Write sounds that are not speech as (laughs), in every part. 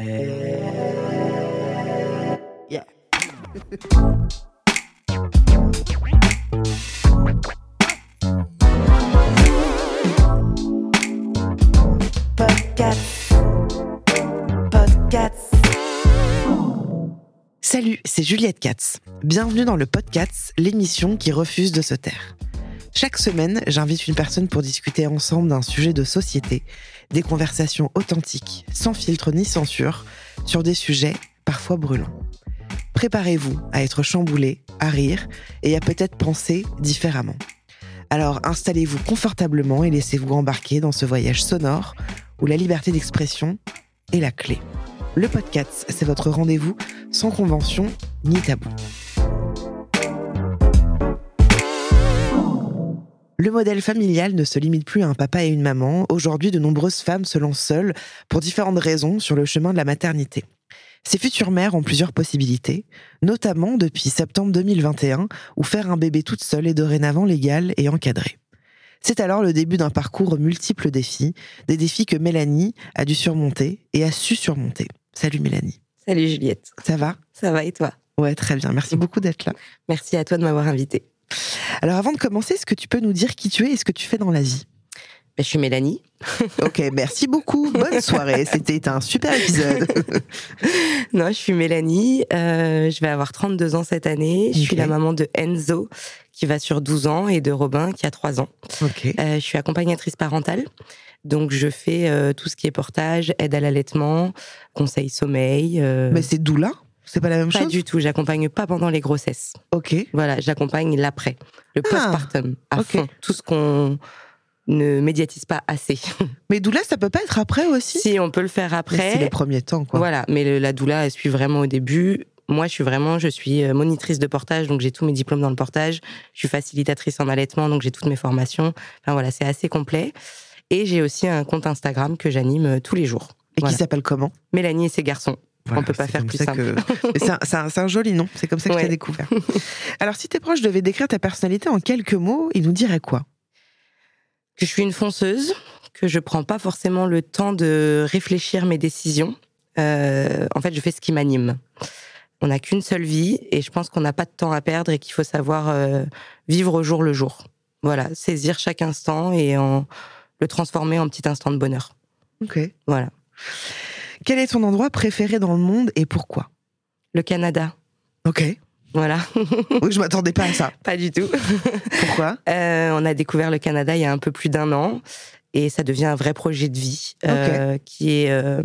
Yeah. Podcast. Podcast. Salut, c'est Juliette Katz. Bienvenue dans le Podcast, l'émission qui refuse de se taire. Chaque semaine, j'invite une personne pour discuter ensemble d'un sujet de société, des conversations authentiques, sans filtre ni censure, sur des sujets parfois brûlants. Préparez-vous à être chamboulé, à rire et à peut-être penser différemment. Alors installez-vous confortablement et laissez-vous embarquer dans ce voyage sonore où la liberté d'expression est la clé. Le podcast, c'est votre rendez-vous sans convention ni tabou. Le modèle familial ne se limite plus à un papa et une maman. Aujourd'hui, de nombreuses femmes se lancent seules pour différentes raisons sur le chemin de la maternité. Ces futures mères ont plusieurs possibilités, notamment depuis septembre 2021, où faire un bébé toute seule est dorénavant légal et encadré. C'est alors le début d'un parcours aux multiples défis, des défis que Mélanie a dû surmonter et a su surmonter. Salut Mélanie. Salut Juliette. Ça va? Ça va et toi? Ouais, très bien. Merci beaucoup d'être là. Merci à toi de m'avoir invitée. Alors avant de commencer, est-ce que tu peux nous dire qui tu es et ce que tu fais dans la vie? Ben, je suis Mélanie. (laughs) Ok, merci beaucoup. Bonne soirée. C'était un super épisode. (laughs) non, je suis Mélanie. euh, je vais avoir 32 ans cette année. Je suis la maman de Enzo, qui va sur 12 ans, et de Robin, qui a 3 ans. Ok. Euh, je suis accompagnatrice parentale. Donc, je fais euh, tout ce qui est portage, aide à l'allaitement, conseil sommeil. Mais c'est doula C'est pas la même pas chose du tout. J'accompagne pas pendant les grossesses. Ok. Voilà, j'accompagne l'après, le Ah, postpartum, à fond. Tout ce qu'on ne médiatise pas assez. (laughs) Mais doula, ça peut pas être après aussi? Si on peut le faire après, C'est les premiers temps, quoi. Voilà, mais le- la doula, elle suit vraiment au début. Moi, je suis vraiment, je suis euh, monitrice de portage, donc j'ai tous mes diplômes dans le portage. Je suis facilitatrice en allaitement, donc j'ai toutes mes formations. Enfin voilà, c'est assez complet. Et j'ai aussi un compte Instagram que j'anime euh, tous les jours. Et Voilà. qui s'appelle comment? Mélanie et ses garçons. Voilà, peut pas faire plus simple. que- C'est un, joli nom, c'est comme ça que je Ouais. découvert. Alors, si tes proches devaient décrire ta personnalité en quelques mots, ils nous diraient quoi? Que je suis une fonceuse, que je prends pas forcément le temps de réfléchir mes décisions. Euh, en fait, je fais ce qui m'anime. On n'a qu'une seule vie et je pense qu'on n'a pas de temps à perdre et qu'il faut savoir euh, vivre au jour le jour. Voilà, saisir chaque instant et en, le transformer en petit instant de bonheur. Ok. Voilà. Quel est ton endroit préféré dans le monde et pourquoi? Le Canada. Ok. Voilà, (laughs) Oui, je m'attendais pas à ça. pas du tout. Pourquoi? Euh, on a découvert le Canada il y a un peu plus d'un an et ça devient un vrai projet de vie euh, qui est. euh,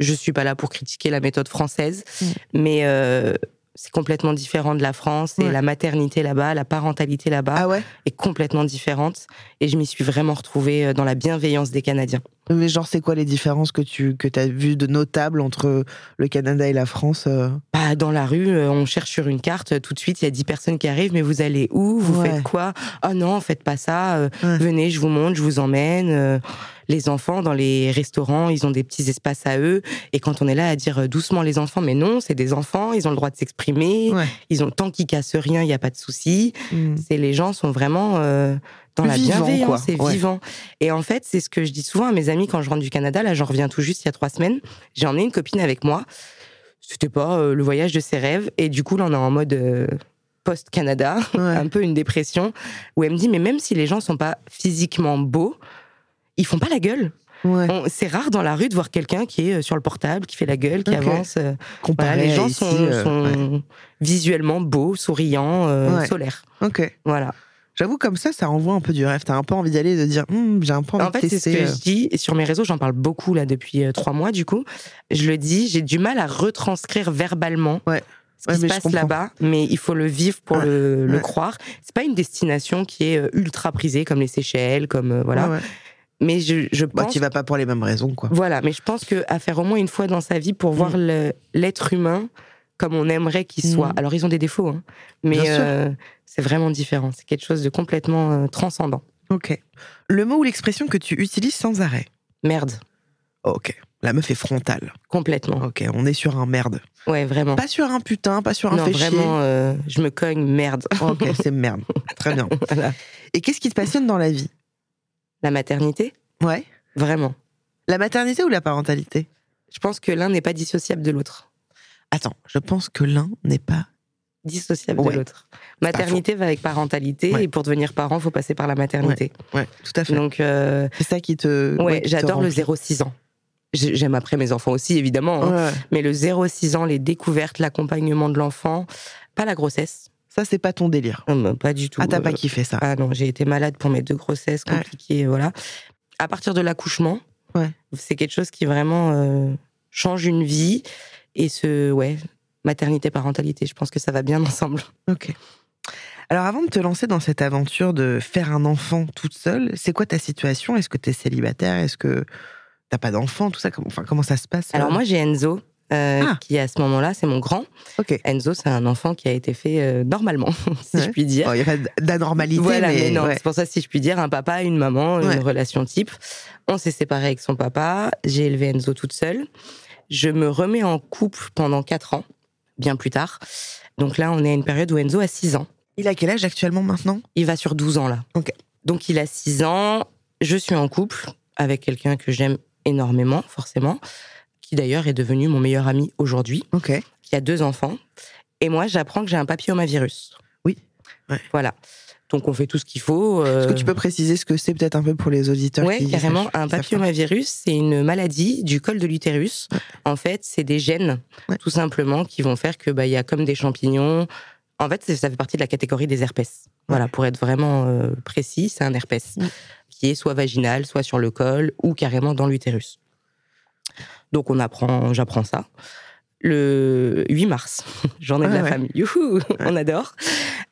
je suis pas là pour critiquer la méthode française, Mm. mais euh, c'est complètement différent de la France et la maternité là-bas, la parentalité là-bas Ah ouais est complètement différente et je m'y suis vraiment retrouvée euh, dans la bienveillance des Canadiens. Mais genre, c'est quoi les différences que tu que as vues de notables entre le Canada et la France euh? Bah, dans la rue, euh, on cherche sur une carte, tout de suite, il y a 10 personnes qui arrivent, mais vous allez où? Vous Ouais. faites quoi? Oh non, faites pas ça, Ouais. venez, je vous montre, je vous emmène. Les enfants, dans les restaurants, ils ont des petits espaces à eux, et quand on est là à dire euh, doucement les enfants, mais non, c'est des enfants, ils ont le droit de s'exprimer, Ouais. ils ont tant qu'ils cassent rien, il n'y a pas de souci. Hmm. C'est les gens sont vraiment euh, dans la bienveillance, c'est Ouais. vivant. Et en fait, c'est ce que je dis souvent à mes amis quand je rentre du Canada. Là, j'en reviens tout juste il y a trois semaines. J'ai emmené une copine avec moi. C'était pas euh, le voyage de ses rêves. Et du coup, là, on est en mode euh, post-Canada, Ouais. (laughs) un peu une dépression, où elle me dit, mais même si les gens sont pas physiquement beaux, ils font pas la gueule. Ouais. C'est rare dans la rue de voir quelqu'un qui est euh, sur le portable, qui fait la gueule, qui avance. euh, Comparé voilà, les gens ici, sont, euh, sont ouais. visuellement beaux, souriants, euh, Ouais. solaires. Ok. Voilà. J'avoue, comme ça, ça envoie un peu du rêve. T'as un peu envie d'aller, de dire, Hum, j'ai un peu envie En de fait, c'est ce tester. que je dis. Et sur mes réseaux, j'en parle beaucoup là depuis trois mois, du coup. Je le dis, j'ai du mal à retranscrire verbalement ce qui se passe là-bas, mais il faut le vivre pour Ouais. le, le Ouais. croire. C'est pas une destination qui est ultra prisée comme les Seychelles, comme euh, voilà. Mais je, je Bah, pense. tu vas pas pour les mêmes raisons, quoi. Voilà, mais je pense que à faire au moins une fois dans sa vie pour voir le- l'être humain comme on aimerait qu'il soit. Mm. Alors ils ont des défauts, hein, mais euh, c'est vraiment différent. C'est quelque chose de complètement euh, transcendant. Ok. Le mot ou l'expression que tu utilises sans arrêt? Merde, Ok. La meuf est frontale. complètement. Ok, on est sur un merde. Ouais, vraiment. Pas sur un putain, pas sur un non, fait vraiment, euh, je me cogne, merde. Ok, c'est merde. Très bien. (laughs) Voilà. Et qu'est-ce qui te passionne dans la vie? La maternité, Ouais. vraiment. La maternité ou la parentalité? Je pense que l'un n'est pas dissociable de l'autre. Attends, je pense que l'un n'est pas. Dissociable Ouais. de l'autre. Maternité va avec parentalité, Ouais. et pour devenir parent, faut passer par la maternité. Ouais, tout à fait. Donc, euh, c'est ça qui te. ouais, j'adore le remplit. 0-6 ans. J'ai- J'aime après mes enfants aussi, évidemment. hein. Mais le 0-6 ans, les découvertes, l'accompagnement de l'enfant, pas la grossesse. Ça, c'est pas ton délire. Non, pas du tout. Ah, t'as pas Euh, kiffé ça. Ah non, j'ai été malade pour mes deux grossesses Ouais. compliquées, voilà. À partir de l'accouchement, Ouais. c'est quelque chose qui vraiment euh, change une vie. Et ce, ouais, maternité, parentalité, je pense que ça va bien (laughs) ensemble. Ok. Alors, avant de te lancer dans cette aventure de faire un enfant toute seule, c'est quoi ta situation? Est-ce que t'es célibataire? Est-ce que t'as pas d'enfant? Tout ça, comment, enfin, comment ça se passe Alors euh moi, j'ai Enzo, euh, Ah. qui à ce moment-là, c'est mon grand. Enzo, c'est un enfant qui a été fait euh, normalement, (laughs) si Ouais. je puis dire. Bon, il y a d'anormalité, Voilà, mais, mais, non, ouais. c'est pour ça, si je puis dire, un papa, une maman, Ouais. une relation type. On s'est séparés avec son papa, j'ai élevé Enzo toute seule. Je me remets en couple pendant 4 ans, bien plus tard. Donc là, on est à une période où Enzo a 6 ans. Il a quel âge actuellement maintenant? Il va sur 12 ans là. Donc il a 6 ans, je suis en couple avec quelqu'un que j'aime énormément, forcément, qui d'ailleurs est devenu mon meilleur ami aujourd'hui, Ok. qui a deux enfants. Et moi, j'apprends que j'ai un papillomavirus. Oui. Ouais. Voilà. Donc on fait tout ce qu'il faut. Est-ce que euh, tu peux préciser ce que c'est peut-être un peu pour les auditeurs qui carrément. sachent- Un papillomavirus, c'est une maladie du col de l'utérus. En fait, c'est des gènes, Ouais. tout simplement, qui vont faire que bah il y a comme des champignons. En fait, ça fait partie de la catégorie des herpès. Voilà, pour être vraiment euh, précis, c'est un herpès qui est soit vaginal, soit sur le col ou carrément dans l'utérus. Donc on apprend, j'apprends ça. Le 8 mars, (laughs) journée de Ah la ouais. famille. Youhou, on adore.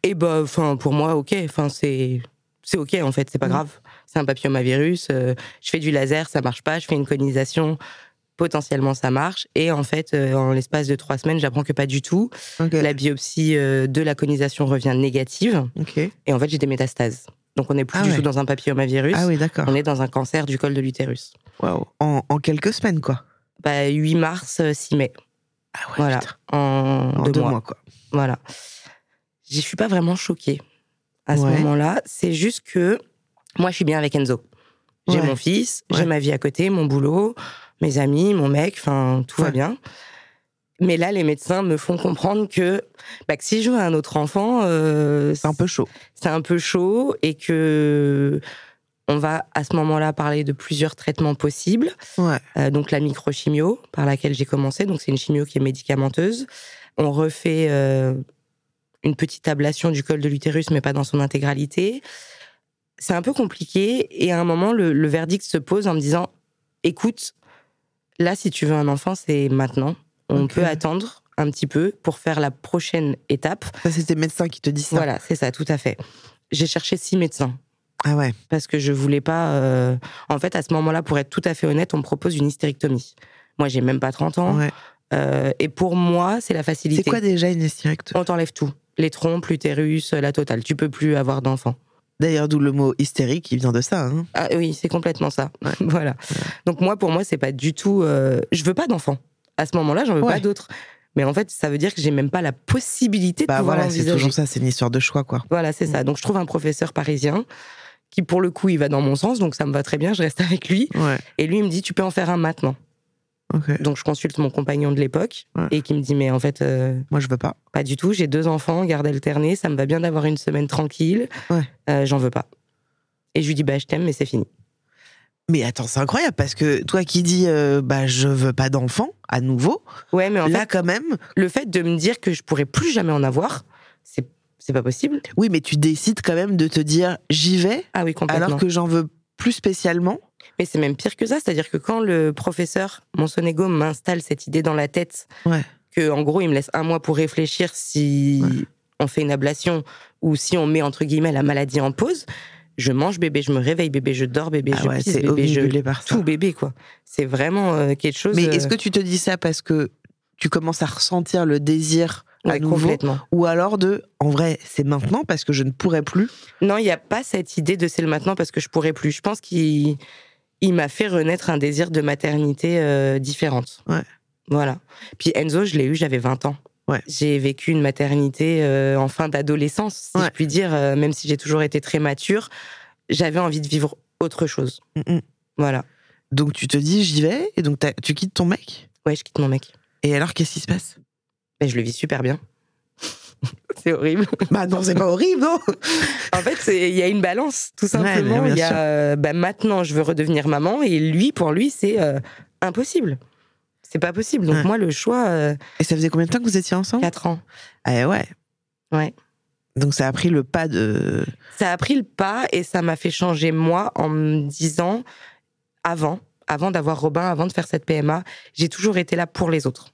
Et bah, enfin, pour moi, ok. Enfin, c'est c'est ok en fait, c'est pas Mm. grave. C'est un papillomavirus. euh, je fais du laser, ça marche pas. Je fais une conisation, potentiellement ça marche. Et en fait, euh, en l'espace de trois semaines, j'apprends que pas du tout. La biopsie euh, de la conisation revient négative. Ok. Et en fait, j'ai des métastases. Donc on n'est plus Ah du ouais. tout dans un papillomavirus. Ah oui, d'accord. On est dans un cancer du col de l'utérus. Waouh. En, en quelques semaines, quoi. Bah, 8 mars, euh, 6 mai. Ah ouais, voilà. putain. En, En deux, deux mois. mois, quoi. Voilà. Je suis pas vraiment choquée à ce Ouais. moment-là. C'est juste que moi, je suis bien avec Enzo. J'ai Ouais. mon fils, j'ai ma vie à côté, mon boulot, mes amis, mon mec, enfin, tout va bien. Mais là, les médecins me font comprendre que, bah, que si je veux un autre enfant, euh, C'est un peu chaud. c'est un peu chaud et que on va à ce moment-là parler de plusieurs traitements possibles. Ouais. Euh, donc la microchimio par laquelle j'ai commencé, donc c'est une chimio qui est médicamenteuse. On refait euh, une petite ablation du col de l'utérus, mais pas dans son intégralité. C'est un peu compliqué et à un moment le, le verdict se pose en me disant écoute, là si tu veux un enfant c'est maintenant. On peut attendre un petit peu pour faire la prochaine étape. Ça, c'est tes médecins qui te disent ça. Voilà, c'est ça, tout à fait. J'ai cherché six médecins Ah ouais. parce que je voulais pas. euh, En fait, à ce moment-là, pour être tout à fait honnête, on me propose une hystérectomie. Moi, j'ai même pas 30 ans. ouais. euh, et pour moi, c'est la facilité. C'est quoi déjà une hystérectomie On t'enlève tout. Les trompes, l'utérus, la totale. Tu peux plus avoir d'enfant. D'ailleurs, d'où le mot hystérique, il vient de ça. Hein. Ah oui, c'est complètement ça. Ouais. (laughs) voilà. Donc moi, pour moi, c'est pas du tout. euh, Je veux pas d'enfant. À ce moment-là, j'en veux Ouais. pas d'autres. Mais en fait, ça veut dire que j'ai même pas la possibilité de Bah pouvoir voilà, c'est toujours ça, c'est une histoire de choix, quoi. Voilà, c'est ça. Donc je trouve un professeur parisien qui, pour le coup, il va dans mon sens, donc ça me va très bien. Je reste avec lui. Ouais. Et lui, il me dit, tu peux en faire un maintenant. Donc je consulte mon compagnon de l'époque Ouais. et qui me dit, mais en fait, euh, Moi, je veux pas. pas du tout. J'ai deux enfants, garde alternée, ça me va bien d'avoir une semaine tranquille. Ouais. Euh, J'en veux pas. Et je lui dis, bah je t'aime, mais c'est fini. Mais attends, c'est incroyable parce que toi qui dis euh, bah je veux pas d'enfant à nouveau, Ouais, mais en là fait, quand même, le fait de me dire que je pourrais plus jamais en avoir, c'est c'est pas possible. oui, mais tu décides quand même de te dire j'y vais Ah oui, complètement. alors que j'en veux plus spécialement. Mais c'est même pire que ça, c'est-à-dire que quand le professeur Monsonego m'installe cette idée dans la tête, Ouais. que en gros il me laisse un mois pour réfléchir si Ouais. on fait une ablation ou si on met entre guillemets la maladie en pause, Je mange bébé, je me réveille bébé, je dors bébé, Ah je ouais, pisse bébé, je omnibulé par ça. tout bébé quoi. C'est vraiment euh, quelque chose. Mais est-ce euh, que tu te dis ça parce que tu commences à ressentir le désir complètement. ou alors de en vrai c'est maintenant parce que je ne pourrais plus Non, il n'y a pas cette idée de c'est le maintenant parce que je pourrais plus. Je pense qu'il il m'a fait renaître un désir de maternité euh, différente. Ouais. Voilà. Puis Enzo, je l'ai eu, j'avais 20 ans. Ouais. J'ai vécu une maternité euh, en fin d'adolescence, si Ouais. je puis dire, euh, même si j'ai toujours été très mature. J'avais envie de vivre autre chose. Mm. Voilà. donc tu te dis j'y vais et donc tu quittes ton mec? Ouais, je quitte mon mec. et alors qu'est-ce qui se passe? Mais je le vis super bien. (laughs) c'est horrible. bah non c'est pas horrible non En fait, il y a une balance, tout simplement. Il y a, euh, bah, maintenant, je veux redevenir maman, et lui, pour lui, c'est euh, impossible. C'est pas possible. Donc Ouais. moi, le choix, euh, et ça faisait combien de temps que vous étiez ensemble? 4 ans. ah ouais Ouais. donc ça a pris le pas de Ça a pris le pas et ça m'a fait changer moi en me disant, avant, avant d'avoir Robin, avant de faire cette PMA, j'ai toujours été là pour les autres.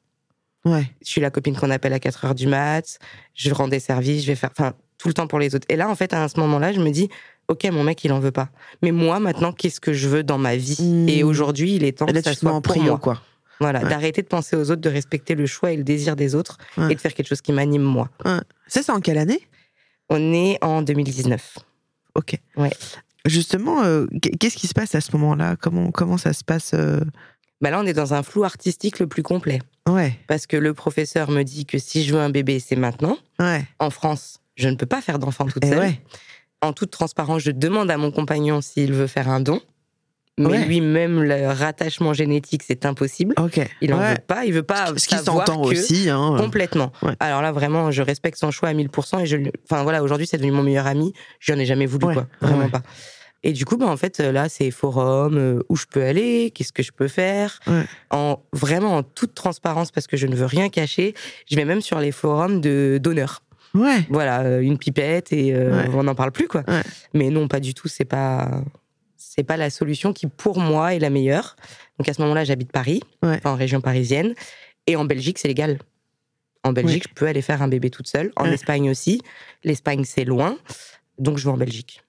Ouais Je suis la copine qu'on appelle à 4 heures du mat, je rends des services, je vais faire, enfin, tout le temps pour les autres. Et là, en fait, à ce moment-là, je me dis, ok, mon mec, il en veut pas. Mais moi, maintenant, qu'est-ce que je veux dans ma vie? Mmh. Et aujourd'hui, il est temps là que ça soit en pour moi. quoi Voilà, Ouais. d'arrêter de penser aux autres, de respecter le choix et le désir des autres Ouais. et de faire quelque chose qui m'anime moi. ça c'est en quelle année? On est en 2019. ok Ouais. justement euh, qu'est-ce qui se passe à ce moment-là? Comment comment ça se passe euh, Bah là, on est dans un flou artistique le plus complet. ouais Parce que le professeur me dit que si je veux un bébé, c'est maintenant. ouais En France, je ne peux pas faire d'enfant toute et seule. ouais En toute transparence, je demande à mon compagnon s'il veut faire un don. Mais Ouais. lui-même, le rattachement génétique, c'est impossible. Il en Ouais. veut pas. Il veut pas ce qui s'entend aussi hein Complètement. Ouais. Alors là, vraiment, je respecte son choix à 1000%. Et je, enfin voilà, aujourd'hui, c'est devenu mon meilleur ami. Je n'en ai jamais voulu, quoi. Vraiment pas. Et du coup, bah, en fait, là, c'est forum, euh, où je peux aller, qu'est-ce que je peux faire. Ouais. En, vraiment en toute transparence, parce que je ne veux rien cacher. Je vais même sur les forums de donneurs. ouais Voilà, euh, une pipette et euh, Ouais. on n'en parle plus, quoi. Ouais. Mais non, pas du tout. C'est pas. C'est pas la solution qui, pour moi, est la meilleure. Donc à ce moment-là, j'habite Paris, en région parisienne. Et en Belgique, c'est légal. En Belgique, je peux aller faire un bébé toute seule. En. Espagne aussi. L'Espagne, c'est loin. Donc je vais en Belgique.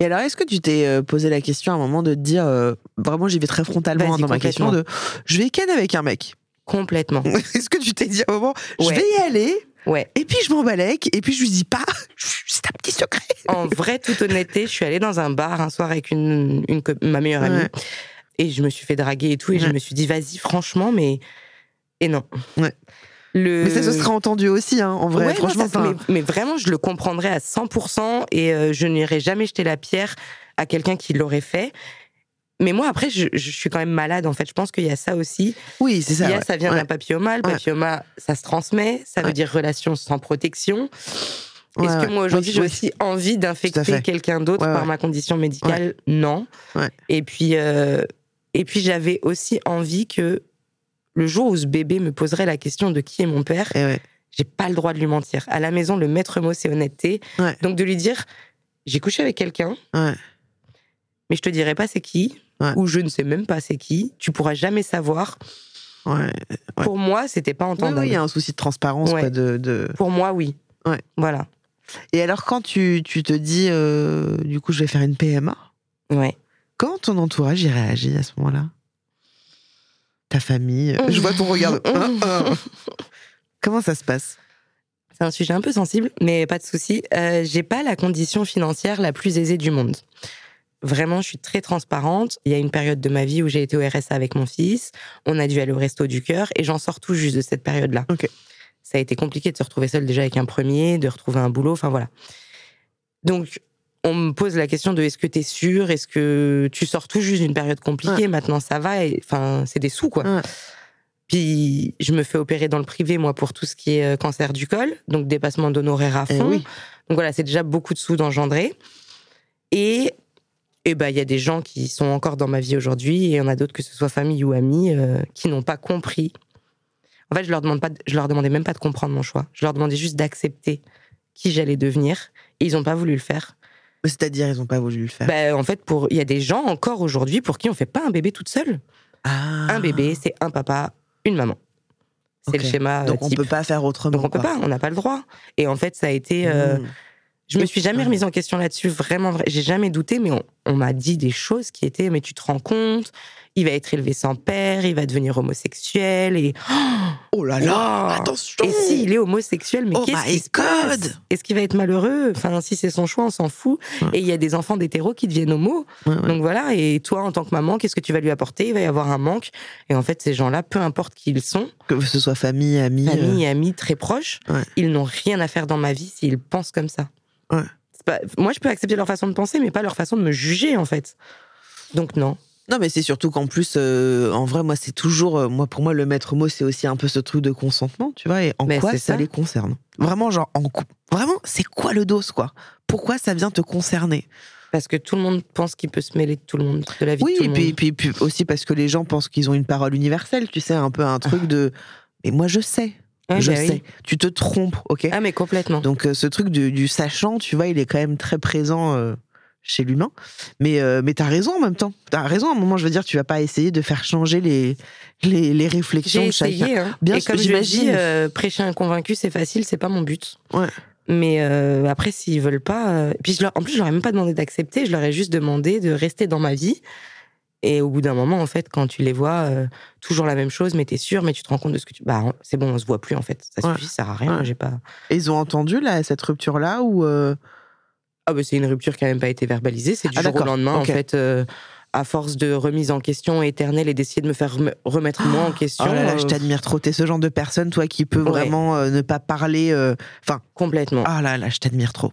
Et alors, est-ce que tu t'es euh, posé la question à un moment de te dire, euh, vraiment, j'y vais très frontalement dans ma question de, je vais ken avec un mec? Complètement. (laughs) Est-ce que tu t'es dit à un moment, je vais y aller, Ouais. et puis je m'embalèque, et puis je lui dis pas, (laughs) c'est un petit secret. En vraie toute honnêteté, je suis allée dans un bar un soir avec une, une ma meilleure amie. Ouais. Et je me suis fait draguer et tout. Et je me suis dit, vas-y, franchement, mais. Et non. Ouais. Le... Mais ça se sera entendu aussi, hein, en vrai, Ouais, non, franchement. ça, mais, mais vraiment, je le comprendrais à 100% et euh, je n'irai jamais jeter la pierre à quelqu'un qui l'aurait fait. Mais moi, après, je, je suis quand même malade, en fait. Je pense qu'il y a ça aussi. Oui, c'est ça. Il y a, ouais. ça vient Ouais. d'un papilloma. Le papilloma, ça se transmet. Ça veut dire relation sans protection. Est-ce que moi, aujourd'hui, j'ai aussi envie d'infecter quelqu'un d'autre par ma condition médicale? Non. Ouais. Et puis, euh, et puis j'avais aussi envie que le jour où ce bébé me poserait la question de qui est mon père, ouais. j'ai pas le droit de lui mentir. À la maison, le maître mot, c'est honnêteté. Ouais. Donc de lui dire, j'ai couché avec quelqu'un, Ouais. mais je te dirai pas c'est qui, ou je ne sais même pas c'est qui. Tu pourras jamais savoir. Pour moi, c'était pas entendable. oui, il y a un souci de transparence, Ouais. quoi, de, de- Pour moi, oui. Voilà. Et alors, quand tu, tu te dis, euh, du coup, je vais faire une PMA, Ouais. comment ton entourage y réagit à ce moment-là? Ta famille Je vois ton regard. (laughs) Hein, hein. Comment ça se passe? C'est un sujet un peu sensible, mais pas de souci. Euh, j'ai pas la condition financière la plus aisée du monde. Vraiment, je suis très transparente. Il y a une période de ma vie où j'ai été au RSA avec mon fils. On a dû aller au resto du cœur et j'en sors tout juste de cette période-là. Ok. Ça a été compliqué de se retrouver seule déjà avec un premier, de retrouver un boulot. Enfin voilà. Donc, on me pose la question de est-ce que tu es sûr? Est-ce que tu sors tout juste d'une période compliquée? Maintenant, ça va. Enfin, c'est des sous, quoi. Ouais. Puis, je me fais opérer dans le privé, moi, pour tout ce qui est euh, cancer du col. Donc, dépassement d'honoraires à Eh fond. oui. Donc, voilà, c'est déjà beaucoup de sous d'engendrer. Et et ben, il y a des gens qui sont encore dans ma vie aujourd'hui, et il y en a d'autres, que ce soit famille ou amis, euh, qui n'ont pas compris. En fait, je leur demande pas, de- je leur demandais même pas de comprendre mon choix. Je leur demandais juste d'accepter qui j'allais devenir, et ils n'ont pas voulu le faire. C'est-à-dire, ils n'ont pas voulu le faire? Ben, en fait, pour il y a des gens encore aujourd'hui pour qui on fait pas un bébé toute seule. Ah. Un bébé, c'est un papa, une maman. C'est le schéma euh, Donc, on type. peut pas faire autrement. Donc on peut pas, on n'a pas le droit. Et en fait, ça a été euh, Mmh. Je me suis jamais remise en question là-dessus, vraiment vrai. J'ai jamais douté, mais on, on m'a dit des choses qui étaient, mais tu te rends compte, il va être élevé sans père, il va devenir homosexuel et Oh là là, Wow. attention et s'il est homosexuel, mais Oh qu'est-ce qui se passe. Est-ce qu'il va être malheureux? Enfin, si c'est son choix, on s'en fout. Ouais. Et il y a des enfants d'hétéros qui deviennent. Ouais, ouais. Donc voilà, et toi, en tant que maman, qu'est-ce que tu vas lui apporter? Il va y avoir un manque. Et en fait, ces gens-là, peu importe qui ils sont, Que ce soit famille, amis. famille et amis très proches, ils n'ont rien à faire dans ma vie s'ils pensent comme ça. Ouais. C'est pas- Moi, je peux accepter leur façon de penser, mais pas leur façon de me juger, en fait. Donc non. Non, mais c'est surtout qu'en plus, euh, en vrai, moi, c'est toujours, euh, moi, pour moi, le maître mot, c'est aussi un peu ce truc de consentement, tu vois, et en Mais quoi ça, ça. les concerne. Vraiment, genre, en cou- Vraiment, c'est quoi le dos, quoi? Pourquoi ça vient te concerner? Parce que tout le monde pense qu'il peut se mêler de tout le monde, de la vie Oui, de tout et le puis, monde. puis, puis aussi parce que les gens pensent qu'ils ont une parole universelle, tu sais, un peu un truc de. Mais moi, je sais, Ouais, je bah oui. sais. Tu te trompes, ok Ah, mais complètement. Donc euh, ce truc du, du sachant, tu vois, il est quand même très présent euh, chez l'humain. Mais, euh, mais t'as raison en même temps. T'as raison à un moment, je veux dire, tu vas pas essayer de faire changer les, les, les réflexions de chacun. essayé. Hein. Bien et comme je j'imagine. prêcher un convaincu, c'est facile, c'est pas mon but. Ouais. Mais euh, après, s'ils veulent pas. euh, Puis je leur... en plus, je leur ai même pas demandé d'accepter, je leur ai juste demandé de rester dans ma vie. Et au bout d'un moment, en fait, quand tu les vois, euh, toujours la même chose, mais t'es sûr, mais tu te rends compte de ce que tu. Bah, c'est bon, on se voit plus, en fait. Ça Ouais. suffit, ça sert à rien. Ouais. J'ai pas. Et ils ont entendu là, cette rupture-là ou euh, Ah, bah, c'est une rupture qui a même pas été verbalisée. C'est du Ah, jour au lendemain, en fait. euh, à force de remise en question éternelle et d'essayer de me faire rem- remettre moi en question. Oh là là, je t'admire trop. T'es ce genre de personne, toi, qui peut Ouais. vraiment ne pas parler. Enfin, complètement. ah là là, je t'admire trop.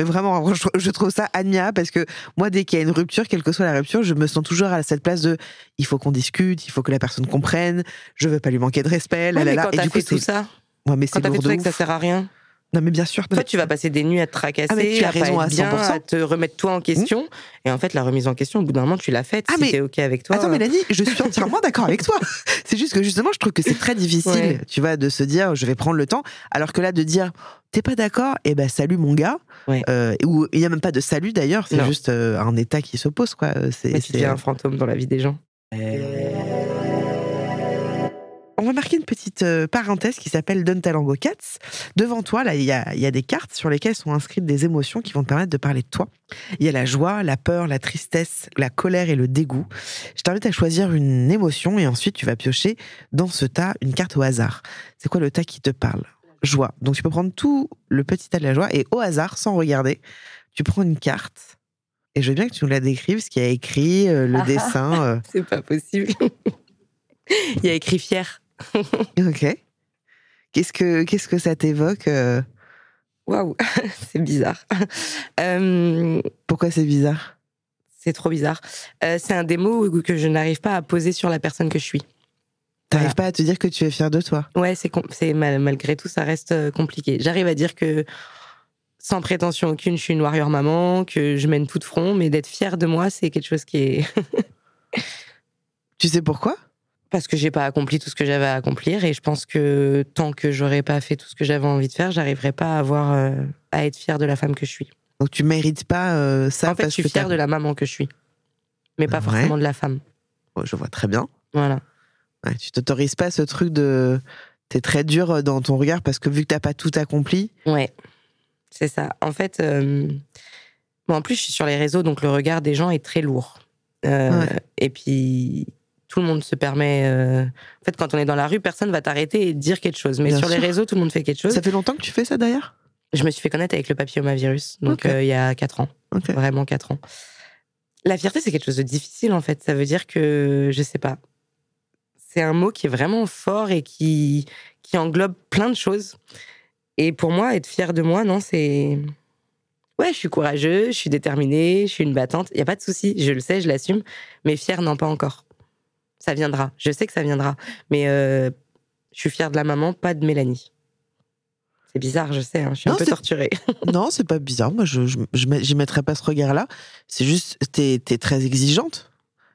Mais vraiment, je, trouve ça admirable parce que moi, dès qu'il y a une rupture, quelle que soit la rupture, je me sens toujours à cette place de il faut qu'on discute, il faut que la personne comprenne, je veux pas lui manquer de respect. là, Ouais, là, mais là. quand Et t'as du coup, fait tout ça, Ouais, mais quand t'as fait tout ça que ça sert à rien. Non, mais bien sûr. Toi, tu vas passer des nuits à te tracasser, Ah, mais tu as à pas raison être à bien, 100%. à te remettre toi en question. Et en fait, la remise en question, au bout d'un moment, tu l'as faite. Ah, si mais- t'es OK avec toi. Attends, euh, Mélanie, je suis entièrement d'accord avec toi. (laughs) C'est juste que justement, je trouve que c'est très difficile, Ouais. tu vois, de se dire, je vais prendre le temps, alors que là, de dire, t'es pas d'accord, eh ben salut mon gars. Ouais. Euh, ou il y a même pas de salut d'ailleurs, c'est juste euh, un état qui s'oppose, quoi. Euh, C'est, deviens un fantôme dans la vie des gens. On va marquer une petite euh, parenthèse qui s'appelle Don Talango Cats. Devant toi, là, il y a, il y a des cartes sur lesquelles sont inscrites des émotions qui vont te permettre de parler de toi. Il y a la joie, la peur, la tristesse, la colère et le dégoût. Je t'invite à choisir une émotion et ensuite tu vas piocher dans ce tas une carte au hasard. C'est quoi le tas qui te parle? Joie. Donc tu peux prendre tout le petit tas de la joie et au hasard, sans regarder, tu prends une carte. Et je veux bien que tu nous la décrives, ce qu'il y a écrit, euh, le dessin. euh, (laughs) C'est pas possible. (laughs) Il y a écrit fier. (laughs) Ok. Qu'est-ce que qu'est-ce que ça t'évoque euh, Waouh, (laughs) c'est bizarre. (laughs) Euh, Pourquoi c'est bizarre? c'est trop bizarre. Euh, c'est un des mots que je n'arrive pas à poser sur la personne que je suis. T'arrives Voilà. pas à te dire que tu es fier de toi? Ouais, c'est malgré tout, ça reste compliqué. J'arrive à dire que sans prétention aucune, je suis une warrior maman, que je mène tout de front, mais d'être fière de moi, c'est quelque chose qui est Tu sais pourquoi? Parce que j'ai pas accompli tout ce que j'avais à accomplir et je pense que tant que j'aurais pas fait tout ce que j'avais envie de faire, j'arriverai pas à avoir euh, à être fière de la femme que je suis. Donc tu mérites pas euh, ça en fait, je parce suis que fière de la maman que je suis, mais pas Ouais. forcément de la femme. Oh, je vois très bien. Voilà. Ouais, tu t'autorises pas ce truc de t'es très dur dans ton regard parce que vu que t'as pas tout accompli. Ouais, c'est ça. En fait, euh, bon, en plus, je suis sur les réseaux, donc le regard des gens est très lourd. Euh, Ouais. Et puis, tout le monde se permet. euh, En fait, quand on est dans la rue, personne va t'arrêter et te dire quelque chose. Mais Bien sur les réseaux, tout le monde fait quelque chose. Ça fait longtemps que tu fais ça d'ailleurs? Je me suis fait connaître avec le papillomavirus, donc euh, il y a 4 ans. Vraiment 4 ans. La fierté, c'est quelque chose de difficile, en fait. Ça veut dire que, je sais pas. C'est un mot qui est vraiment fort et qui, qui englobe plein de choses. Et pour moi, être fier de moi, non, c'est. Ouais, je suis courageux, je suis déterminée, je suis une battante. Il n'y a pas de souci, je le sais, je l'assume. Mais fier, non, pas encore. Ça viendra. Je sais que ça viendra. Mais euh, je suis fière de la maman, pas de Mélanie. C'est bizarre, je sais, hein, je suis Non, un peu torturée. (laughs) Non, c'est pas bizarre. Moi, je j'y mettrais pas ce regard-là. C'est juste t'es es très exigeante.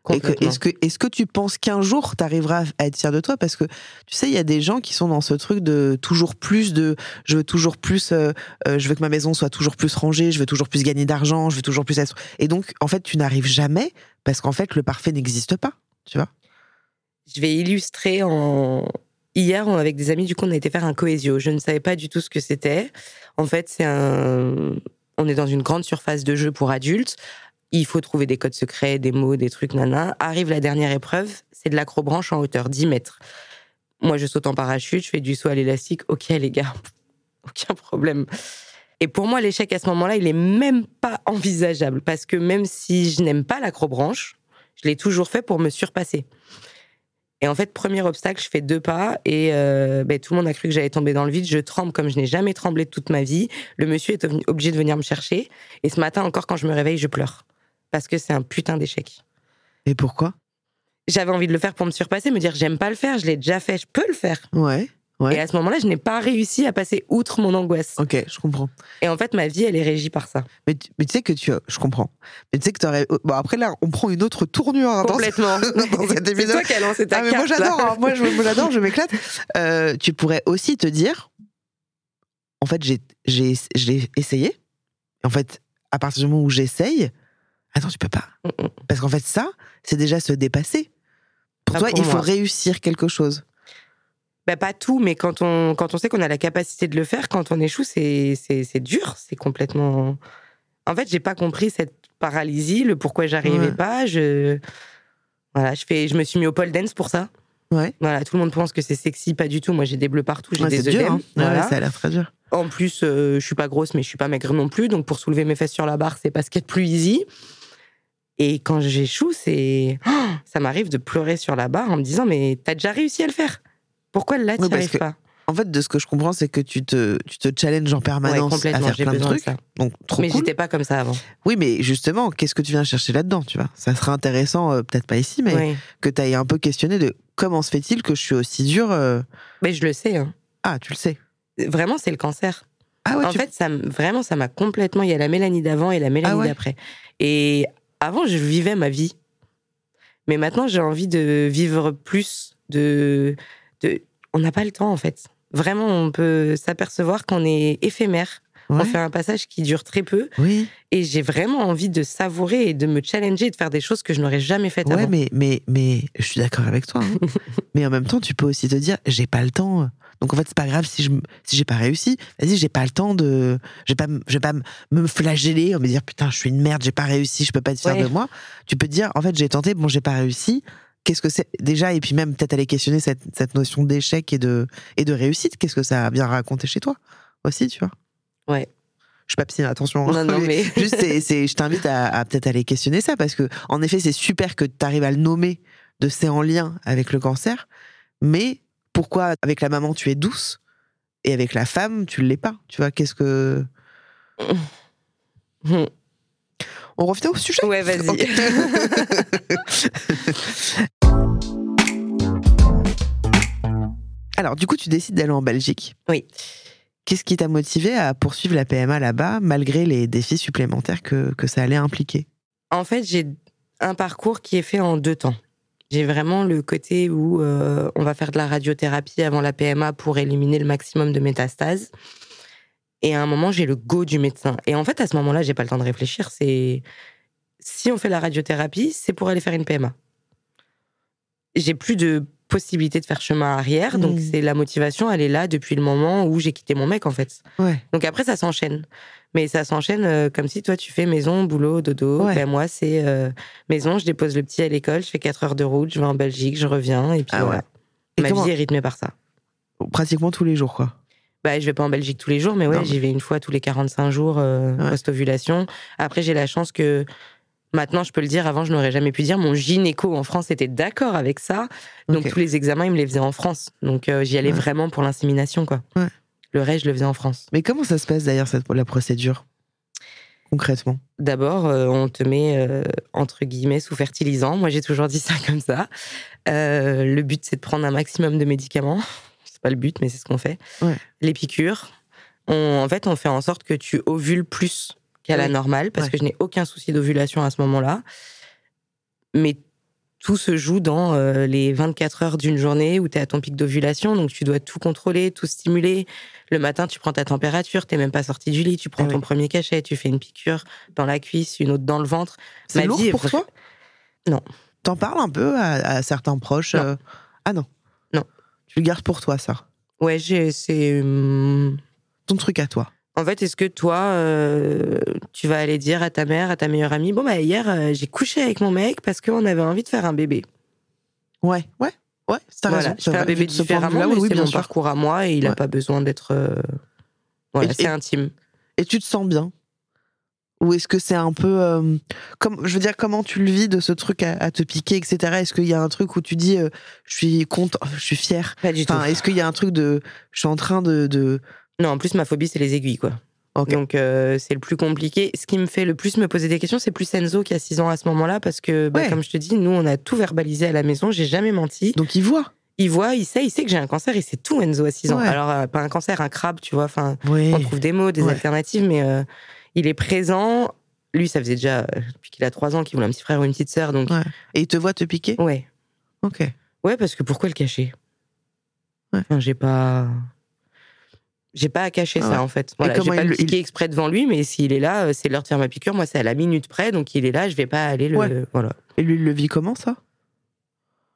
Est-ce que, est que tu penses qu'un jour, tu arriveras à être fier de toi? Parce que, tu sais, il y a des gens qui sont dans ce truc de toujours plus, de je veux toujours plus, euh, euh, je veux que ma maison soit toujours plus rangée, je veux toujours plus gagner d'argent, je veux toujours plus être... Et donc, en fait, tu n'arrives jamais parce qu'en fait, le parfait n'existe pas, tu vois? Je vais illustrer en, hier, avec des amis, du coup, on a été faire un cohésio. Je ne savais pas du tout ce que c'était. En fait, c'est un. On est dans une grande surface de jeu pour adultes. Il faut trouver des codes secrets, des mots, des trucs, nana. Arrive la dernière épreuve, c'est de l'acrobranche en hauteur, 10 mètres. Moi, je saute en parachute, je fais du saut à l'élastique. Ok, les gars, (laughs) aucun problème. Et pour moi, l'échec à ce moment-là, il est même pas envisageable parce que même si je n'aime pas l'acrobranche, je l'ai toujours fait pour me surpasser. Et en fait, premier obstacle, je fais deux pas et euh, ben, tout le monde a cru que j'allais tomber dans le vide. Je tremble comme je n'ai jamais tremblé de toute ma vie. Le monsieur est obligé de venir me chercher. Et ce matin encore, quand je me réveille, je pleure. Parce que c'est un putain d'échec. Et pourquoi? J'avais envie de le faire pour me surpasser, me dire j'aime pas le faire, je l'ai déjà fait, je peux le faire. Ouais. Ouais. Et à ce moment-là, je n'ai pas réussi à passer outre mon angoisse. Ok, je comprends. Et en fait, ma vie, elle est régie par ça. Mais, tu- mais tu sais que tu. Je comprends. Mais tu sais que tu aurais. Bon, après, là, on prend une autre tournure hein, Complètement. (laughs) dans C'est toi qui as lancé ta Ah, mais moi, carte, là. j'adore. hein. Moi, je l'adore, je m'éclate. Euh, tu pourrais aussi te dire en fait, j'ai, essayé. En fait, à partir du moment où j'essaye, attends, tu peux pas. Mm, mm. Parce qu'en fait, ça, c'est déjà se dépasser. Pour toi, pour il faut moi. réussir quelque chose. Bah, pas tout, mais quand on, quand on sait qu'on a la capacité de le faire, quand on échoue, c'est, dur. C'est complètement. En fait, j'ai pas compris cette paralysie, le pourquoi j'arrivais Ouais. pas. Je. Voilà, je, fais, je me suis mis au pole dance pour ça. Ouais. Voilà, tout le monde pense que c'est sexy, pas du tout. Moi, j'ai des bleus partout, j'ai Ouais, des œdèmes. hein. Voilà. ça a l'air très dur. En plus, euh, je suis pas grosse, mais je suis pas maigre non plus. Donc, pour soulever mes fesses sur la barre, c'est pas ce qu'il y a de plus easy. Et quand j'échoue, c'est. Oh, (gasps) ça m'arrive de pleurer sur la barre en me disant Mais t'as déjà réussi à le faire? Pourquoi là, tu parce arrives que pas? En fait, de ce que je comprends, c'est que tu te, tu te challenges en Ouais, permanence à complètement, faire plein de de trucs. ça. Donc, trop Mais cool. j'étais pas comme ça avant. Oui, mais justement, qu'est-ce que tu viens chercher là-dedans, tu vois? Ça serait intéressant, euh, peut-être pas ici, mais Oui. que tu ailles un peu questionné de comment se fait-il que je suis aussi dur euh, Mais je le sais. hein. Ah, tu le sais. Vraiment, c'est le cancer. Ah ouais, en tu- fait, ça, vraiment, ça m'a complètement. Il y a la Mélanie d'avant et la Mélanie Ah ouais d'après. Et avant, je vivais ma vie. Mais maintenant, j'ai envie de vivre plus. De, de... On n'a pas le temps, en fait. Vraiment, on peut s'apercevoir qu'on est éphémère. Ouais. On fait un passage qui dure très peu. Oui, Et j'ai vraiment envie de savourer et de me challenger et de faire des choses que je n'aurais jamais faites ouais, avant. mais, mais, mais je suis d'accord avec toi. hein. (laughs) mais en même temps, tu peux aussi te dire, j'ai pas le temps. Donc en fait, c'est pas grave si je si j'ai pas réussi. Vas-y, j'ai pas le temps de, je vais pas, je vais pas me flageller, me dire putain, je suis une merde, j'ai pas réussi, je peux pas être fier Ouais. de moi. Tu peux te dire, en fait, j'ai tenté, bon, j'ai pas réussi. Qu'est-ce que c'est déjà Et puis même peut-être aller questionner cette, cette notion d'échec et de et de réussite. Qu'est-ce que ça a bien raconté chez toi aussi, tu vois? Ouais. Je suis pas psy, attention. Non, non, mais. Juste, c'est, c'est- je t'invite à, à peut-être aller questionner ça parce que, en effet, c'est super que tu arrives à le nommer de c'est en lien avec le cancer, mais pourquoi avec la maman tu es douce et avec la femme tu l'es pas? Tu vois, qu'est-ce que. (laughs) On revient au sujet Ouais, vas-y. (laughs) Alors, du coup, tu décides d'aller en Belgique. Oui. Qu'est-ce qui t'a motivé à poursuivre la PMA là-bas, malgré les défis supplémentaires que, que ça allait impliquer? En fait, j'ai un parcours qui est fait en deux temps. J'ai vraiment le côté où euh, on va faire de la radiothérapie avant la PMA pour éliminer le maximum de métastases. Et à un moment, j'ai le go du médecin. Et en fait, à ce moment-là, j'ai pas le temps de réfléchir. C'est si on fait la radiothérapie, c'est pour aller faire une PMA. J'ai plus de possibilité de faire chemin arrière, donc Mm. c'est la motivation. Elle est là depuis le moment où j'ai quitté mon mec, en fait. Ouais. Donc après, ça s'enchaîne. Mais ça s'enchaîne euh, comme si toi, tu fais maison, boulot, dodo. Ouais. Ben, moi, c'est euh, maison, je dépose le petit à l'école, je fais 4 heures de route, je vais en Belgique, je reviens. Et puis Ah ouais. voilà. Et Ma comment- vie est rythmée par ça. Pratiquement tous les jours, quoi. Bah, je vais pas en Belgique tous les jours, mais ouais, mais- j'y vais une fois tous les 45 jours euh, Ouais. post-ovulation. Après, j'ai la chance que maintenant, je peux le dire, avant, je n'aurais jamais pu dire. Mon gynéco en France était d'accord avec ça. Donc, tous les examens, il me les faisait en France. Donc, euh, j'y allais Ouais. vraiment pour l'insémination, quoi. Ouais. Le reste, je le faisais en France. Mais comment ça se passe d'ailleurs, cette, la procédure Concrètement? D'abord, euh, on te met euh, entre guillemets sous fertilisant. Moi, j'ai toujours dit ça comme ça. Euh, le but, c'est de prendre un maximum de médicaments. Pas le but, mais c'est ce qu'on fait. Ouais. Les piqûres. On- en fait, on fait en sorte que tu ovules plus qu'à la normale, parce Ouais. que je n'ai aucun souci d'ovulation à ce moment-là. Mais tout se joue dans euh, les 24 heures d'une journée où tu es à ton pic d'ovulation, donc tu dois tout contrôler, tout stimuler. Le matin, tu prends ta température, t'es même pas sorti du lit, tu prends Ah ton oui. premier cachet, tu fais une piqûre dans la cuisse, une autre dans le ventre. C'est lourd vie pour toi? Non. T'en parles un peu à, à certains proches? Non. euh, Ah Non. Tu le gardes pour toi, ça. Ouais, c'est. hum, Ton truc à toi. En fait, est-ce que toi, euh, tu vas aller dire à ta mère, à ta meilleure amie, bon, bah, hier, euh, j'ai couché avec mon mec parce qu'on avait envie de faire un bébé. Ouais, ouais, ouais, t'as Voilà, raison. je fais un bébé différemment, vue-là, mais oui, c'est mon sûr. parcours à moi et il n'a Ouais. pas besoin d'être. euh, Voilà, c'est intime. Et tu te sens bien Ou est-ce que c'est un peu. euh, comme, je veux dire, comment tu le vis de ce truc à, à te piquer, etc. Est-ce qu'il y a un truc où tu dis, euh, je suis content, je suis fier Pas du Enfin, tout. est-ce qu'il y a un truc de. Je suis en train de. de... Non, en plus, ma phobie, c'est les aiguilles, quoi. Donc, euh, c'est le plus compliqué. Ce qui me fait le plus me poser des questions, c'est plus Enzo qui a 6 ans à ce moment-là, parce que, bah, Ouais. comme je te dis, nous, on a tout verbalisé à la maison, j'ai jamais menti. Donc il voit. Il voit, il sait, il sait que j'ai un cancer, il sait tout, Enzo, à 6 ans. Ouais. Alors, pas un cancer, un crabe, tu vois, enfin, Oui. on trouve des mots, des Ouais. alternatives, mais il est présent. Lui, ça faisait déjà, euh, depuis qu'il a 3 ans, qu'il voulait un petit frère ou une petite sœur, donc, Ouais. Et il te voit te piquer? Ouais. Ok. Ouais, parce que pourquoi le cacher? Ouais. Enfin, j'ai pas. J'ai pas à cacher Ah ça en fait. Voilà, j'ai pas il le il- piquer exprès devant lui, mais s'il est là, euh, c'est l'heure de faire ma piqûre. Moi, c'est à la minute près, donc il est là, je vais pas aller le. Voilà. Et lui, il le vit comment ça?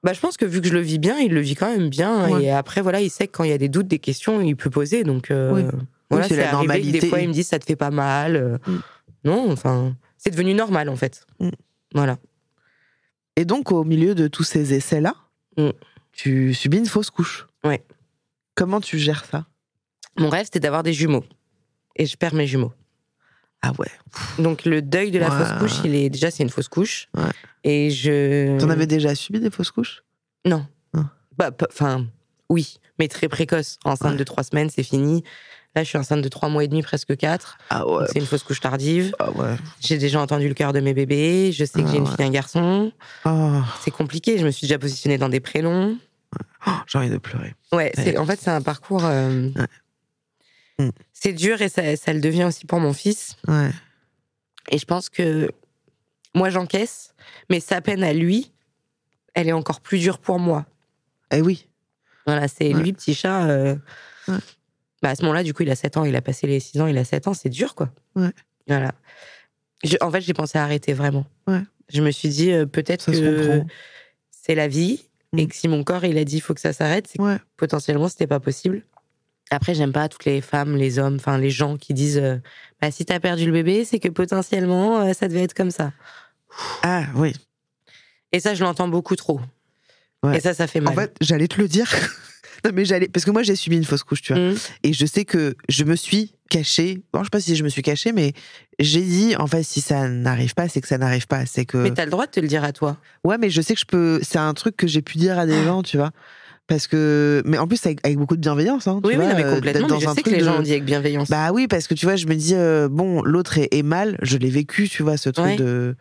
Bah, je pense que vu que je le vis bien, il le vit quand même bien. Ouais. Et après, voilà, il sait que quand il y a des doutes, des questions, il peut poser. Donc, euh, Oui. Voilà, c'est la normalité. des fois, il me dit ça te fait pas mal. euh, Mm. Non, enfin, c'est devenu normal en fait. Mm. Voilà. Et donc, au milieu de tous ces essais-là, Mm. tu subis une fausse couche. Ouais. Comment tu gères ça? Mon rêve, c'était d'avoir des jumeaux. Et je perds mes jumeaux. Ah ouais. Donc le deuil de la Ouais. fausse couche, il est déjà c'est une fausse couche. Ouais. Et je T'en avais déjà subi des fausses couches? Non. Ah. Bah, enfin oui, mais très précoce. Enceinte Ouais. de trois semaines, c'est fini. Là, je suis enceinte de trois mois et demi, presque quatre. Ah ouais. C'est une fausse couche tardive. Ah ouais. J'ai déjà entendu le cœur de mes bébés. Je sais que Ah j'ai une ouais. fille et un garçon. Ah, C'est compliqué. Je me suis déjà positionnée dans des prénoms. oh, j'ai envie de pleurer. Ouais, c'est, en fait, c'est un parcours. euh, Ouais. Mm. C'est dur et ça, ça le devient aussi pour mon fils. Et je pense que moi, j'encaisse, mais sa peine à lui, elle est encore plus dure pour moi. Eh oui. Voilà, c'est lui, petit chat. euh. Bah, à ce moment-là, du coup, il a 7 ans, il a passé les 6 ans, il a 7 ans, c'est dur, quoi. Ouais. Voilà. Je- en fait, j'ai pensé à arrêter vraiment. Ouais. Je me suis dit, euh, peut-être que c'est la vie, et Mm. que si mon corps, il a dit, il faut que ça s'arrête, c'est que Ouais. potentiellement, c'était pas possible. Après, j'aime pas toutes les femmes, les hommes, enfin, les gens qui disent, euh, bah, si t'as perdu le bébé, c'est que potentiellement, euh, ça devait être comme ça. Ah oui. Et ça, je l'entends beaucoup trop. Ouais. Et ça, ça fait mal. En fait, j'allais te le dire. (laughs) non, mais j'allais. Parce que moi, j'ai subi une fausse couche, tu vois. Mm. Et je sais que je me suis cachée. Bon, je sais pas si je me suis cachée, mais j'ai dit, en fait, si ça n'arrive pas, c'est que ça n'arrive pas. C'est que. Mais t'as le droit de te le dire à toi. Ouais, mais je sais que je peux. C'est un truc que j'ai pu dire à Ah. des gens, tu vois. Parce que. Mais en plus, avec, avec beaucoup de bienveillance. Hein, tu Oui, oui, non, mais euh, complètement. d'être Mais je dans un sais que les gens de- ont dit avec bienveillance. Bah oui, parce que tu vois, je me dis, euh, bon, l'autre est, est mal. Je l'ai vécu, tu vois, ce truc Ouais. de,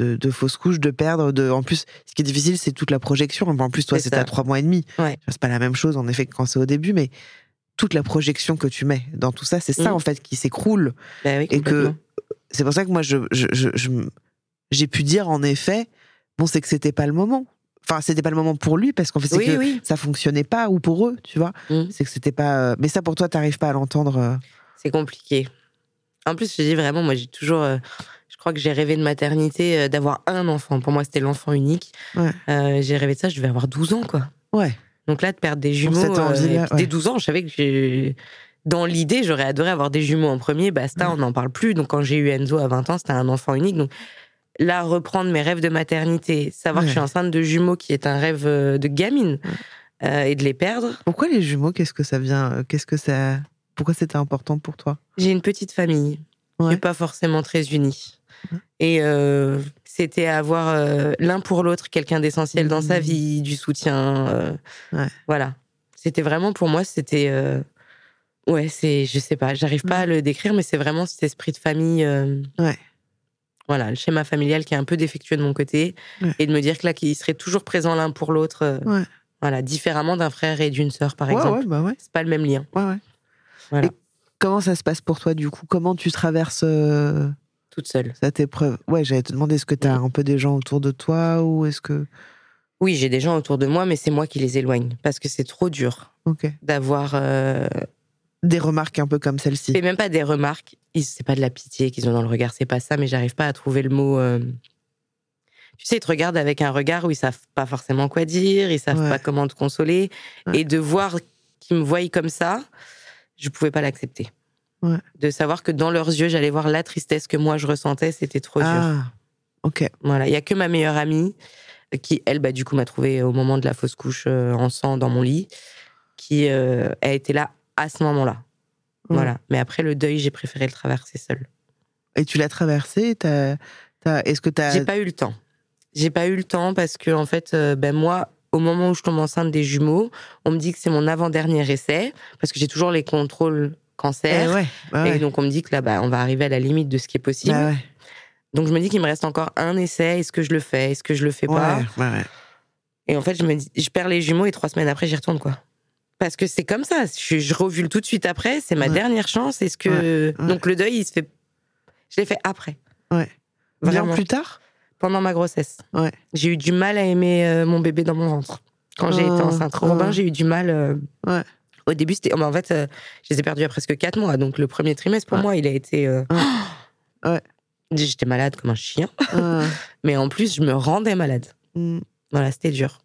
de, de fausse couche, de perdre. De... En plus, ce qui est difficile, c'est toute la projection. En plus, toi, C'est à trois mois et demi. Ouais. C'est pas la même chose, en effet, que quand c'est au début, mais toute la projection que tu mets dans tout ça, c'est ça, Mm. en fait, qui s'écroule. Bah oui, Et que c'est pour ça que moi, je, je, je- je m- j'ai pu dire, en effet, bon, c'est que c'était pas le moment. Enfin, c'était pas le moment pour lui, parce qu'en fait, Oui, que oui. ça fonctionnait pas, ou pour eux, tu vois. Mm. C'est que c'était pas. euh, Mais ça, pour toi, t'arrives pas à l'entendre. euh, C'est compliqué. En plus, je dis vraiment, moi, j'ai toujours. Je crois que j'ai rêvé de maternité, euh, d'avoir un enfant. Pour moi, c'était l'enfant unique. Ouais. Euh, j'ai rêvé de ça, je devais avoir 12 ans, quoi. Ouais. Donc là, de perdre des jumeaux. euh, et puis ouais. Dès 12 ans, je savais que. Dans l'idée, j'aurais adoré avoir des jumeaux en premier. Basta, on n'en parle plus. Donc, quand j'ai eu Enzo à 20 ans, c'était un enfant unique. Donc, là, reprendre mes rêves de maternité, savoir que je suis Ouais. enceinte de jumeaux, qui est un rêve euh, de gamine, euh, et de les perdre. Pourquoi les jumeaux Qu'est-ce que ça vient Qu'est-ce que ça Pourquoi c'était important pour toi? J'ai une petite famille, Ouais. n'est pas forcément très unie. Et euh, c'était avoir euh, l'un pour l'autre quelqu'un d'essentiel dans sa Mhm. vie, du soutien. euh, Ouais. Voilà. C'était vraiment pour moi, c'était. ouais, c'est. Je sais pas, j'arrive pas à le décrire, mais c'est vraiment cet esprit de famille. Ouais. Voilà, le schéma familial qui est un peu défectueux de mon côté. Ouais. Et de me dire que là, qu'ils seraient toujours présents l'un pour l'autre. Ouais. Voilà, différemment d'un frère et d'une sœur, par exemple. ouais, bah ouais. C'est pas le même lien. ouais, ouais. Voilà. Et comment ça se passe pour toi, du coup? Comment tu traverses Toute seule. cette épreuve Ouais, j'allais te demander, est-ce que tu as un peu des gens autour de toi ou est-ce que. Oui, j'ai des gens autour de moi, mais c'est moi qui les éloigne. Parce que c'est trop dur Ok. d'avoir. euh, Des remarques un peu comme celle-ci. C'est même pas des remarques. C'est pas de la pitié qu'ils ont dans le regard, c'est pas ça, mais j'arrive pas à trouver le mot. euh, tu sais, ils te regardent avec un regard où ils savent pas forcément quoi dire, ils savent Ouais. pas comment te consoler. Ouais. Et de voir qu'ils me voient comme ça, je pouvais pas l'accepter. Ouais. De savoir que dans leurs yeux, j'allais voir la tristesse que moi je ressentais, c'était trop dur. Ah, ok. Voilà, il y a que ma meilleure amie qui, elle, bah, du coup, m'a trouvé au moment de la fausse couche euh, en sang dans mon lit, qui euh, a été là à ce moment-là. Voilà. Mais après le deuil, j'ai préféré le traverser seule. Et tu l'as traversé? T'as, t'as- Est-ce que t'as. J'ai pas eu le temps. J'ai pas eu le temps parce que en fait, euh, ben moi, au moment où je tombe enceinte des jumeaux, on me dit que c'est mon avant-dernier essai parce que j'ai toujours les contrôles cancer. ouais, bah ouais. Et donc on me dit que là, bah, on va arriver à la limite de ce qui est possible. Bah ouais. Donc je me dis qu'il me reste encore un essai. Est-ce que je le fais? Est-ce que je le fais pas? Et en fait, je me dis, je perds les jumeaux et trois semaines après, j'y retourne quoi. Parce que c'est comme ça. Je, je revule tout de suite après. C'est ma dernière chance. Est-ce que donc le deuil, il se fait Je l'ai fait après. Ouais. Bien Vraiment. plus tard? Pendant ma grossesse. Ouais. J'ai eu du mal à aimer euh, mon bébé dans mon ventre. Quand j'ai Oh, été enceinte. oh. Robin, j'ai eu du mal. euh, Ouais. Au début, c'était. oh, en fait, euh, je les ai perdus à presque quatre mois. Donc le premier trimestre, pour Ouais. moi, il a été. euh, Ouais. J'étais malade comme un chien. Ah, (laughs) Mais en plus, je me rendais malade. mm. Voilà, c'était dur.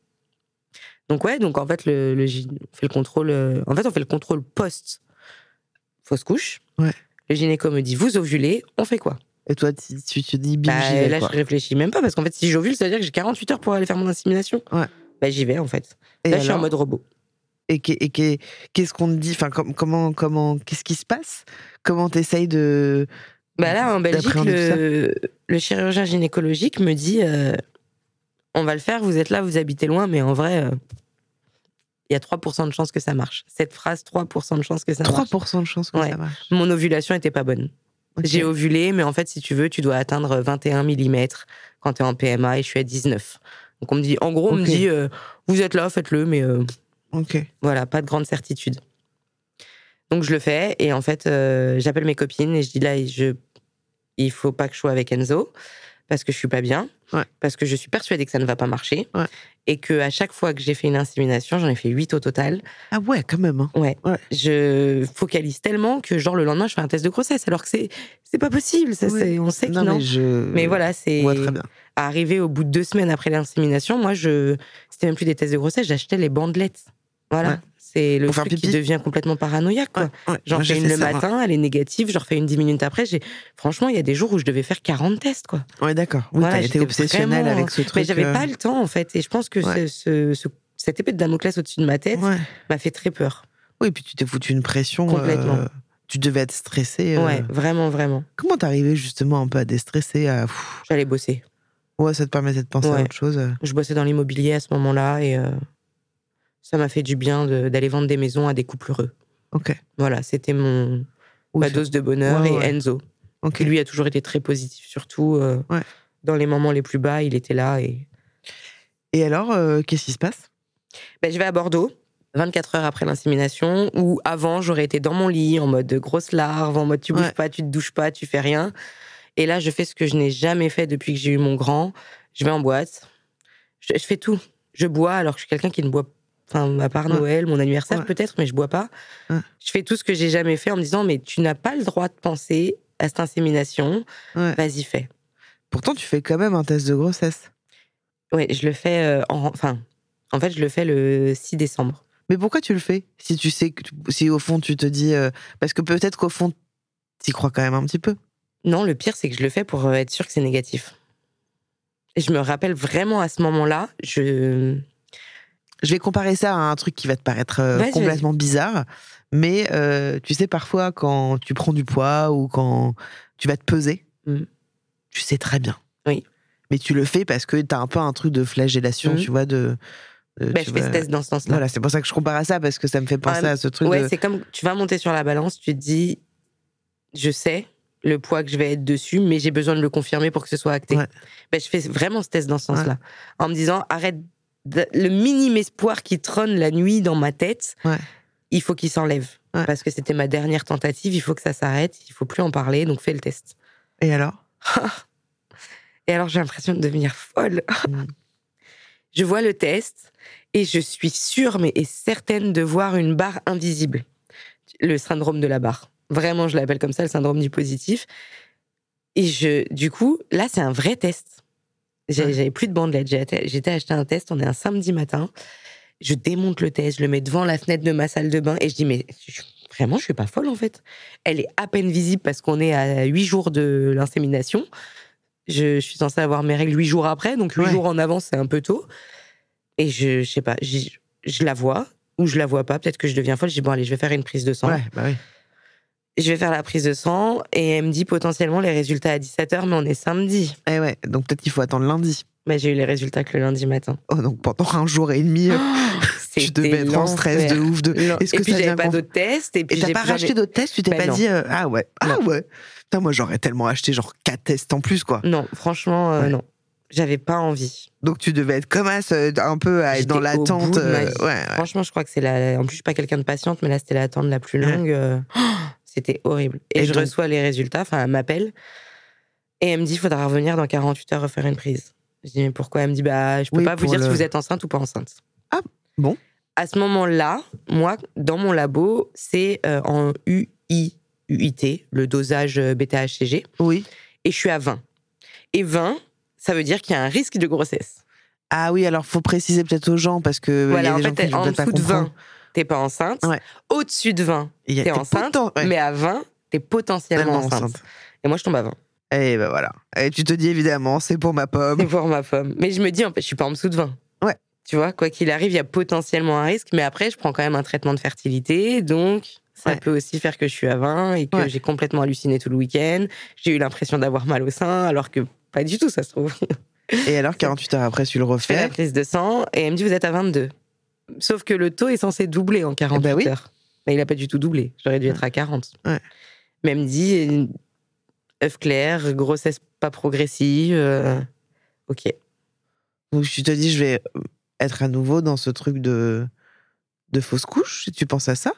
Donc ouais, donc en fait, le, le on fait le contrôle. euh, en fait, on fait le contrôle post fausse couche. Ouais. Le gynéco me dit vous ovulez, on fait quoi? Et toi, tu, te dis Bah, Là, quoi. je réfléchis même pas parce qu'en fait, si j'ovule, ça veut dire que j'ai 48 heures pour aller faire mon insémination. Ouais. Bah j'y vais en fait. Et là, je suis en mode robot. Et qu'est- et qu'est- qu'est-ce qu'on te dit? Enfin, com- comment, comment, qu'est-ce qui se passe? Comment t'essayes de Bah là, en Belgique, le, le chirurgien gynécologique me dit euh, on va le faire, vous êtes là, vous habitez loin, mais en vrai, euh, il y a 3% de chances que ça marche. Cette phrase, 3% de chances que ça marche. 3% de chance que Ouais. ça marche. Mon ovulation était pas bonne. J'ai ovulé, mais en fait, si tu veux, tu dois atteindre 21 mm quand tu es en PMA et je suis à 19. Donc on me dit, en gros, on me dit, euh, vous êtes là, faites-le, mais euh, Ok. voilà, pas de grande certitude. Donc je le fais et en fait, euh, j'appelle mes copines et je dis là, je, il faut pas que je sois avec Enzo parce que je suis pas bien, Ouais. parce que je suis persuadée que ça ne va pas marcher Ouais. et que à chaque fois que j'ai fait une insémination, j'en ai fait 8 au total. Ah ouais, quand même. hein. Ouais. Ouais. Je focalise tellement que genre le lendemain, je fais un test de grossesse alors que c'est c'est pas possible. Ça, c'est- on sait que Non, non. mais je. Mais voilà, c'est Ouais, très bien. arrivé au bout de deux semaines après l'insémination. Moi, je c'était même plus des tests de grossesse, j'achetais les bandelettes. Voilà, Ouais. c'est le truc qui devient complètement paranoïaque. Quoi. Ouais, ouais. J'en fais une le ça, matin, elle est négative, je refais une dix minutes après. J'ai franchement, il y a des jours où je devais faire 40 tests, quoi. Ouais, d'accord. Oui, Voilà, t'as été obsessionnelle vraiment- avec ce truc. Mais j'avais euh, pas le temps en fait, et je pense que ce, ce- ce- cette épée de Damoclès au-dessus de ma tête m'a fait très peur. Oui, puis tu t'es foutu une pression. Complètement. euh, Tu devais être stressée. euh. Ouais, vraiment, vraiment. Comment t'arrivais justement un peu à déstresser à... J'allais bosser. Ouais, ça te permettait de penser à autre chose. euh. Je bossais dans l'immobilier à ce moment-là et euh, ça m'a fait du bien de- d'aller vendre des maisons à des couples heureux. Ok. Voilà, c'était mon ma dose de bonheur Ouais, et ouais. Enzo, qui lui a toujours été très positif, surtout euh, Ouais. dans les moments les plus bas, il était là. Et Et alors, euh, qu'est-ce qui se passe? Ben, je vais à Bordeaux. 24 heures après l'insémination, où avant j'aurais été dans mon lit en mode grosse larve, en mode tu bouges pas, tu te douches pas, tu fais rien. Et là, je fais ce que je n'ai jamais fait depuis que j'ai eu mon grand. Je vais en boîte. Je, je fais tout. Je bois alors que je suis quelqu'un qui ne boit Enfin, à part Ouais. Noël, mon anniversaire Ouais. peut-être, mais je bois pas. Ouais. Je fais tout ce que j'ai jamais fait en me disant, mais tu n'as pas le droit de penser à cette insémination. Vas-y, fais. Pourtant, tu fais quand même un test de grossesse. Ouais, je le fais euh, en, enfin, en fait, je le fais le 6 décembre. Mais pourquoi tu le fais? Si tu sais que, tu- si au fond tu te dis, euh, parce que peut-être qu'au fond, t'y crois quand même un petit peu. Non, le pire, c'est que je le fais pour euh, être sûr que c'est négatif. Et je me rappelle vraiment à ce moment-là, je. Je vais comparer ça à un truc qui va te paraître euh, complètement bizarre, mais euh, tu sais parfois quand tu prends du poids ou quand tu vas te peser, Mm. tu sais très bien. Oui. Mais tu le fais parce que t'as un peu un truc de flagellation, Mm. tu vois, de. de- Bah, tu je fais ce test dans ce sens-là. Voilà, c'est pour ça que je compare à ça parce que ça me fait penser Ah, à ce truc Ouais, de. c'est comme tu vas monter sur la balance, tu te dis, je sais le poids que je vais être dessus, mais j'ai besoin de le confirmer pour que ce soit acté. Ouais. Ben, je fais vraiment ce test dans ce sens-là, en me disant, arrête, le minime espoir qui trône la nuit dans ma tête, Ouais. il faut qu'il s'enlève. Ouais. Parce que c'était ma dernière tentative, il faut que ça s'arrête, il faut plus en parler, donc fais le test. Et alors? (laughs) Et alors j'ai l'impression de devenir folle. (laughs) Mm. Je vois le test et je suis sûre, mais et certaine de voir une barre invisible. Le syndrome de la barre. Vraiment, je l'appelle comme ça, le syndrome du positif. Et je, du coup, là, c'est un vrai test. J'avais plus de bandelette. J'ai atta- J'étais acheté un test. On est un samedi matin. Je démonte le test, je le mets devant la fenêtre de ma salle de bain et je dis mais je- vraiment je suis pas folle en fait. Elle est à peine visible parce qu'on est à huit jours de l'insémination. Je, je suis censée avoir mes règles huit jours après, donc huit Ouais. jours en avance c'est un peu tôt. Et je, je sais pas, j'y- je la vois ou je la vois pas. Peut-être que je deviens folle. Je dis bon allez, je vais faire une prise de sang. Ouais, bah oui. Je vais faire la prise de sang et elle me dit potentiellement les résultats à 17h, mais on est samedi. Eh ouais, donc peut-être qu'il faut attendre lundi. Mais j'ai eu les résultats que le lundi matin. Oh, donc pendant un jour et demi, euh, (gasps) tu devais être en stress de ouf. De... Est-ce que puis ça j'avais pas d'autres tests. Et puis t'as pas racheté d'autres tests Tu t'es Ben pas non. dit, euh, ah ouais, ah Non. ouais. Putain, moi j'aurais tellement acheté genre 4 tests en plus, quoi. Non, franchement, euh, Ouais. non. J'avais pas envie. Donc tu devais être comme as, euh, un peu à être dans l'attente. euh, ouais, ouais. Franchement, je crois que c'est la. En plus, je suis pas quelqu'un de patiente, mais là, c'était l'attente la plus longue. euh, (gasps) C'était horrible. Et, Et je donc- reçois les résultats. Enfin, elle m'appelle et elle me dit, il faudra revenir dans 48 heures refaire une prise. Je dis, mais pourquoi? Elle me dit, bah, je peux Oui, pas vous dire si vous êtes enceinte ou pas enceinte. Ah, bon. À ce moment-là, moi, dans mon labo, c'est euh, en UI, UIT, le dosage euh, bêta-HCG, Oui. et je suis à 20. Et 20, ça veut dire qu'il y a un risque de grossesse. Ah oui, alors faut préciser peut-être aux gens parce que y Voilà, a en gens fait, qui en dessous de 20, comprendre. T'es pas enceinte. Ouais. Au-dessus de 20, Il y a- t'es t'es enceinte. potent- ouais, Mais à 20, t'es potentiellement enceinte. enceinte. Et moi, je tombe à 20. Et ben voilà. Et tu te dis évidemment, c'est pour ma pomme. C'est pour ma femme. Mais je me dis, en fait, je suis pas en dessous de 20. Ouais. Tu vois, quoi qu'il arrive, il y a potentiellement un risque. Mais après, je prends quand même un traitement de fertilité. Donc, ça Ouais. peut aussi faire que je suis à 20 et que Ouais. j'ai complètement halluciné tout le week-end. J'ai eu l'impression d'avoir mal au sein, alors que pas du tout, ça se trouve. Et alors 48 heures après, tu le Je fais la refais. prise de sang et elle me dit, vous êtes à 22. Sauf que le taux est censé doubler en 48 Eh ben oui. heures. Mais il n'a pas du tout doublé. J'aurais dû être à 40. Ouais. Mais elle me dit, œuf clair, grossesse pas progressive. euh, ok. Donc tu te dis, je vais être à nouveau dans ce truc de de fausse couche. Tu penses à ça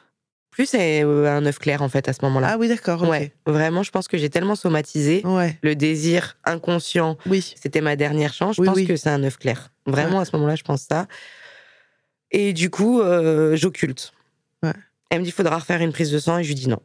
Plus c'est euh, un œuf clair en fait à ce moment-là. Ah oui, d'accord. Ouais, vraiment, je pense que j'ai tellement somatisé Ouais. le désir inconscient. Oui. C'était ma dernière chance. Je Oui, pense oui. que c'est un œuf clair. Vraiment, à ce moment-là, je pense ça. Et du coup, euh, j'occulte. Ouais. Elle me dit, il faudra refaire une prise de sang. Et je lui dis non.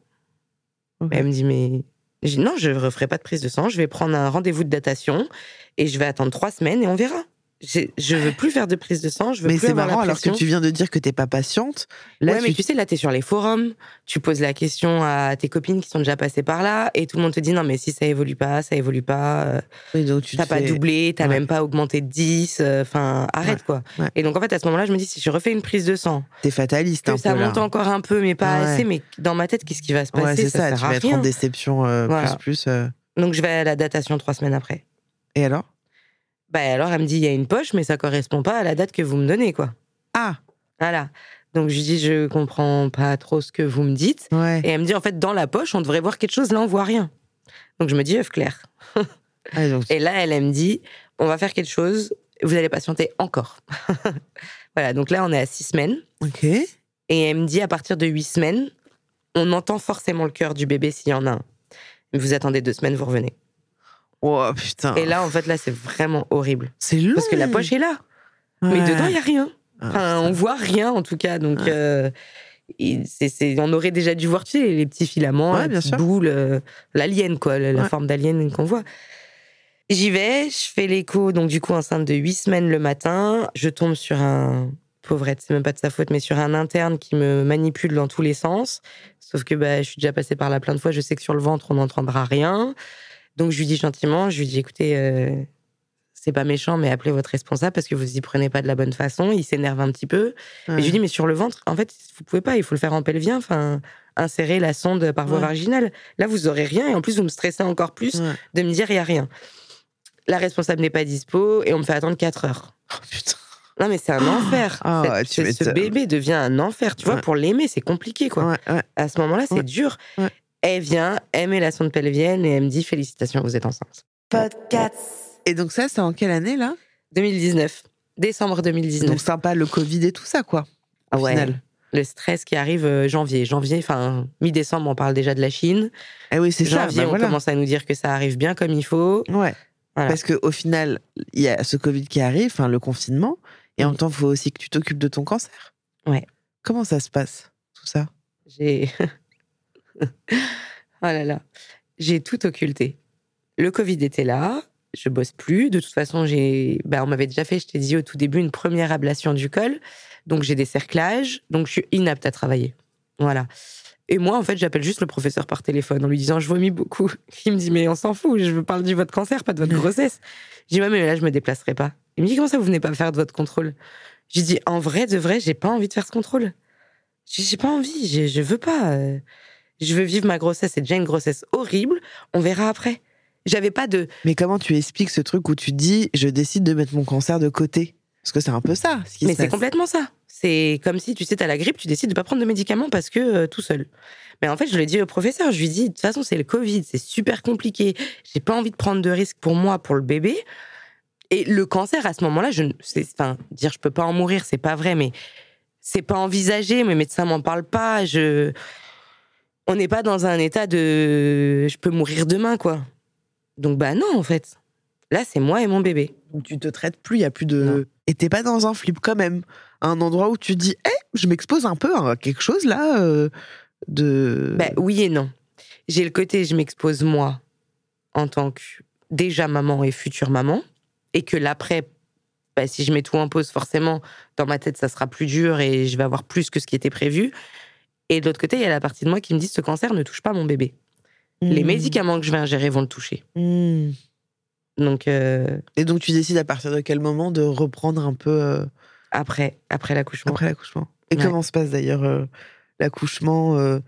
Elle me dit, mais. Je dis, non, je ne referai pas de prise de sang. Je vais prendre un rendez-vous de datation et je vais attendre trois semaines et on verra. Je veux plus faire de prise de sang. Je veux Mais plus c'est avoir la marrant alors que pression. tu viens de dire que t'es pas patiente. Là, ouais, mais tu- sais, là, t'es sur les forums, tu poses la question à tes copines qui sont déjà passées par là, et tout le monde te dit non, mais si ça évolue pas, ça évolue pas, euh, Oui, donc tu t'as pas fais- doublé, t'as Ouais. même pas augmenté de 10, euh, enfin, arrête quoi. Et donc, en fait, à ce moment-là, je me dis, si je refais une prise de sang, T'es fataliste que un ça peu là. monte encore un peu, mais pas assez, mais dans ma tête, qu'est-ce qui va se passer? Ouais, c'est ça. sert Tu vas être en déception euh, Voilà. plus plus. euh. Donc, je vais à la datation trois semaines après. Et alors? Bah, alors, elle me dit, il y a une poche, mais ça correspond pas à la date que vous me donnez, quoi. Ah Voilà. Donc, je lui dis, je comprends pas trop ce que vous me dites. ouais. Et elle me dit, en fait, dans la poche, on devrait voir quelque chose, là, on voit rien. Donc je me dis, œuf clair. (laughs) Ah, donc- Et là, elle, elle me dit, on va faire quelque chose, vous allez patienter encore. (laughs) voilà, donc là, on est à six semaines. Ok. Et elle me dit, à partir de huit semaines, on entend forcément le cœur du bébé s'il y en a un. Vous attendez deux semaines, vous revenez. Oh putain. Et là, en fait, là, c'est vraiment horrible. c'est long. Parce que la poche est là, mais dedans, il n'y a rien. Ah, Enfin, putain. on voit rien, en tout cas. Donc, Ouais. euh, et c'est- c'est- on aurait déjà dû voir, tu sais, les petits filaments, Ouais, les petites boules, euh, l'alien, quoi, la forme d'alien qu'on voit. J'y vais, je fais l'écho, donc du coup, enceinte de huit semaines le matin. Je tombe sur un. Pauvrette, c'est même pas de sa faute, mais sur un interne qui me manipule dans tous les sens. Sauf que bah, je suis déjà passée par là plein de fois, je sais que sur le ventre, on n'entendra rien. Donc je lui dis gentiment, je lui dis écoutez, euh, c'est pas méchant, mais appelez votre responsable parce que vous y prenez pas de la bonne façon. Il s'énerve un petit peu. Ouais. Et je lui dis, mais sur le ventre, en fait, vous pouvez pas, il faut le faire en pelvien, enfin, insérer la sonde par voie Ouais. vaginale. Là, vous aurez rien, et en plus, vous me stressez encore plus Ouais. de me dire, il y a rien. La responsable n'est pas dispo, et on me fait attendre 4 heures. Oh, putain. Non, mais c'est un enfer. Ah Cette- ouais, tu ce- bébé devient un enfer. Tu vois, pour l'aimer, c'est compliqué, quoi. Ouais, ouais. À ce moment-là, c'est dur. Elle vient, elle met la sonde pelvienne, et elle me dit, félicitations, vous êtes enceinte. Et donc ça, c'est en quelle année là? 2019. Décembre 2019. Donc sympa le Covid et tout ça quoi. Au Ah ouais. final. Le stress qui arrive euh, janvier. Janvier, enfin, mi-décembre, on parle déjà de la Chine. Eh oui, c'est ça. janvier, bah on voilà. commence à nous dire que ça arrive bien comme il faut. Ouais. Voilà. Parce que au final, il y a ce Covid qui arrive, enfin le confinement, et en même temps, il faut aussi que tu t'occupes de ton cancer. Ouais. Comment ça se passe tout ça? J'ai. Oh là là. J'ai tout occulté. Le Covid était là. je bosse plus. De toute façon, j'ai, bah, on m'avait déjà fait, je t'ai dit au tout début, une première ablation du col. Donc j'ai des cerclages, donc je suis inapte à travailler. Voilà. Et moi, en fait, j'appelle juste le professeur par téléphone en lui disant je vomis beaucoup. (laughs) Il me dit mais on s'en fout, je veux parler de votre cancer, pas de votre grossesse. Dis ouais, mais là, je me déplacerai pas. Il me dit comment ça, vous venez pas faire de votre contrôle? Je dis en vrai, de vrai, j'ai pas envie de faire ce contrôle. J'ai pas envie, je, je veux pas. Je veux vivre ma grossesse. C'est déjà une grossesse horrible. On verra après. J'avais pas de. Mais comment tu expliques ce truc où tu dis je décide de mettre mon cancer de côté? Parce que c'est un peu ça. Ce qui Mais c'est complètement ça. C'est comme si, tu sais, t'as la grippe, tu décides de pas prendre de médicaments parce que euh, tout seul. Mais en fait, je le dis au professeur, je lui dis, de toute façon, c'est le Covid, c'est super compliqué. J'ai pas envie de prendre de risques pour moi, pour le bébé. Et le cancer, à ce moment-là, je, ne- enfin, dire je peux pas en mourir, c'est pas vrai, mais c'est pas envisagé. Mes médecins m'en parlent pas. Je, on n'est pas dans un état de, je peux mourir demain, quoi. Donc bah non, en fait. Là, c'est moi et mon bébé. tu te traites plus, il y a plus de. Non. Et t'es pas dans un flip quand même, un endroit où tu dis, eh, je m'expose un peu à quelque chose là euh, de. Ben, oui et non. J'ai le côté, je m'expose moi en tant que déjà maman et future maman, et que l'après, ben, si je mets tout en pause, forcément, dans ma tête, ça sera plus dur et je vais avoir plus que ce qui était prévu. Et de l'autre côté, il y a la partie de moi qui me dit ce cancer ne touche pas mon bébé. Les Hmm. médicaments que je vais ingérer vont le toucher. Hmm. Donc euh, Et donc tu décides à partir de quel moment de reprendre un peu euh, après, après l'accouchement. après l'accouchement. Et Ouais. comment se passe d'ailleurs euh, l'accouchement euh,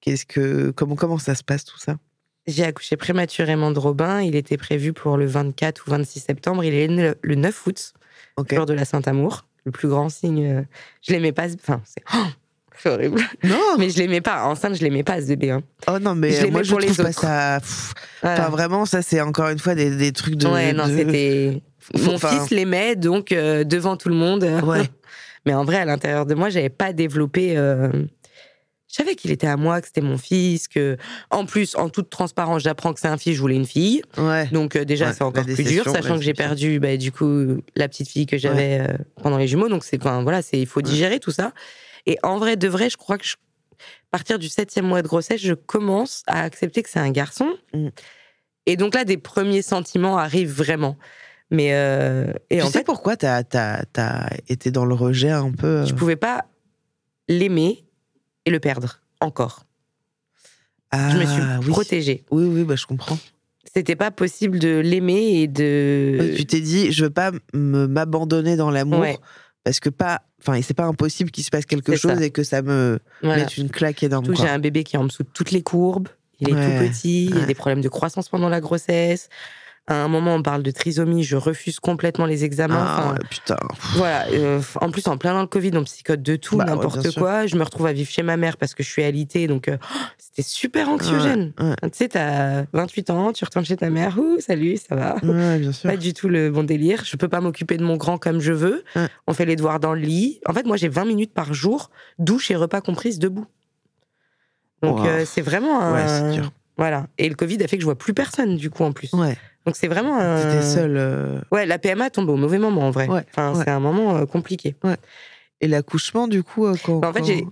Qu'est-ce que comment comment ça se passe tout ça? J'ai accouché prématurément de Robin. Il était prévu pour le 24 ou 26 septembre. Il est né le- le 9 août. Ok. jour de la Saint-Amour, le plus grand signe. Je l'aimais pas. Enfin, c'est oh, c'est horrible. Non. Mais je l'aimais pas. Enceinte, je l'aimais pas ce bébé. hein. Oh non mais Je l'aimais moi je pour les trouve pas autres. ça. pff, Voilà. Enfin vraiment ça c'est encore une fois des, des trucs de. ouais, non, c'était. Mon enfin- fils l'aimait, donc euh, devant tout le monde. Ouais. (laughs) Mais en vrai, à l'intérieur de moi, j'avais pas développé. euh, Je savais qu'il était à moi, que c'était mon fils, que en plus, en toute transparence, j'apprends que c'est un fils, je voulais une fille. Ouais. Donc euh, déjà, Ouais, c'est encore plus dur, sachant que j'ai perdu, bah, du coup, la petite fille que j'avais euh, pendant les jumeaux. Donc c'est, enfin voilà, c'est, il faut digérer tout ça. Et en vrai, de vrai, je crois que je- à partir du septième mois de grossesse, je commence à accepter que c'est un garçon. Mm. Et donc là, des premiers sentiments arrivent vraiment. Mais euh, et tu en sais fait, pourquoi t'as as, été dans le rejet un peu euh, je pouvais pas l'aimer et le perdre encore. je me suis Ah, oui. protégée. Oui oui bah je comprends. C'était pas possible de l'aimer et de. tu t'es dit je veux pas m'abandonner dans l'amour Ouais. parce que pas enfin c'est pas impossible qu'il se passe quelque chose ça. et que ça me Voilà. mette une claque énorme. J'ai un bébé qui est en dessous de toutes les courbes. Il est Ouais, tout petit. Il a des problèmes de croissance pendant la grossesse. À un moment, on parle de trisomie. Je refuse complètement les examens. Ah, Enfin, ouais, putain. Voilà. euh, en plus, en plein dans le Covid, on psychote de tout, Bah ouais, n'importe sûr. quoi. Je me retrouve à vivre chez ma mère parce que je suis alitée. Donc, euh, oh, c'était super anxiogène. Ouais, Tu sais, t'as 28 ans, tu retournes chez ta mère. Ouh, salut, ça va ouais, ouais, bien sûr. pas du tout le bon délire. Je peux pas m'occuper de mon grand comme je veux. Ouais. On fait les devoirs dans le lit. En fait, moi, j'ai 20 minutes par jour, douche et repas comprises debout. Donc, Wow. euh, c'est vraiment un... Ouais, c'est dur. Voilà. Et le Covid a fait que je vois plus personne, du coup, en plus. Ouais. Donc, c'est vraiment un... T'étais seule. euh, Ouais, la PMA tombe au mauvais moment, en vrai. Ouais, Enfin, ouais. c'est un moment euh, compliqué. Et l'accouchement du coup euh, quand. Bah, en fait, j'ai-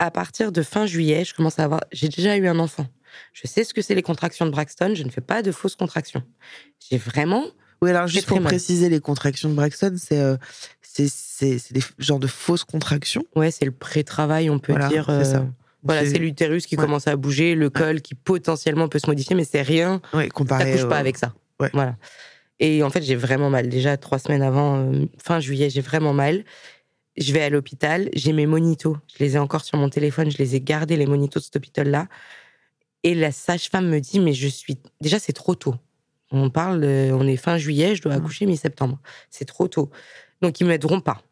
À partir de fin juillet, je commence à avoir... J'ai déjà eu un enfant. Je sais ce que c'est les contractions de Braxton. Je ne fais pas de fausses contractions. J'ai vraiment... Oui alors juste pour mal. préciser les contractions de Braxton c'est euh, c'est c'est c'est des genres de fausses contractions. Ouais, c'est le pré-travail, on peut Voilà, dire. c'est ça. Voilà, C'est- c'est l'utérus qui Ouais. commence à bouger, le col qui potentiellement peut se modifier, mais c'est rien. Ouais, comparé. T'accouches pas avec ça. Ouais. Voilà. Et en fait, j'ai vraiment mal. Déjà, trois semaines avant, euh, fin juillet, j'ai vraiment mal. Je vais à l'hôpital, j'ai mes monitos. Je les ai encore sur mon téléphone, je les ai gardés, les monitos de cet hôpital-là. Et la sage-femme me dit, mais je suis. Déjà, c'est trop tôt. On parle, de- on est fin juillet, je dois Mm. accoucher mi-septembre. C'est trop tôt. Donc, ils m'aideront pas.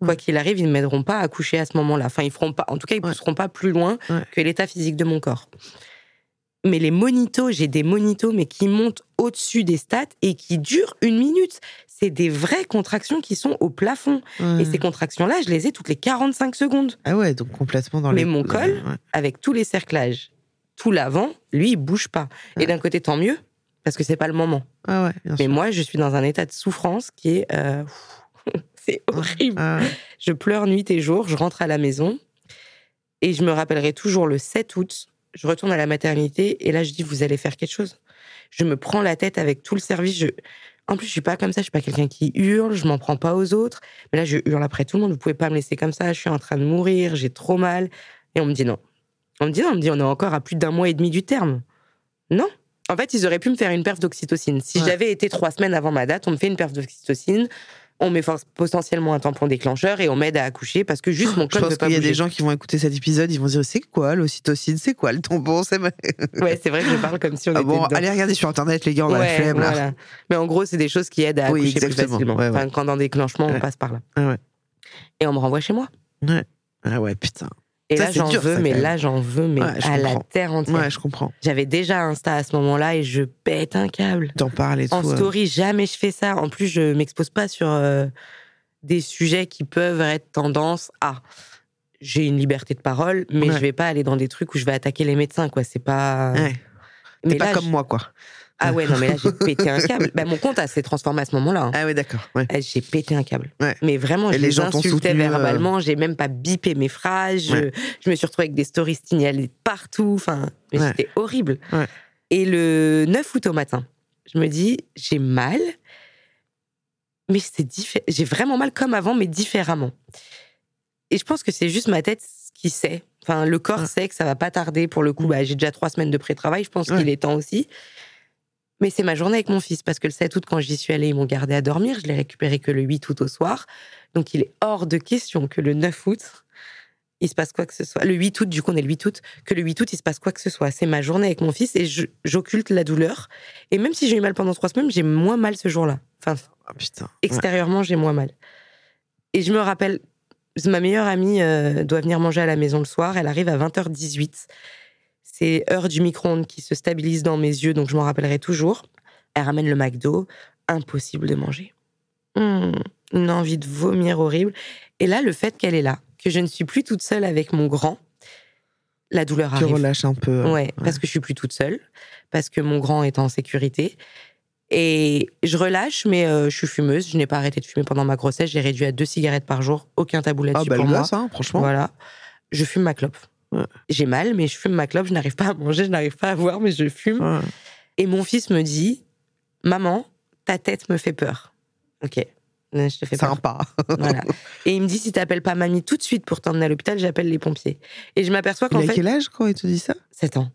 Quoi Mm. qu'il arrive, ils ne m'aideront pas à accoucher à ce moment-là. Enfin, ils feront pas. En tout cas, ils Ouais. pousseront pas plus loin Ouais. que l'état physique de mon corps. Mais les monitos, j'ai des monitos, mais qui montent au-dessus des stats et qui durent une minute. C'est des vraies contractions qui sont au plafond. Ouais. Et ces contractions-là, je les ai toutes les 45 secondes. Ah ouais donc complètement dans Mais les. mon col, ouais. Avec tous les cerclages, tout l'avant, lui, il bouge pas. Ouais. Et d'un côté, tant mieux, parce que c'est pas le moment. Ah ouais bien Mais sûr. moi, je suis dans un état de souffrance qui est. euh, (laughs) c'est horrible. Ah. Je pleure nuit et jour, je rentre à la maison et je me rappellerai toujours le 7 août, je retourne à la maternité et là je dis vous allez faire quelque chose. Je me prends la tête avec tout le service. Je... En plus, je suis pas comme ça. Je suis pas quelqu'un qui hurle. Je m'en prends pas aux autres. Mais là, je hurle après tout le monde. Vous pouvez pas me laisser comme ça. Je suis en train de mourir. J'ai trop mal. Et on me dit non. On me dit non. On me dit on est encore à plus d'un mois et demi du terme. Non. En fait, ils auraient pu me faire une perf d'oxytocine. Si Ouais. j'avais été trois semaines avant ma date, on me fait une perf d'oxytocine. On met potentiellement un tampon déclencheur et on m'aide à accoucher parce que juste mon col ne veut pas qu'il y a bouger. des gens qui vont écouter cet épisode, ils vont dire c'est quoi l'ocytocine, c'est quoi le tampon, c'est Ouais, c'est vrai que je parle comme si on Ah était bon, dedans. allez regarder sur internet les gars, on a la Ouais, flemme là. voilà. Mais en gros, c'est des choses qui aident à Oui, accoucher plus exactement. facilement. Ouais, ouais. Enfin, quand dans déclenchement, Ouais. on passe par là. Ah ouais. Et on me renvoie chez moi. Ah ouais, putain. Et Ça, là, j'en veux, mais là, j'en veux, mais Ouais, je à la terre entière. Ouais, je comprends. J'avais déjà Insta à ce moment-là et je pète un câble. T'en parles et tout. En euh. story, jamais je fais ça. En plus, je m'expose pas sur euh, des sujets qui peuvent être tendance à. J'ai une liberté de parole, mais Ouais. je vais pas aller dans des trucs où je vais attaquer les médecins, quoi. C'est pas. Ouais. Mais T'es pas là, comme je- moi, quoi. Ah ouais, non, mais là, j'ai pété un câble. Bah, mon compte a s'est transformé à ce moment-là. hein. Ah ouais, d'accord. Ouais. Eh, J'ai pété un câble. Ouais. Mais vraiment, Et je les les, insultais euh, verbalement. J'ai même pas bipé mes phrases. Je, Ouais. je me suis retrouvée avec des stories signalées partout. Enfin, c'était horrible. Et le 9 août au matin, je me dis, j'ai mal, mais c'est j'ai vraiment mal comme avant, mais différemment. Et je pense que c'est juste ma tête qui sait. Enfin, le corps sait que ça va pas tarder. Pour le coup, bah, j'ai déjà trois semaines de pré-travail. Je pense qu'il est temps aussi. Mais c'est ma journée avec mon fils parce que le 7 août, quand j'y suis allée, ils m'ont gardé à dormir. Je l'ai récupéré que le 8 août au soir. Donc il est hors de question que le 9 août, il se passe quoi que ce soit. Le 8 août, du coup, on est le 8 août, que le 8 août, il se passe quoi que ce soit. C'est ma journée avec mon fils et j'occulte la douleur. Et même si j'ai eu mal pendant trois semaines, j'ai moins mal ce jour-là. Enfin, Ah putain. Ouais. extérieurement, j'ai moins mal. Et je me rappelle, ma meilleure amie euh, doit venir manger à la maison le soir. Elle arrive à 20h18. C'est heure du micro-ondes qui se stabilise dans mes yeux, donc je m'en rappellerai toujours. Elle ramène le McDo. Impossible de manger. Hum, une envie de vomir horrible. Et là, le fait qu'elle est là, que je ne suis plus toute seule avec mon grand, la douleur Tu arrive. relâches un peu. euh, Ouais, parce que je suis plus toute seule, parce que mon grand est en sécurité. Et je relâche, mais euh, je suis fumeuse. Je n'ai pas arrêté de fumer pendant ma grossesse. J'ai réduit à deux cigarettes par jour. Aucun tabou Ah là-dessus bah le pour moi. gosse, hein, franchement. Voilà. Je fume ma clope. Ouais. J'ai mal, mais je fume ma clope. Je n'arrive pas à manger, je n'arrive pas à voir, mais je fume. Ouais. Et mon fils me dit Maman, ta tête me fait peur. Ok. Euh, Je te fais peur. Sympa. (laughs) Voilà. Et il me dit Si t'appelles pas mamie tout de suite pour t'emmener à l'hôpital, j'appelle les pompiers. Et je m'aperçois Il qu'en a fait. quel âge quand il te dit ça? 7 ans.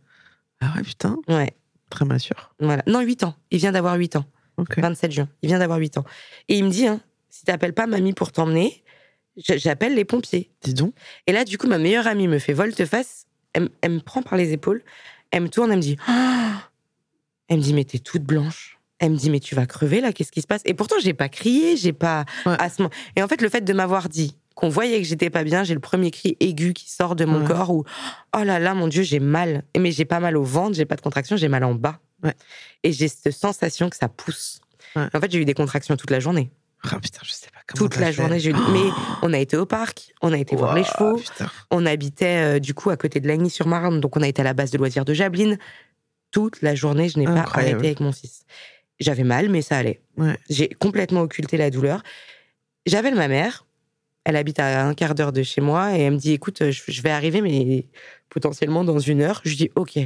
Ah ouais, putain. Ouais. Très mature. Voilà. Non, 8 ans. Il vient d'avoir 8 ans. Ok. 27 juin. Il vient d'avoir 8 ans. Et il me dit, hein, si t'appelles pas mamie pour t'emmener, j'appelle les pompiers. Dis donc. Et là, du coup, ma meilleure amie me fait volte-face. Elle, me prend par les épaules. Elle me tourne, elle me dit, Ah (gasps) elle me dit, mais t'es toute blanche. Elle me dit, mais tu vas crever là, qu'est-ce qui se passe? Et pourtant, j'ai pas crié, j'ai pas. Ouais. à ce moment- Et en fait, le fait de m'avoir dit qu'on voyait que j'étais pas bien, j'ai le premier cri aigu qui sort de mon Ouais. corps où, oh là là, mon Dieu, j'ai mal. Mais j'ai pas mal au ventre, j'ai pas de contraction, j'ai mal en bas. Ouais. Et j'ai cette sensation que ça pousse. En fait, j'ai eu des contractions toute la journée. Ah putain, je sais pas comment. Toute la fait. journée, j'ai. Mais (gasps) on a été au parc, on a été voir les chevaux, Putain. on habitait euh, du coup à côté de Lagny-sur-Marne, donc on a été à la base de loisirs de Jablines. Toute la journée, je n'ai pas arrêté avec mon fils. J'avais mal, mais ça allait. Ouais. J'ai complètement occulté la douleur. J'appelle ma mère. Elle habite à un quart d'heure de chez moi et elle me dit écoute, je je vais arriver, mais potentiellement dans une heure. Je dis ok,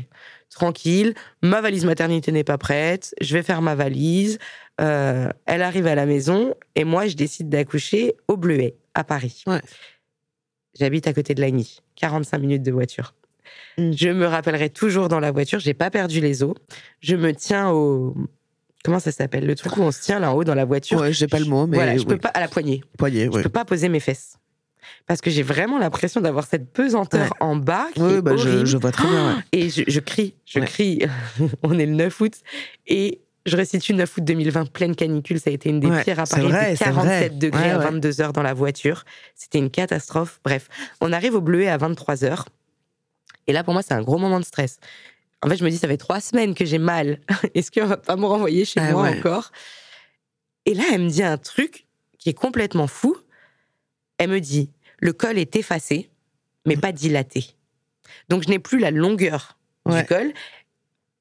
tranquille. Ma valise maternité n'est pas prête. Je vais faire ma valise. Euh, elle arrive à la maison et moi, je décide d'accoucher au Bleuet, à Paris. Ouais. J'habite à côté de Lagny, 45 minutes de voiture. Mm. Je me rappellerai toujours dans la voiture, j'ai pas perdu les os. Je me tiens au. Comment ça s'appelle? Le truc où on se tient là-haut dans la voiture. Ouais, j'ai pas le mot, mais voilà, je oui. peux pas. À la poignée. Poignet, Je ouais. peux pas poser mes fesses. Parce que j'ai vraiment l'impression d'avoir cette pesanteur Ouais. en bas qui Oui, est bah, je, je vois très bien. ouais. Et je, je crie, je Ouais. crie. (laughs) on est le 9 août. Et je restitue 9 août 2020, pleine canicule. Ça a été une des Ouais, pires à Paris. vrai, Il c'est fait 47 vrai. degrés Ouais, à ouais. 22 heures dans la voiture. C'était une catastrophe. Bref, on arrive au Bleuet à 23 heures. Et là, pour moi, c'est un gros moment de stress. En fait, je me dis, ça fait trois semaines que j'ai mal. (laughs) Est-ce qu'on va pas me renvoyer chez Ah moi ouais. encore? Et là, elle me dit un truc qui est complètement fou. Elle me dit, le col est effacé, mais pas dilaté. Donc, je n'ai plus la longueur Ouais. du col,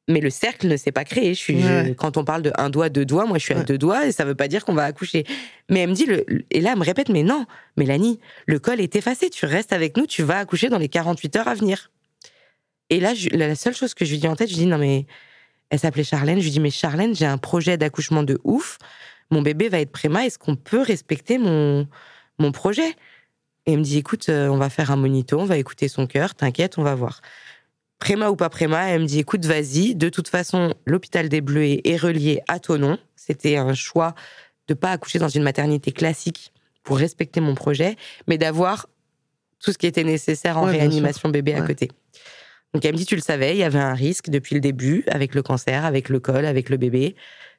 mais le cercle ne s'est pas créé. Je suis, Ouais. je- quand on parle de un doigt, deux doigts, moi, je suis à Ouais. deux doigts et ça veut pas dire qu'on va accoucher. Mais elle me dit, le, et là, elle me répète, mais non, Mélanie, le col est effacé, tu restes avec nous, tu vas accoucher dans les 48 heures à venir. Et là, je- la seule chose que je lui dis en tête, je lui dis, non, mais Elle s'appelait Charlène. Je lui dis, mais Charlène, j'ai un projet d'accouchement de ouf. Mon bébé va être préma. Est-ce qu'on peut respecter mon, mon projet? Et elle me dit, écoute, euh, on va faire un monito, on va écouter son cœur, t'inquiète, on va voir. Préma ou pas préma, elle me dit, écoute, vas-y. De toute façon, l'hôpital des Bleus est relié à ton nom. C'était un choix de pas accoucher dans une maternité classique pour respecter mon projet, mais d'avoir tout ce qui était nécessaire en Ouais, réanimation bébé à côté. Donc elle me dit, tu le savais, il y avait un risque depuis le début, avec le cancer, avec le col, avec le bébé.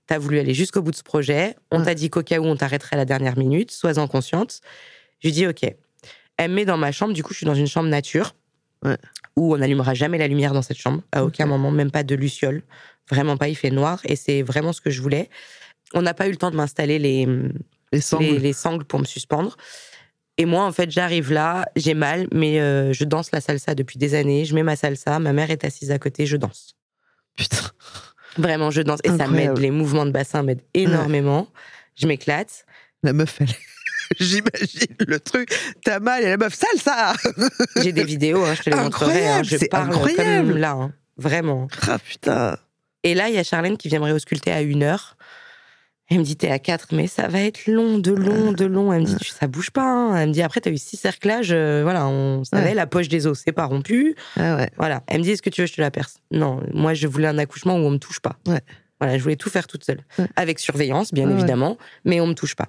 Tu as voulu aller jusqu'au bout de ce projet. On Ouais. t'a dit qu'au cas où on t'arrêterait à la dernière minute, sois-en consciente. Je lui dis, OK. Elle me met dans ma chambre, du coup, je suis dans une chambre nature, Ouais. où on n'allumera jamais la lumière dans cette chambre, à aucun moment, même pas de luciole. Vraiment pas, il fait noir, et c'est vraiment ce que je voulais. On n'a pas eu le temps de m'installer les, Les sangles. les, les sangles pour me suspendre. Et moi, en fait, j'arrive là, j'ai mal, mais euh, je danse la salsa depuis des années. Je mets ma salsa, ma mère est assise à côté, je danse. Putain. Vraiment, je danse. Et ça m'aide, les mouvements de bassin m'aident énormément. Je m'éclate. La meuf, elle. (laughs) J'imagine le truc. T'as mal et la meuf, sale ça J'ai des vidéos, hein, je te les montrerai. hein. Incroyable, Je c'est parle incroyable. comme là, hein. vraiment. Ah putain. Et là, il y a Charlène qui vient me réausculter à une heure. Elle me dit, t'es à 4, mais ça va être long, de long, de long. Elle me dit, tu- ça bouge pas. hein. Elle me dit, après, t'as eu six cerclages. euh, voilà, on savait, Ouais. la poche des os, c'est pas rompu. Ah ouais. Voilà. Elle me dit, est-ce que tu veux que je te la perce? Non, moi, je voulais un accouchement où on me touche pas. Ouais. Voilà, je voulais tout faire toute seule. Avec surveillance, bien évidemment, mais on me touche pas.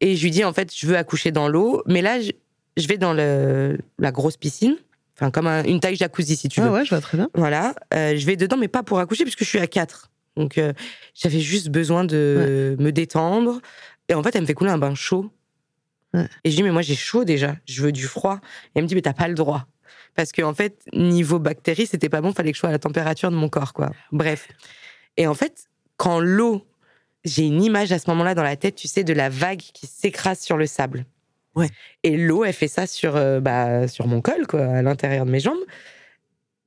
Et je lui dis, en fait, je veux accoucher dans l'eau, mais là, je, je vais dans le, la grosse piscine, enfin, comme un- une taille jacuzzi, si tu veux. Ah ouais, je vois très bien. Voilà, euh, je vais dedans, mais pas pour accoucher, puisque je suis à 4. Donc, euh, j'avais juste besoin de me détendre. Et en fait, elle me fait couler un bain chaud. Ouais. Et je dis, mais moi, j'ai chaud déjà, je veux du froid. Et elle me dit, mais t'as pas le droit. Parce qu'en fait, niveau bactéries, c'était pas bon, fallait que je sois à la température de mon corps, quoi. Bref. Et en fait, quand l'eau, j'ai une image à ce moment-là dans la tête, tu sais, de la vague qui s'écrase sur le sable. Ouais. Et l'eau, elle fait ça sur, euh, bah, sur mon col, quoi, à l'intérieur de mes jambes.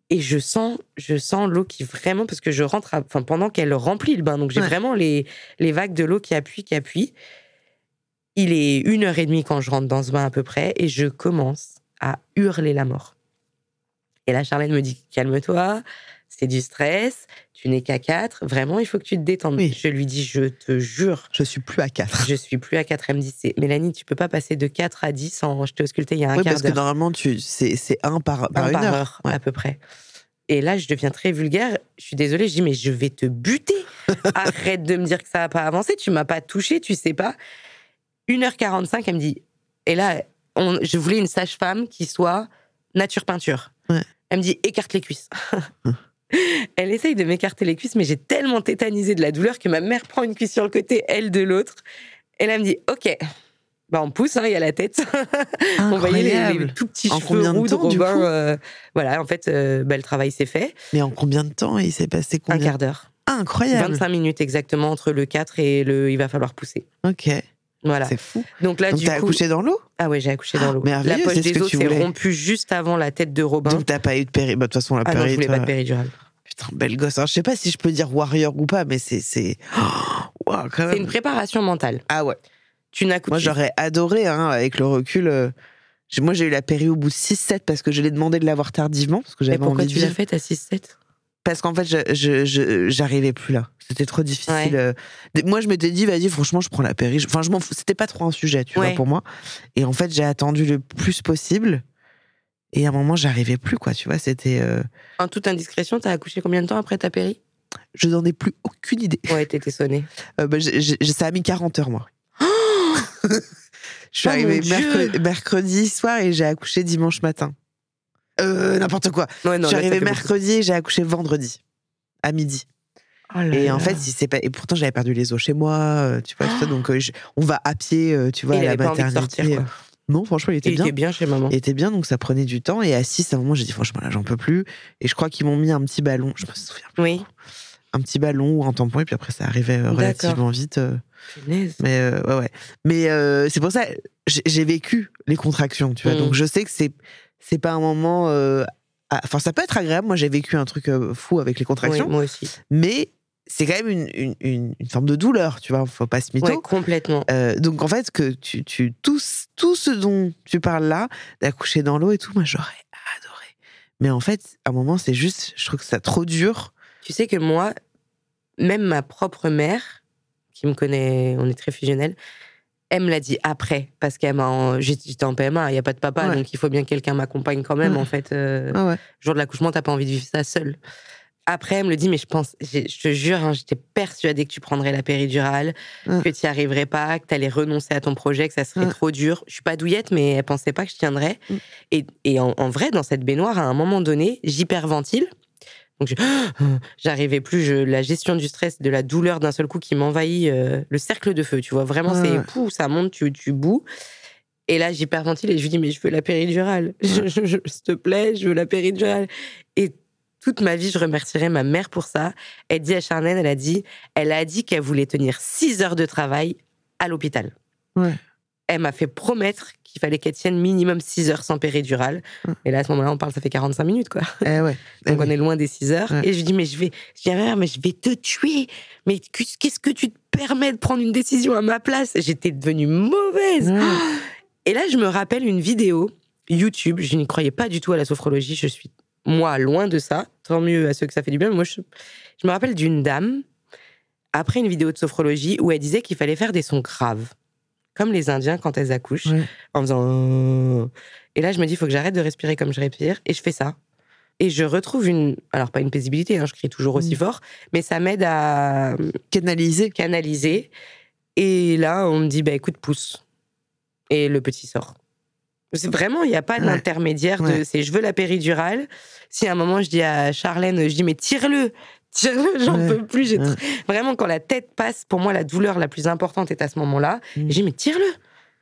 Et je sens, je sens l'eau qui vraiment, parce que je rentre, enfin, pendant qu'elle remplit le bain, donc j'ai Ouais. vraiment les, les vagues de l'eau qui appuient, qui appuient. Il est une heure et demie quand je rentre dans ce bain à peu près, et je commence à hurler la mort. Et là, Charlène me dit calme-toi, c'est du stress, tu n'es qu'à 4, vraiment, il faut que tu te détendes. Oui. Je lui dis, je te jure, Je suis plus à 4. je suis plus à 4. Elle me dit, Mélanie, tu peux pas passer de 4 à 10 en. Je t'ai ausculté il y a un Oui, quart parce que normalement, tu, c'est, c'est un par, par Un une par heure. heure, Ouais. à peu près. Et là, je deviens très vulgaire. Je suis désolée, je dis, mais je vais te buter. (laughs) Arrête de me dire que ça n'a pas avancé. Tu m'as pas touché, tu sais pas. 1h45, elle me dit. Et là, on- je voulais une sage-femme qui soit nature peinture. Ouais. Elle me dit, écarte les cuisses. (laughs) elle essaye de m'écarter les cuisses, mais j'ai tellement tétanisé de la douleur que ma mère prend une cuisse sur le côté, elle de l'autre. Et là, elle me dit, OK. Bah, on pousse, hein, il y a la tête. (laughs) on voyait les, les tout petits En cheveux roux de temps, Robin. euh, voilà, en fait, euh, bah, le travail s'est fait. Mais en combien de temps il s'est passé Un combien quart d'heure. Incroyable. 25 minutes exactement entre le 4 et le il va falloir pousser. Ok. Voilà. C'est fou. Donc là, Donc du t'as coup. accouché dans l'eau? Ah ouais, j'ai accouché dans l'eau. merveilleux, La poche des os s'est rompue juste avant la tête de Robin. Donc t'as pas eu de péri. Bah, de toute façon, la ah non, je péri. voulais toi- pas de péridurale. Putain, belle gosse. Alors, je sais pas si je peux dire warrior ou pas, mais c'est. c'est... (gasps) Quand C'est une préparation mentale. Ah ouais. Tu n'accouches Moi, j'aurais adoré, hein, avec le recul. euh, Moi, j'ai eu la péri au bout de 6-7 parce que je l'ai demandé de l'avoir tardivement. Parce que Mais j'avais pourquoi envie tu l'as faite à 6-7 Parce qu'en fait, je, j'arrivais plus là. C'était trop difficile. Ouais. euh. Moi, je m'étais dit, vas-y, franchement, je prends la péri. Enfin, je m'en fous. C'était pas trop un sujet, tu Ouais. vois, pour moi. Et en fait, j'ai attendu le plus possible. Et à un moment, j'arrivais plus, quoi. Tu vois, c'était. euh, En toute indiscrétion, t'as accouché combien de temps après ta péri? Je n'en ai plus aucune idée. Ouais, t'étais sonnée. (laughs) Euh, bah, ça a mis 40 heures, moi. (gasps) (laughs) je suis Oh, arrivée mercredi soir et j'ai accouché dimanche matin. Euh, n'importe quoi. Ouais, non, je suis là, ça arrivée fait mercredi et j'ai accouché vendredi à midi. Oh là Et là. en fait, si c'est pas et pourtant j'avais perdu les os chez moi, euh, tu vois tout ça. Donc euh, je- on va à pied, tu vois, Et à il la avait pas envie de maternité. sortir, quoi. Non, franchement, il était Il bien. était bien chez maman. Il était bien, donc ça prenait du temps. Et à 6, à un moment, j'ai dit franchement là, j'en peux plus. Et je crois qu'ils m'ont mis un petit ballon. Je me souviens. plus. Oui. Un petit ballon ou un tampon. Et puis après, ça arrivait relativement vite. Mais euh, ouais, ouais. Mais euh, c'est pour ça, j'ai j'ai vécu les contractions, tu vois. Mm. Donc je sais que c'est c'est pas un moment. euh, Enfin, ça peut être agréable. Moi, j'ai vécu un truc euh, fou avec les Oui, contractions, moi aussi. mais c'est quand même une, une, une, une forme de douleur, tu vois. Faut pas se mytho. Ouais, complètement. Euh, donc en fait, que tu, tu tout, ce- tout ce dont tu parles là, d'accoucher dans l'eau et tout, moi j'aurais adoré. Mais en fait, à un moment, c'est juste, je trouve que c'est trop dur. Tu sais que moi, même ma propre mère, qui me connaît, on est très fusionnels, elle me l'a dit après, parce qu'elle m'a. J'étais en PMA, il n'y a pas de papa, Ouais. donc il faut bien que quelqu'un m'accompagne quand même, Ouais. en fait. euh, Ah ouais. jour de l'accouchement, t'as pas envie de vivre ça seule. Après, elle me le dit, mais je pense, je te jure, hein, j'étais persuadée que tu prendrais la péridurale, que tu n'y arriverais pas, que tu allais renoncer à ton projet, que ça serait trop dur. Je suis pas douillette, mais elle pensait pas que je tiendrais. Mm. Et, et en, en vrai, dans cette baignoire, à un moment donné, j'hyperventile. Donc, je- (gasps) j'arrivais plus, je, la gestion du stress, de la douleur d'un seul coup qui m'envahit, euh, le cercle de feu, tu vois. Vraiment, Ouais, c'est ouais. pou, ça monte, tu, tu boues. Et là, j'hyperventile et je lui dis, mais je veux la péridurale. (laughs) S'il te plaît, je veux la péridurale. Et toute ma vie, je remercierai ma mère pour ça. Elle dit à Charnène, elle a dit, elle a dit qu'elle voulait tenir 6 heures de travail à l'hôpital. Ouais. Elle m'a fait promettre qu'il fallait qu'elle tienne minimum 6 heures sans péridurale. Ouais. Et là, à ce moment-là, on parle, ça fait 45 minutes, quoi. Eh ouais. (laughs) Eh Donc oui. on est loin des 6 heures. Ouais. Et je lui dis, mais je vais, je dis, mère, mais je vais te tuer. Mais qu'est-ce que tu te permets de prendre une décision à ma place? J'étais devenue mauvaise. Ouais. (gasps) Et là, je me rappelle une vidéo YouTube. Je n'y croyais pas du tout à la sophrologie. Je suis, moi, loin de ça. Tant mieux à ceux que ça fait du bien. Mais moi, je, je me rappelle d'une dame, après une vidéo de sophrologie, où elle disait qu'il fallait faire des sons graves. Comme les Indiens quand elles accouchent, Ouais. en faisant. euh. Et là, je me dis, il faut que j'arrête de respirer comme je respire. Et je fais ça. Et je retrouve une. Alors, pas une paisibilité, hein, je crie toujours aussi Mm. fort, mais ça m'aide à Canaliser. canaliser. Et là, on me dit, bah écoute, pousse. Et le petit sort. C'est vraiment, il n'y a pas Ouais. d'intermédiaire de Ouais. c'est je veux la péridurale. Si à un moment je dis à Charlène, je dis mais tire-le, tire-le, (laughs) j'en Ouais. peux plus. j'ai Ouais. Vraiment, quand la tête passe, pour moi, la douleur la plus importante est à ce moment-là. Mm. Je dis mais tire-le,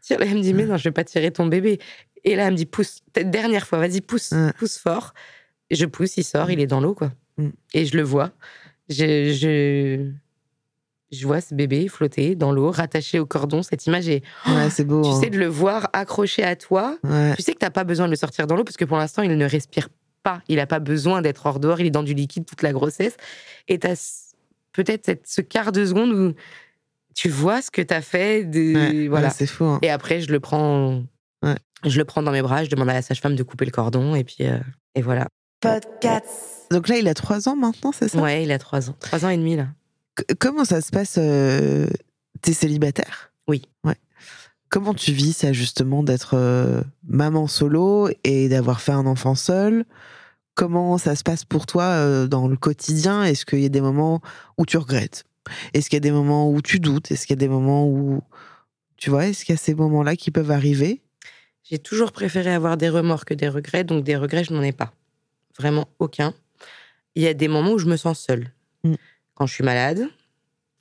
tire-le. Elle me dit mais non, je vais pas tirer ton bébé. Et là, elle me dit pousse, dernière fois, vas-y, pousse, pousse fort. Je pousse, il sort, Mm. il est dans l'eau, quoi. Mm. Et je le vois. Je, je, je vois ce bébé flotter dans l'eau, rattaché au cordon. Cette image est. Ouais, c'est beau. Tu hein. sais, de le voir accroché à toi. Ouais. Tu sais que t'as pas besoin de le sortir dans l'eau parce que pour l'instant, il ne respire pas. Il n'a pas besoin d'être hors dehors. Il est dans du liquide toute la grossesse. Et tu as peut-être cette- ce quart de seconde où tu vois ce que tu as fait. De, Ouais, voilà. ouais, c'est fou. hein. Et après, je le prends. Ouais. Je le prends dans mes bras. Je demande à la sage-femme de couper le cordon. Et puis, euh, et voilà. Donc là, il a trois ans maintenant, c'est ça? Ouais, il a trois ans. Trois ans et demi, là. C- Comment ça se passe euh, T'es célibataire Oui. Ouais. Comment tu vis ça justement d'être euh, maman solo et d'avoir fait un enfant seul? Comment ça se passe pour toi euh, dans le quotidien? Est-ce qu'il y a des moments où tu regrettes? Est-ce qu'il y a des moments où tu doutes? Est-ce qu'il y a des moments où tu vois Est-ce qu'il y a ces moments-là qui peuvent arriver? J'ai toujours préféré avoir des remords que des regrets, donc des regrets, je n'en ai pas. Vraiment aucun. Il y a des moments où je me sens seule. Mm. Quand je suis malade,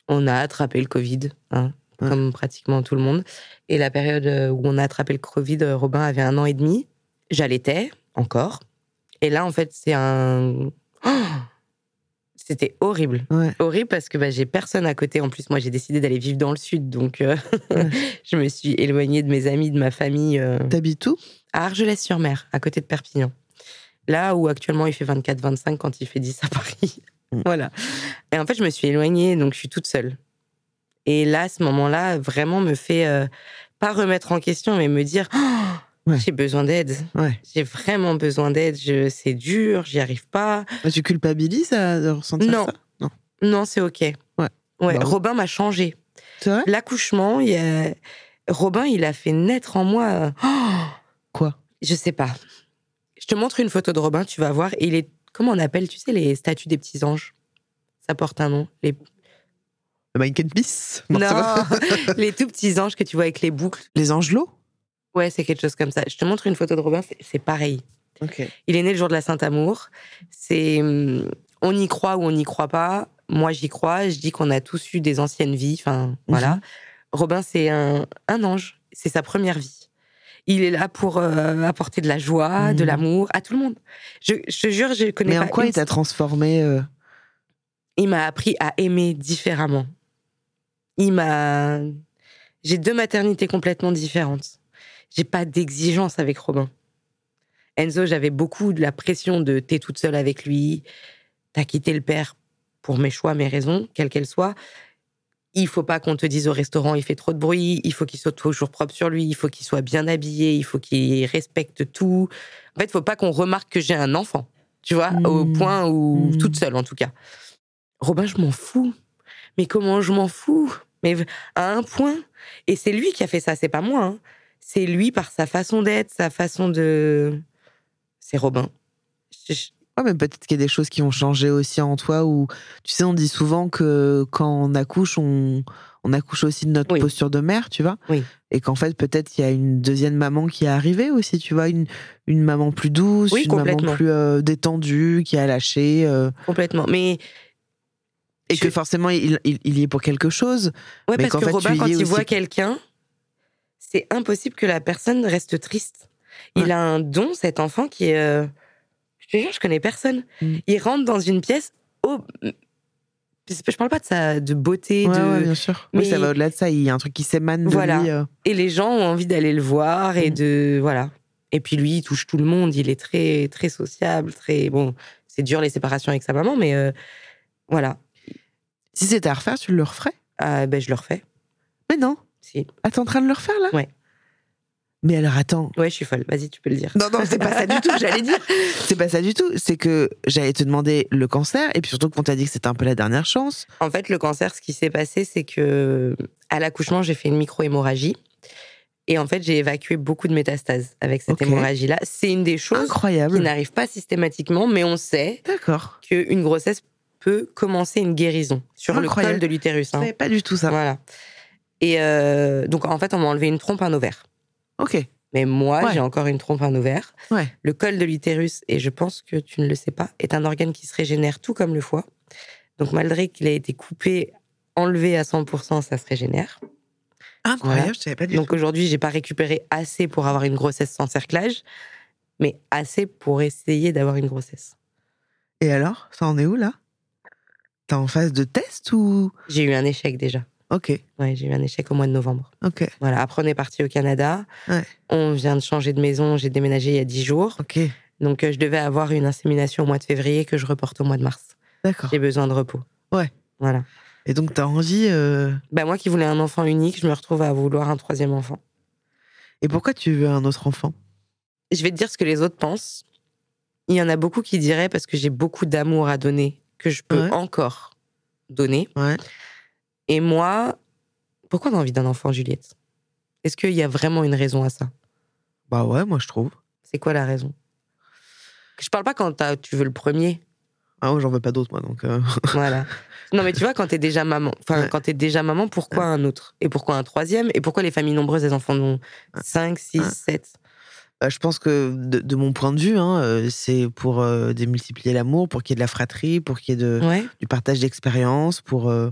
on a attrapé le Covid, hein, Ouais. comme pratiquement tout le monde. Et la période euh, où on a attrapé le Covid, euh, Robin avait un an et demi. J'allaitais encore. Et là, en fait, c'est un. Oh (gasps) C'était horrible. Ouais. Horrible parce que bah, j'ai personne à côté. En plus, moi, j'ai décidé d'aller vivre dans le sud. Donc, euh, Ouais. (laughs) je me suis éloignée de mes amis, de ma famille. euh, T'habites où? à Argelès-sur-Mer, à côté de Perpignan. Là où actuellement il fait 24-25 quand il fait 10 à Paris. Mm. (laughs) voilà. Et en fait, je me suis éloignée, donc je suis toute seule. Et là, ce moment-là, vraiment me fait euh, pas remettre en question, mais me dire Oh, (gasps) Ouais. j'ai besoin d'aide. Ouais. J'ai vraiment besoin d'aide. C'est dur, j'y arrive pas. Mais Tu culpabilises à de ressentir Non. ça? Non. Non, c'est ok. Ouais. Ouais. Bah. Robin m'a changé. L'accouchement, il y a... Robin, il a fait naître en moi. euh, (gasps) Quoi? Je sais pas. Je te montre une photo de Robin, tu vas voir. Il est, comment on appelle, tu sais, les statues des petits anges? Ça porte un nom. Les... Le Mike and Peace Non, pas- (laughs) les tout petits anges que tu vois avec les boucles. Les angelots? Ouais, c'est quelque chose comme ça. Je te montre une photo de Robin, c'est- pareil. Ok. Il est né le jour de la Saint-Amour. C'est, hum, on y croit ou on n'y croit pas. Moi, j'y crois. Je dis qu'on a tous eu des anciennes vies. Enfin, voilà. Robin, c'est un, un ange. C'est sa première vie. Il est là pour euh, apporter de la joie, de Mhm. l'amour à tout le monde. Je, je te jure, je connais Mais pas en quoi une il t'a transformé euh, il m'a appris à aimer différemment. Il m'a. J'ai deux maternités complètement différentes. J'ai pas d'exigence avec Robin. Enzo, j'avais beaucoup de la pression de t'es toute seule avec lui, t'as quitté le père pour mes choix, mes raisons, quelles qu'elles soient. Il faut pas qu'on te dise au restaurant il fait trop de bruit, il faut qu'il soit toujours propre sur lui, il faut qu'il soit bien habillé, il faut qu'il respecte tout. En fait, il faut pas qu'on remarque que j'ai un enfant, tu vois, au Mm. point où Mm. toute seule en tout cas. Robin, je m'en fous. Mais comment je m'en fous? Mais à un point. Et c'est lui qui a fait ça, c'est pas moi. hein. C'est lui par sa façon d'être, sa façon de. C'est Robin. Je- Ouais, mais peut-être qu'il y a des choses qui ont changé aussi en toi ou tu sais on dit souvent que quand on accouche on, on accouche aussi de notre Oui. posture de mère tu vois Oui. et qu'en fait peut-être il y a une deuxième maman qui est arrivée aussi tu vois une, une maman plus douce Oui, une maman plus euh, détendue qui a lâché euh, Complètement. Mais et que forcément il, il, il y est pour quelque chose Ouais, Mais parce que fait, Robin, quand il aussi- voit quelqu'un, c'est impossible que la personne reste triste. Il Ouais. a un don, cet enfant, qui est. euh, Je te jure, je connais personne. Mm. Il rentre dans une pièce. Oh, je parle pas de sa de beauté, Ouais, de... ouais, bien sûr oui mais- ça va au-delà de ça il y a un truc qui s'émane de Voilà. lui euh. et les gens ont envie d'aller le voir et Mm. de voilà. Et puis lui, il touche tout le monde. Il est très très sociable, très bon. C'est dur les séparations avec sa maman, mais euh, voilà. Si c'était à refaire tu le referais? Ah, ben je le refais. mais non Si. ah t'es en train de le refaire là? Ouais. mais alors attends Ouais, je suis folle. Vas-y, tu peux le dire. Non, non, c'est pas ça du tout, j'allais dire. (laughs) C'est pas ça du tout. C'est que j'allais te demander le cancer, et puis surtout qu'on t'a dit que c'était un peu la dernière chance. En fait, le cancer, ce qui s'est passé, c'est que à l'accouchement, j'ai fait une micro-hémorragie. Et en fait, j'ai évacué beaucoup de métastases avec cette hémorragie-là. C'est une des choses qui Incroyable. n'arrive pas systématiquement, mais on sait qu'une grossesse peut commencer une guérison sur Incroyable. le col de l'utérus. Je hein. savais pas du tout ça. Voilà. Et euh, donc, en fait, on m'a enlevé une trompe, un ovaire. Ok. Mais moi, Ouais. j'ai encore une trompe, un ovaire. Ouais. Le col de l'utérus, et je pense que tu ne le sais pas, est un organe qui se régénère tout comme le foie. Donc, malgré qu'il ait été coupé, enlevé à 100%, ça se régénère. Incroyable, Voilà. je savais pas du Donc, aujourd'hui, j'ai pas récupéré assez pour avoir une grossesse sans cerclage, mais assez pour essayer d'avoir une grossesse. Et alors, ça en est où là? T'es en phase de test ou? J'ai eu un échec déjà. Ok, Ouais, j'ai eu un échec au mois de novembre. ok, Voilà. Après, on est parti au Canada. Ouais. On vient de changer de maison. J'ai déménagé il y a 10 jours. ok. Donc, euh, je devais avoir une insémination au mois de février que je reporte au mois de mars. D'accord. J'ai besoin de repos. Ouais. Voilà. Et donc t'as envie. euh, Bah, moi qui voulais un enfant unique, je me retrouve à vouloir un troisième enfant. Et pourquoi tu veux un autre enfant? Je vais te dire ce que les autres pensent. Il y en a beaucoup qui diraient parce que j'ai beaucoup d'amour à donner, que je peux Ouais. encore donner. Ouais. Et moi, pourquoi on a envie d'un enfant, Juliette? Est-ce qu'il y a vraiment une raison à ça? Bah ouais, moi je trouve. C'est quoi la raison? Je parle pas quand tu veux le premier. Ah, moi, j'en veux pas d'autres moi donc. euh, (laughs) Voilà. Non, mais tu vois, quand t'es déjà maman, enfin, Ouais. quand t'es déjà maman, pourquoi un autre? Et pourquoi un troisième? Et pourquoi les familles nombreuses, elles en font 5, 6, Ouais. 7 Bah, je pense que de, de mon point de vue, hein, euh, c'est pour euh, démultiplier l'amour, pour qu'il y ait de la fratrie, pour qu'il y ait de, Ouais. du partage d'expérience, pour. euh,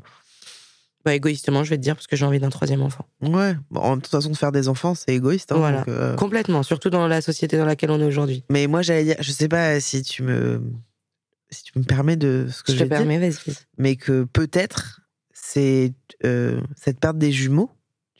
Bah, égoïstement, je vais te dire, parce que j'ai envie d'un troisième enfant. Ouais. Bon, en toute façon, de faire des enfants, c'est égoïste. hein, Voilà. donc, euh, Complètement, surtout dans la société dans laquelle on est aujourd'hui. Mais moi, j'allais dire, je sais pas si tu me, si tu me permets de ce que Je je, te permets, vas-y. mais que peut-être c'est cette perte des jumeaux,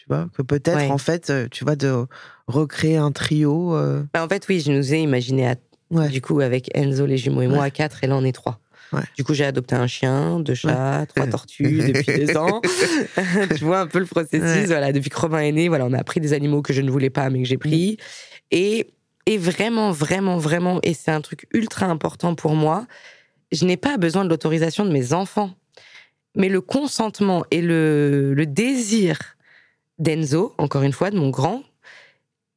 vois, que peut-être Ouais. en fait, euh, tu vois, de recréer un trio. euh, Bah, en fait, oui, je nous ai imaginé, à- ouais. du coup, avec Enzo, les jumeaux et moi, à quatre, et là, on est trois. Ouais. Du coup, j'ai adopté un chien, deux chats, trois (laughs) tortues depuis deux ans. (laughs) tu vois un peu le processus. Ouais. Voilà, depuis que Robin est né, voilà, on a pris des animaux que je ne voulais pas, mais que j'ai pris. Et, et vraiment, vraiment, vraiment, et c'est un truc ultra important pour moi, je n'ai pas besoin de l'autorisation de mes enfants. Mais le consentement et le, le désir d'Enzo, encore une fois, de mon grand,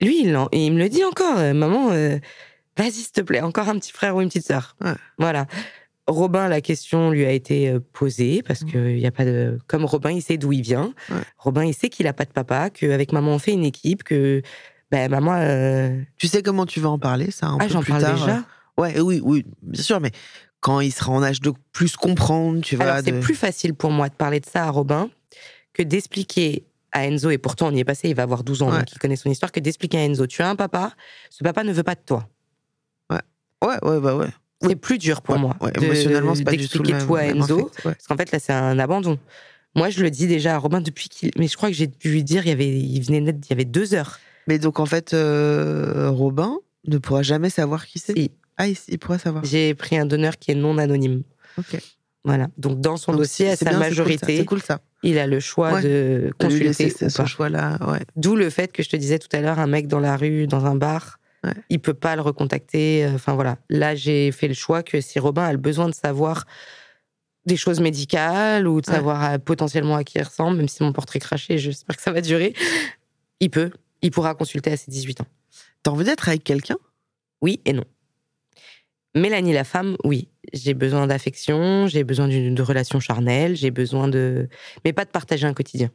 lui, il, en- et il me le dit encore, euh, maman, euh, vas-y, s'il te plaît, encore un petit frère ou une petite sœur. Ouais. Voilà. Robin, la question lui a été euh, posée parce que il y a pas de. Comme Robin, il sait d'où il vient. Ouais. Robin, il sait qu'il a pas de papa, qu'avec maman on fait une équipe, que ben maman. euh, Tu sais comment tu vas en parler, ça un Ah, j'en parle tard. déjà. Ouais, oui, oui, bien sûr, mais quand il sera en âge de plus comprendre, tu vas. Alors c'est plus facile pour moi de parler de ça à Robin que d'expliquer à Enzo, et pourtant on y est passé, il va avoir 12 ans, Ouais. donc il connaît son histoire, que d'expliquer à Enzo, tu as un papa, ce papa ne veut pas de toi. Ouais, ouais, bah ouais. C'est plus dur pour Ouais, moi ouais, de- émotionnellement, c'est pas du tout le même, tout à Enzo. affect, ouais. Parce qu'en fait, là, c'est un abandon. Moi, je le dis déjà à Robin depuis qu'il. Mais je crois que j'ai dû lui dire, il, y avait... il venait naître, il y avait deux heures. Mais donc, en fait, euh, Robin ne pourra jamais savoir qui c'est? Si. Ah, il, il pourra savoir. J'ai pris un donneur qui est non anonyme. Ok. Voilà. Donc, dans son Donc, dossier, à sa bien, c'est cool, ça, majorité, C'est cool ça. il a le choix Ouais. de lui consulter ce choix-là, ouais. D'où le fait que je te disais tout à l'heure, un mec dans la rue, dans un bar, Ouais. il peut pas le recontacter. euh, Enfin voilà. Là, j'ai fait le choix que si Robin a le besoin de savoir des choses médicales ou de savoir euh, potentiellement à qui il ressemble, même si mon portrait craché, j'espère que ça va durer. Il peut, il pourra consulter à ses 18 ans. T'as envie d'être avec quelqu'un? Oui et non. Mélanie la femme, oui. J'ai besoin d'affection, j'ai besoin d'une de relations charnelles, j'ai besoin de. Mais pas de partager un quotidien.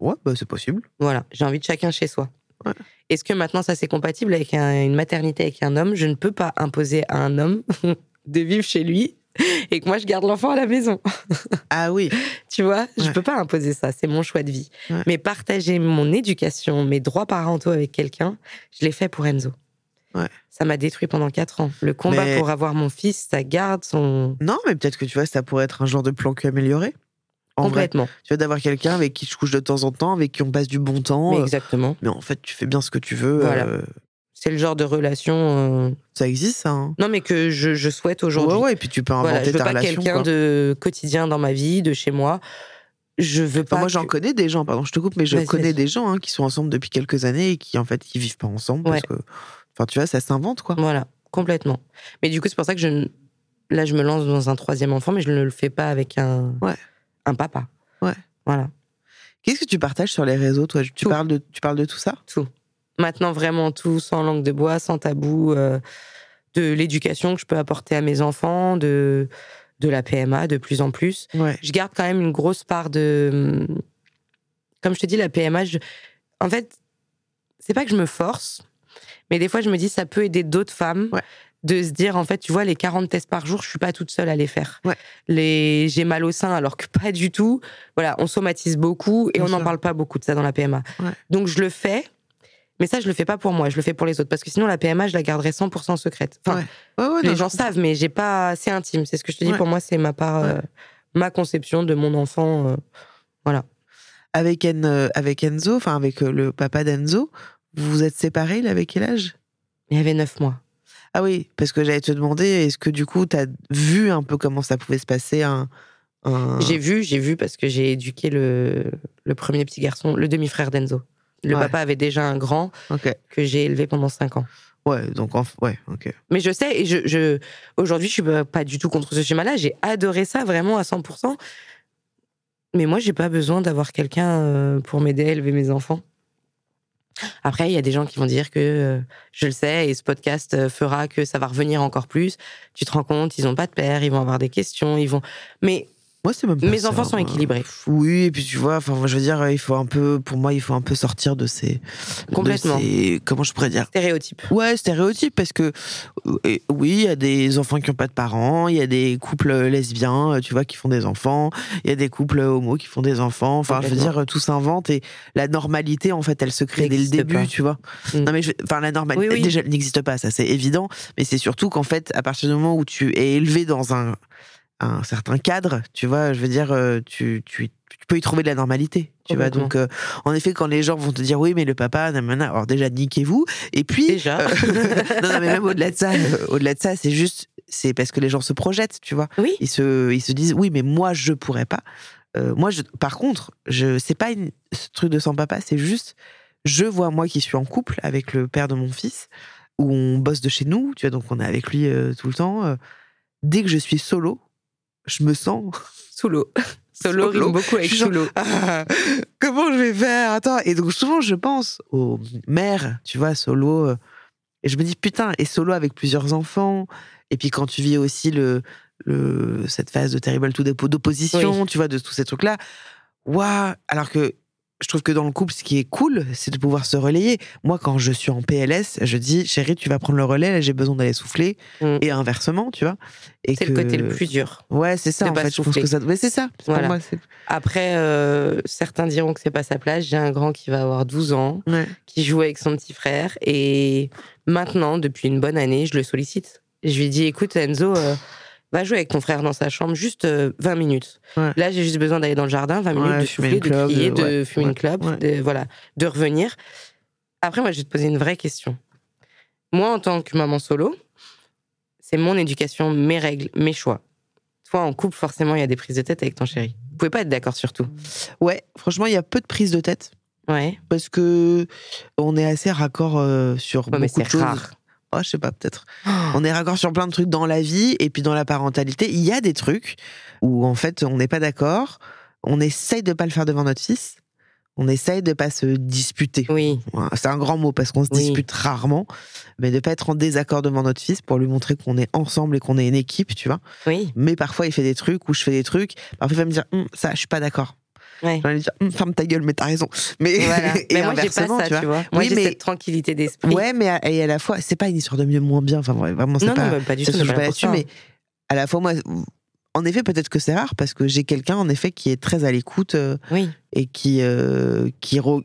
Ouais, bah c'est possible. Voilà, j'ai envie de chacun chez soi. Ouais. Est-ce que maintenant ça c'est compatible avec un- une maternité avec un homme? Je ne peux pas imposer à un homme (laughs) de vivre chez lui et que moi je garde l'enfant à la maison. (laughs) Ah oui. Tu vois, je Ouais. peux pas imposer ça, c'est mon choix de vie. Ouais. Mais partager mon éducation, mes droits parentaux avec quelqu'un, je l'ai fait pour Enzo. Ouais. Ça m'a détruit pendant quatre ans. Le combat Mais- pour avoir mon fils, sa garde, son Non, mais peut-être que tu vois, ça pourrait être un genre de plan que amélioré. En vrai, complètement. tu vois, d'avoir quelqu'un avec qui tu couches de temps en temps, avec qui on passe du bon temps. Mais euh, exactement. mais en fait, tu fais bien ce que tu veux. Voilà. euh, C'est le genre de relation. euh, ça existe, ça. hein. Non, mais que je, je souhaite aujourd'hui. Ouais, ouais, et puis tu peux inventer Voilà, je veux ta pas quelqu'un de quotidien dans ma vie, de chez moi. Je veux Enfin, pas. moi, j'en que- connais des gens, pardon, je te coupe, mais je connais des gens hein, qui sont ensemble depuis quelques années et qui, en fait, qui vivent pas ensemble. Ouais. Parce que, enfin, tu vois, ça s'invente, quoi. Voilà, complètement. Mais du coup, c'est pour ça que je. Là, je me lance dans un troisième enfant, mais je ne le fais pas avec un. Ouais. Un papa. Ouais. Voilà. Qu'est-ce que tu partages sur les réseaux, toi? Tu Tout. parles, de, tu parles de tout ça? Tout. Maintenant, vraiment tout, sans langue de bois, sans tabou, euh, de l'éducation que je peux apporter à mes enfants, de, de la PMA de plus en plus. Ouais. Je garde quand même une grosse part de. Comme je te dis, la PMA, je- en fait, c'est pas que je me force, mais des fois, je me dis, ça peut aider d'autres femmes. Ouais. De se dire, en fait, tu vois, les 40 tests par jour, je suis pas toute seule à les faire. Ouais. Les... J'ai mal au sein, alors que (laughs) pas du tout. Voilà, on somatise beaucoup et Bien on n'en parle pas beaucoup de ça dans la PMA. Ouais. Donc, je le fais, mais ça, je le fais pas pour moi, je le fais pour les autres. Parce que sinon, la PMA, je la garderai 100% secrète. Enfin, Ouais. Ouais, ouais, les non, gens je savent, mais j'ai pas. C'est intime. C'est ce que je te dis. Pour moi, c'est ma part, euh, ma conception de mon enfant. euh, voilà. Avec, En- euh, avec Enzo, enfin, avec euh, le papa d'Enzo, vous vous êtes séparés, il avait quel âge? Il y avait neuf mois. Ah oui, parce que j'allais te demander, est-ce que du coup, tu as vu un peu comment ça pouvait se passer un, un- J'ai vu, j'ai vu parce que j'ai éduqué le, le premier petit garçon, le demi-frère d'Enzo. Le Ouais. papa avait déjà un grand que j'ai élevé pendant cinq ans. Ouais, donc, en... ouais, ok. Mais je sais, et je, je aujourd'hui, je suis pas- pas du tout contre ce schéma-là. J'ai adoré ça vraiment à 100%. Mais moi, j'ai pas besoin d'avoir quelqu'un euh, pour m'aider à élever mes enfants. Après, il y a des gens qui vont dire que euh, je le sais et ce podcast euh, fera que ça va revenir encore plus. Tu te rends compte, ils ont pas de père, ils vont avoir des questions, ils vont. Mais Moi, c'est même pas mes ça, enfants sont moi. équilibrés. Oui, et puis tu vois, enfin, moi, je veux dire, il faut un peu, pour moi, il faut un peu sortir de ces. de Complètement. ces- comment je pourrais dire? Stéréotypes. Ouais, stéréotype, parce que euh, et oui, il y a des enfants qui n'ont pas de parents, il y a des couples lesbiens, euh, tu vois, qui font des enfants, il y a des couples homos qui font des enfants. Enfin, je veux Complètement. dire, euh, tout s'invente et la normalité, en fait, elle se crée dès le N'existe début, pas. tu vois. Mm. Non, mais je- enfin, la normalité, Oui, oui. déjà, elle n'existe pas, ça, c'est évident. Mais c'est surtout qu'en fait, à partir du moment où tu es élevé dans un, un certain cadre, tu vois, je veux dire, euh, tu, tu, tu peux y trouver de la normalité. Tu vois, donc, euh, en effet, quand les gens vont te dire oui, mais le papa, nanana, alors déjà, niquez-vous. Et puis, Déjà. euh, (laughs) non, non, mais même au-delà de ça, euh, au-delà de ça, c'est juste, c'est parce que les gens se projettent, tu vois. Oui. Ils se, ils se disent, oui, mais moi, je pourrais pas. Moi, je, par contre, je, c'est pas une, ce truc de sans papa, c'est juste, je vois moi qui suis en couple avec le père de mon fils, où on bosse de chez nous, tu vois, donc on est avec lui tout le temps. dès que je suis solo, je me sens (laughs) Sous l'eau. Solo Solo. rime beaucoup avec l'eau. ah, comment je vais faire? Attends. Et donc souvent je pense aux mères, tu vois, solo. euh, et je me dis putain, et solo avec plusieurs enfants. Et puis quand tu vis aussi le, le cette phase de terrible tout dépôt d'opposition, tu vois, de tous ces trucs là. Waouh Alors que je trouve que dans le couple, ce qui est cool, c'est de pouvoir se relayer. Moi, quand je suis en PLS, je dis, chérie, tu vas prendre le relais, là, j'ai besoin d'aller souffler. Mm. Et inversement, tu vois. C'est le côté le plus dur. Ouais, c'est ça, en fait. Je pense que ça. Mais c'est ça. Pour moi, Après, euh, certains diront que c'est pas sa place. J'ai un grand qui va avoir 12 ans, Ouais. qui joue avec son petit frère. Et maintenant, depuis une bonne année, je le sollicite. Je lui dis, écoute, Enzo, euh, va jouer avec ton frère dans sa chambre juste euh, 20 minutes. Ouais. Là, j'ai juste besoin d'aller dans le jardin, 20 minutes, Ouais, de souffler, de crier, de- fumer une clope, de, voilà, de revenir. Après, moi, je vais te poser une vraie question. Moi, en tant que maman solo, c'est mon éducation, mes règles, mes choix. Toi, en couple, forcément, il y a des prises de tête avec ton chéri. Vous pouvez pas être d'accord sur tout. Ouais, franchement, il y a peu de prise de tête Ouais. parce que on est assez raccord euh, sur Ouais, mais beaucoup c'est de choses. rare. Oh, je sais pas, peut-être. On est raccord sur plein de trucs dans la vie et puis dans la parentalité. Il y a des trucs où, en fait, on n'est pas d'accord. On essaye de pas le faire devant notre fils. On essaye de pas se disputer. Oui. C'est un grand mot parce qu'on se Oui. dispute rarement, mais de pas être en désaccord devant notre fils pour lui montrer qu'on est ensemble et qu'on est une équipe, tu vois. Oui. Mais parfois, il fait des trucs ou je fais des trucs. Parfois, il va me dire, Hum, ça, je suis pas d'accord. Ouais. Lui dire, Hum, ferme ta gueule, mais t'as raison. Mais, Voilà. (laughs) et mais moi, j'ai pas inversement, ça, tu vois. Moi, Oui, j'ai mais- cette tranquillité d'esprit. Ouais, mais à, et à la fois, c'est pas une histoire de mieux moins bien. Enfin, vraiment, c'est non, pas. non, pas du ça tout. pas là-dessus, ça. mais à la fois, moi, en effet, peut-être que c'est rare parce que j'ai quelqu'un, en effet, qui est très à l'écoute euh, Oui. et qui, euh, qui re-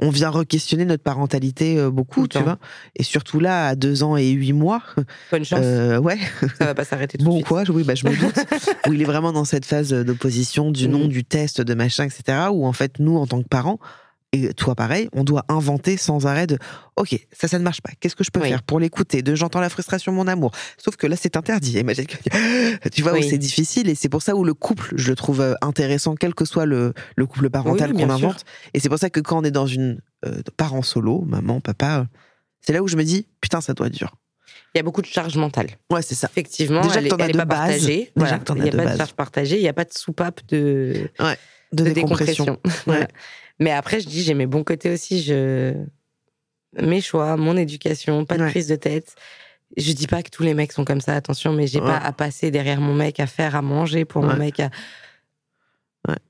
on vient re-questionner notre parentalité euh, beaucoup, tu vois. Et surtout là, à deux ans et huit mois, Bonne chance. euh, ouais, Ça va pas s'arrêter tout bon quoi, oui, bah, je me doute, (laughs) où il est vraiment dans cette phase d'opposition, du nom, Mhm. du test, de machin, etc. Où en fait, nous, en tant que parents, et toi pareil, on doit inventer sans arrêt de OK, ça, ça ne marche pas. Qu'est-ce que je peux Oui. faire pour l'écouter? De j'entends la frustration, mon amour. Sauf que là, c'est interdit. Imagine que- (laughs) tu vois, où Oui. c'est difficile. Et c'est pour ça où le couple, je le trouve euh, intéressant, quel que soit le, le couple parental Oui, qu'on sûr. invente. Et c'est pour ça que quand on est dans une euh, parent solo, maman, papa, euh, c'est là où je me dis, putain, ça doit être dur. Il y a beaucoup de charge mentale. Ouais, c'est ça. Effectivement, Déjà elle que t'en est- as elle est de pas base. partagée. Déjà Voilà. Il n'y a de pas base. de charge partagée, il n'y a pas de soupape de, De, de décompression. (laughs) Mais après, je dis, j'ai mes bons côtés aussi. Je... Mes choix, mon éducation, pas de Ouais. prise de tête. Je dis pas que tous les mecs sont comme ça, attention, mais j'ai Ouais. pas à passer derrière mon mec, à faire à manger pour mon mec. À...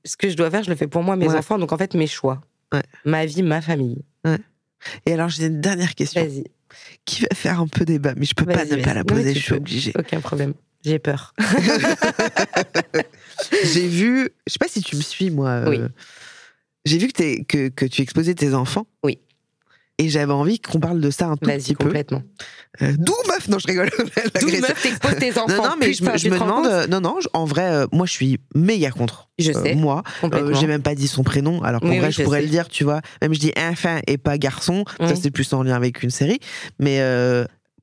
Ce que je dois faire, je le fais pour moi, mes enfants. Donc en fait, mes choix. Ma vie, ma famille. Et alors, j'ai une dernière question Vas-y, qui va faire un peu débat, mais je peux pas ne pas la poser, je suis peux. obligée. aucun problème. J'ai peur. (laughs) J'ai vu, je sais pas si tu me suis, moi. euh, Oui. J'ai vu que, t'es- que, que tu exposais tes enfants. Oui. Et j'avais envie qu'on parle de ça un tout petit peu. complètement. Euh, D'où meuf? Non, je rigole. (laughs) D'où meuf t'exposes tes enfants. Non, non, mais je me, je me demande. non, non, en vrai, euh, moi, je suis méga contre. Je Euh, sais, moi, euh, complètement. j'ai même pas dit son prénom, alors qu'en Oui, vrai, oui, je je pourrais le dire, tu vois. Même je dis enfant et pas garçon. Ça, Oui. c'est plus en lien avec une série. Mais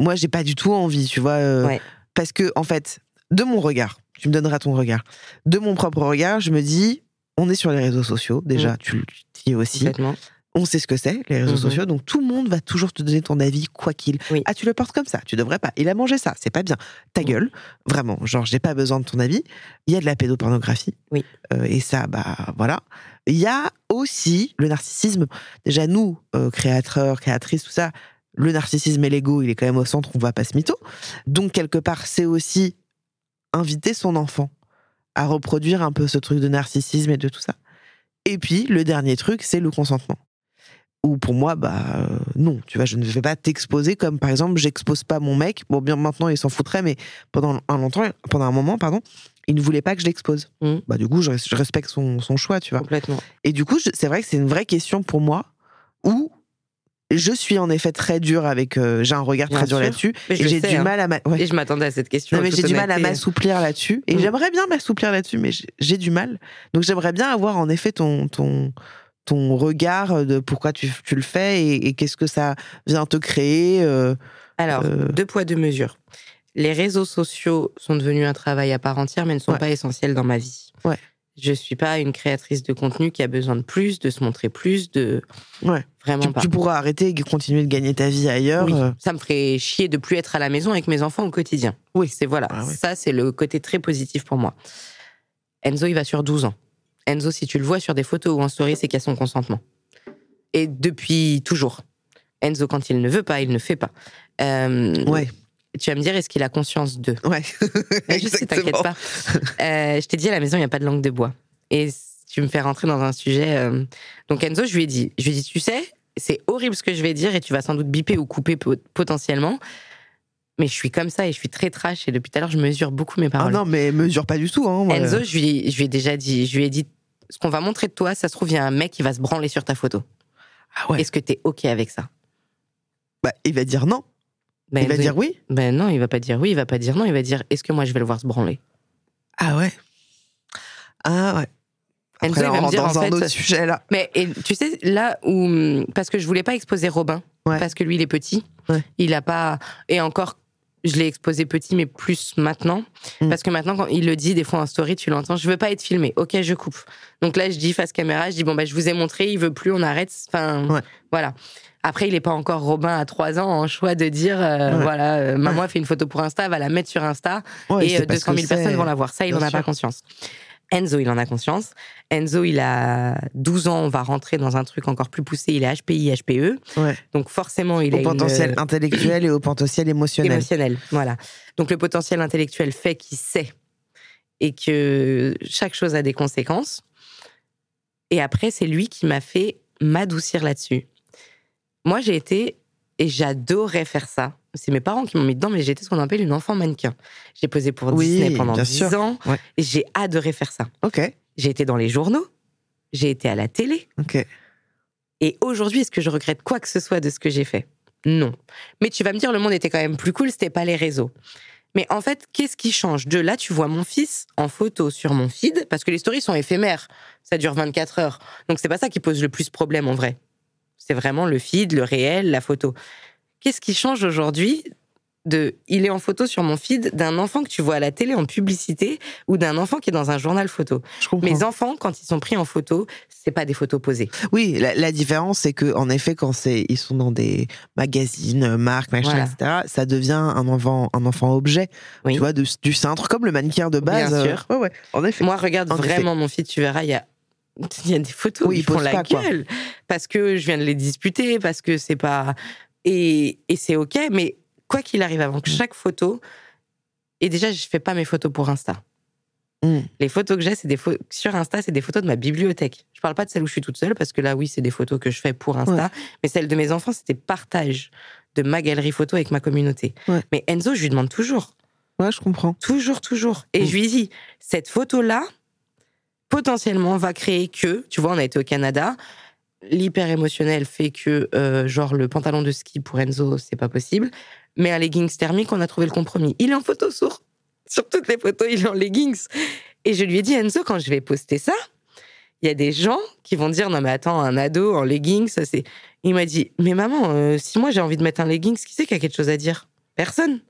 moi, j'ai pas du tout envie, tu vois. Ouais. Parce que, en fait, de mon regard, tu me donneras ton regard. De mon propre regard, je me dis, on est sur les réseaux sociaux, déjà, tu le dis aussi. Complètement. On sait ce que c'est, les réseaux Mhm. sociaux, donc tout le monde va toujours te donner ton avis, quoi qu'il. Oui. Ah, tu le portes comme ça, tu devrais pas. Il a mangé ça, c'est pas bien. Ta Mhm. gueule, vraiment, genre, j'ai pas besoin de ton avis. Il y a de la pédopornographie. Oui. Euh, et ça, bah, voilà. Il y a aussi le narcissisme. Déjà, nous, euh, créateurs, créatrices, tout ça, le narcissisme et l'ego, il est quand même au centre, on va pas se mytho. Donc, quelque part, c'est aussi inviter son enfant à reproduire un peu ce truc de narcissisme et de tout ça. Et puis, le dernier truc, c'est le consentement. Ou pour moi, bah euh, non, tu vois, je ne vais pas t'exposer comme par exemple, j'expose pas mon mec. Bon, bien maintenant, il s'en foutrait, mais pendant un longtemps, pendant un moment, pardon, il ne voulait pas que je l'expose. Mhm. Bah du coup, je, res- je respecte son, son choix, tu vois. Complètement. Et du coup, c'est vrai que c'est une vraie question pour moi où je suis en effet très dur avec. euh, j'ai un regard Bien très dur là-dessus. Et j'ai du hein. mal à. ma- ouais. Et je m'attendais à cette question. Non, mais j'ai du mal à m'assouplir là-dessus. Et Mm. j'aimerais bien m'assouplir là-dessus, mais j'ai- j'ai du mal. Donc j'aimerais bien avoir en effet ton, ton, ton regard de pourquoi tu, tu le fais et, et qu'est-ce que ça vient te créer. euh, Alors, Euh. deux poids, deux mesures. Les réseaux sociaux sont devenus un travail à part entière, mais ne sont Ouais. pas essentiels dans ma vie. Ouais. Je suis pas une créatrice de contenu qui a besoin de plus, de se montrer plus, de. Ouais. Vraiment tu, pas. tu pourras arrêter et continuer de gagner ta vie ailleurs. Oui, euh, ça me ferait chier de plus être à la maison avec mes enfants au quotidien. Oui. C'est voilà, Ah oui. ça c'est le côté très positif pour moi. Enzo, il va sur 12 ans. Enzo, si tu le vois sur des photos ou en story, c'est qu'il y a son consentement. Et depuis toujours. Enzo, quand il ne veut pas, il ne fait pas. Euh, Ouais, Tu vas me dire, est-ce qu'il a conscience d'eux? Ouais. Sais, t'inquiète pas. Euh, je t'ai dit, à la maison, il n'y a pas de langue de bois. Et tu me fais rentrer dans un sujet. euh, Donc Enzo, je lui ai dit, je lui ai dit, tu sais, c'est horrible ce que je vais dire et tu vas sans doute biper ou couper po- potentiellement. Mais je suis comme ça et je suis très trash et depuis tout à l'heure, je mesure beaucoup mes Ah paroles. non, mais mesure pas du tout. Hein, moi. Enzo, je lui, je lui ai déjà dit, je lui ai dit, ce qu'on va montrer de toi, ça se trouve, il y a un mec qui va se branler sur ta photo. Ah ouais. Est-ce que t'es OK avec ça? Bah, il va dire non. Ben, il va Enzo, dire oui? Ben non, il va pas dire oui, il va pas dire non, il va dire, est-ce que moi je vais le voir se branler? Ah ouais? Ah ouais. Enzo, Après, il va me dire, rentre en dans un fait, autre sujet là. Mais et, tu sais, là où. Parce que je voulais pas exposer Robin, Ouais. parce que lui, il est petit. Ouais. Il a pas. Et encore, je l'ai exposé petit, mais plus maintenant. Mm. Parce que maintenant, quand il le dit, des fois en story, tu l'entends, je veux pas être filmé. Ok, je coupe. Donc là, je dis face caméra, je dis, bon, bah, je vous ai montré, il veut plus, on arrête. Enfin, Ouais. voilà. Après, il est pas encore Robin à 3 ans en choix de dire, euh, Ouais. voilà, euh, maman a fait une photo pour Insta, va la mettre sur Insta Ouais, et c'est euh, parce 200 que 000 personnes c'est- vont la voir. Ça, il Bien en a pas conscience. Enzo, il en a conscience. Enzo, il a 12 ans, on va rentrer dans un truc encore plus poussé. Il est HPI, HPE. Ouais. Donc forcément, il Au a une- euh, potentiel intellectuel et au potentiel (clears throat) émotionnel. émotionnel. Voilà. Donc le potentiel intellectuel fait qu'il sait et que chaque chose a des conséquences. Et après, c'est lui qui m'a fait m'adoucir là-dessus. Moi, j'ai été, et j'adorais faire ça. C'est mes parents qui m'ont mis dedans, mais j'étais ce qu'on appelle une enfant mannequin. J'ai posé pour Oui, Disney pendant bien 10 sûr. ans. Ouais. Et j'ai adoré faire ça. Ok, J'ai été dans les journaux. J'ai été à la télé. ok. Et aujourd'hui, est-ce que je regrette quoi que ce soit de ce que j'ai fait? Non. Mais tu vas me dire, le monde était quand même plus cool, c'était pas les réseaux. Mais en fait, qu'est-ce qui change? De là, tu vois mon fils en photo sur mon feed, parce que les stories sont éphémères. Ça dure 24 heures. Donc c'est pas ça qui pose le plus problème en vrai. C'est vraiment le feed, le réel, la photo. Qu'est-ce qui change aujourd'hui de il est en photo sur mon feed d'un enfant que tu vois à la télé en publicité ou d'un enfant qui est dans un journal photo? Mes enfants, quand ils sont pris en photo, c'est pas des photos posées. Oui, la, la différence, c'est que en effet, quand c'est, ils sont dans des magazines, euh, marques, machin, Voilà. etc., ça devient un enfant, un enfant objet. Oui. Tu vois, de- du cintre, comme le mannequin de base. Bien euh, sûr. ouais, ouais. En effet. Moi, regarde En effet. vraiment mon feed, tu verras, il y a, il y a des photos Oui, où ils ils font la pas, quoi. gueule. Parce que je viens de les disputer, parce que c'est pas. Et, et c'est OK, mais quoi qu'il arrive, avant que Mm. chaque photo. Et déjà, je fais pas mes photos pour Insta. Mm. Les photos que j'ai, c'est des sur Insta, c'est des photos de ma bibliothèque. Je parle pas de celles où je suis toute seule, parce que là, oui, c'est des photos que je fais pour Insta. Mais celles de mes enfants, c'était partage de ma galerie photo avec ma communauté. Ouais. Mais Enzo, je lui demande toujours. Ouais, je comprends. Toujours, toujours. Et Mm. je lui dis, cette photo-là, potentiellement, va créer que, tu vois, on a été au Canada, l'hyper émotionnel fait que, euh, genre, le pantalon de ski pour Enzo, c'est pas possible, mais un leggings thermique, on a trouvé le compromis. Il est en photo sur, sur toutes les photos, il est en leggings. Et je lui ai dit, Enzo, quand je vais poster ça, il y a des gens qui vont dire, non mais attends, un ado en leggings, ça c'est... Il m'a dit, mais maman, euh, si moi j'ai envie de mettre un leggings, qui c'est qui a quelque chose à dire? Personne.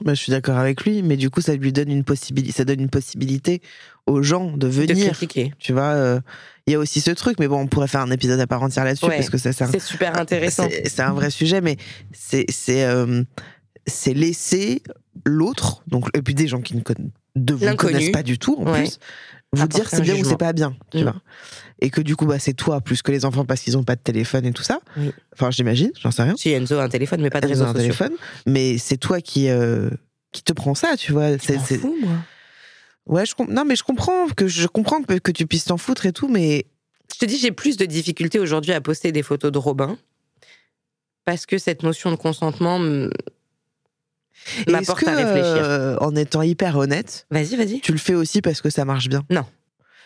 Bah, je suis d'accord avec lui, mais du coup, ça lui donne une possibilité, ça donne une possibilité aux gens de De venir. critiquer. tu vois, euh, il y a aussi ce truc, mais bon, on pourrait faire un épisode à part entière là-dessus Ouais. parce que ça, c'est super intéressant. c'est- un vrai sujet, mais c'est c'est euh, c'est laisser l'autre, donc et puis des gens qui ne conna- de vous connaissent pas du tout en Ouais. plus, vous dire c'est bien ou c'est pas bien, tu Mm. vois. Et que du coup, bah, c'est toi plus que les enfants parce qu'ils ont pas de téléphone et tout ça. Enfin, j'imagine, j'en sais rien. Si Enzo a un téléphone, mais pas de un sociaux. téléphone, mais c'est toi qui euh, qui te prends ça, tu vois. C'est fous, moi. ouais, je non, mais je comprends que je comprends que, que tu puisses t'en foutre et tout, mais Je te dis, j'ai plus de difficultés aujourd'hui à poster des photos de Robin parce que cette notion de consentement Et m'apporte est-ce à que, réfléchir. euh, en étant hyper honnête, Vas-y, vas-y. tu le fais aussi parce que ça marche bien? Non.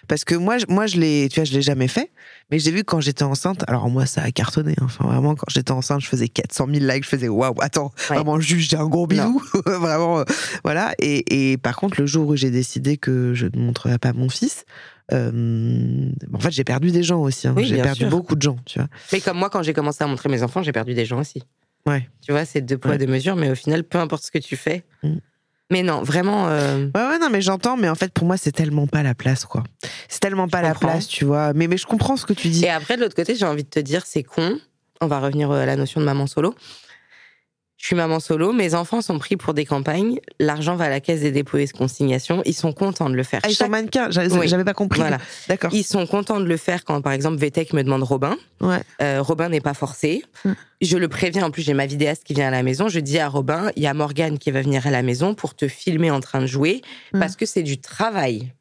Parce que moi, je- moi, je l'ai, tu vois, je l'ai jamais fait. Mais j'ai vu quand j'étais enceinte. Alors moi, ça a cartonné. hein. Enfin, vraiment, quand j'étais enceinte, je faisais 400 000 likes. Je faisais waouh, attends, Ouais. vraiment, juste, j'ai un gros bisou. (laughs) vraiment, euh, voilà. Et, et par contre, le jour où j'ai décidé que je ne montrerais pas mon fils, euh, en fait, j'ai perdu des gens aussi. hein. Oui, j'ai perdu sûr. beaucoup de gens, tu vois. Mais comme moi, quand j'ai commencé à montrer mes enfants, j'ai perdu des gens aussi. Ouais. Tu vois, c'est deux poids, Ouais. deux mesures, mais au final, peu importe ce que tu fais. Mm. Mais non, vraiment. euh, Ouais, ouais, non, mais j'entends, mais en fait, pour moi, c'est tellement pas la place, quoi. C'est tellement pas la comprends. place, tu vois. Mais, mais je comprends ce que tu dis. Et après, de l'autre côté, j'ai envie de te dire, c'est con. On va revenir euh, à la notion de maman solo. Je suis maman solo, mes enfants sont pris pour des campagnes, l'argent va à la caisse des dépôts et consignations, ils sont contents de le faire. Ah, ils sont Chaque- mannequins, j'avais Oui. pas compris. Voilà. D'accord. Ils sont contents de le faire quand, par exemple, VTech me demande Robin. Ouais. Euh, Robin n'est pas forcé. Mm. Je le préviens, en plus, j'ai ma vidéaste qui vient à la maison. Je dis à Robin, il y a Morgane qui va venir à la maison pour te filmer en train de jouer, Mm. parce que c'est du travail.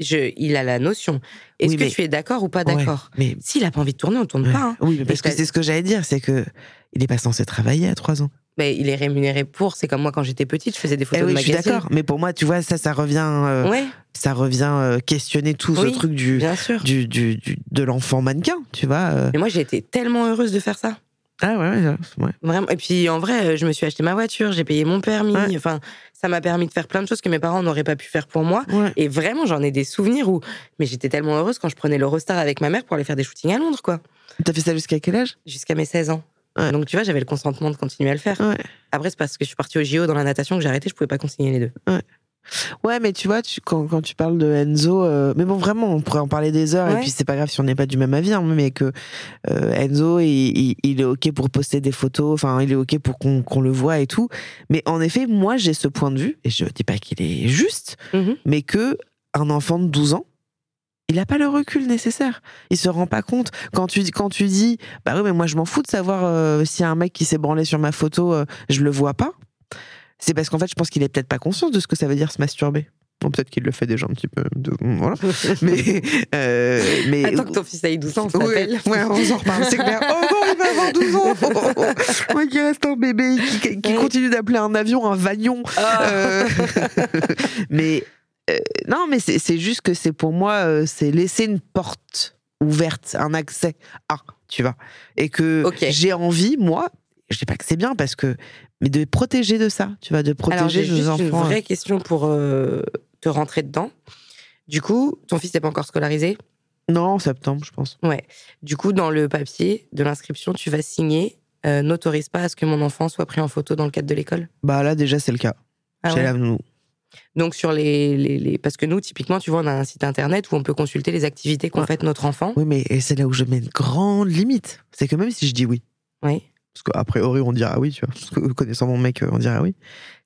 Je, il a la notion. Est-ce Oui, que mais- tu es d'accord ou pas Ouais, d'accord Mais S'il a pas envie de tourner, on tourne Ouais. pas. hein. Oui, mais parce que c'est ce que j'allais dire, c'est que il est pas censé travailler à 3 ans. Mais il est rémunéré pour. C'est comme moi quand j'étais petite, je faisais des Eh photos oui, de je suis magazines. d'accord. Mais pour moi, tu vois, ça, ça revient, euh, Ouais, ça revient euh, questionner tout Oui, ce truc du, bien sûr. du, du, du- de l'enfant mannequin, tu vois. euh. Mais moi, j'ai été tellement heureuse de faire ça. Ah ouais, ouais, ouais. Vraiment. Et puis, en vrai, euh, je me suis acheté ma voiture, j'ai payé mon permis. Ouais. Enfin, ça m'a permis de faire plein de choses que mes parents n'auraient pas pu faire pour moi. Et vraiment, j'en ai des souvenirs où. Mais j'étais tellement heureuse quand je prenais l'Eurostar avec ma mère pour aller faire des shootings à Londres, quoi. T'as fait ça jusqu'à quel âge? Jusqu'à mes 16 ans. Ouais. Donc tu vois, j'avais le consentement de continuer à le faire. Ouais. Après, c'est parce que je suis partie au JO dans la natation que j'ai arrêté, je pouvais pas consigner les deux. Ouais, mais tu vois, tu, quand, quand tu parles de Enzo, euh, mais bon, vraiment, on pourrait en parler des heures, et puis c'est pas grave si on n'est pas du même avis, hein, mais que euh, Enzo, il, il- il est OK pour poster des photos, enfin, il est OK pour qu'on qu'on le voit et tout. Mais en effet, moi, j'ai ce point de vue, et je dis pas qu'il est juste, Mhm. mais que un enfant de 12 ans, il n'a pas le recul nécessaire. Il se rend pas compte. Quand tu, dis- quand tu dis, bah oui, mais moi je m'en fous de savoir euh, s'il y a un mec qui s'est branlé sur ma photo, euh, je le vois pas. C'est parce qu'en fait, je pense qu'il est peut-être pas conscient de ce que ça veut dire se masturber. Bon, peut-être qu'il le fait déjà un petit peu. de- voilà. (laughs) Mais, euh, mais Attends que ton fils ait 12 ans, on s'appelle. ouais, on s'en reparle, c'est clair. Oh non, il va avoir 12 ans. (laughs) (laughs) Ouais, qui reste un bébé, qui, qui Ouais. continue d'appeler un avion un vagnon. Ah. Euh, mais euh, non, mais c'est juste que c'est pour moi, euh, c'est laisser une porte ouverte, un accès à, tu vois. Et que j'ai envie, moi, je dis pas que c'est bien parce que, mais de protéger de ça, tu vois, de protéger juste nos une enfants. vraie question pour euh, te rentrer dedans. Du coup, ton fils n'est pas encore scolarisé? Non, en septembre, je pense. Ouais. Du coup, dans le papier de l'inscription, tu vas signer n'autorise pas à ce que mon enfant soit pris en photo dans le cadre de l'école? Bah là, déjà, c'est le cas. Ah Chez ouais? la. Donc sur les, les, les- parce que nous typiquement tu vois on a un site internet où on peut consulter les activités qu'ont Ouais. faites notre enfant. Oui, mais c'est là où je mets une grande limite. C'est que même si je dis oui, Oui. parce qu'a priori on dira oui, tu vois, parce que connaissant mon mec, on dira oui,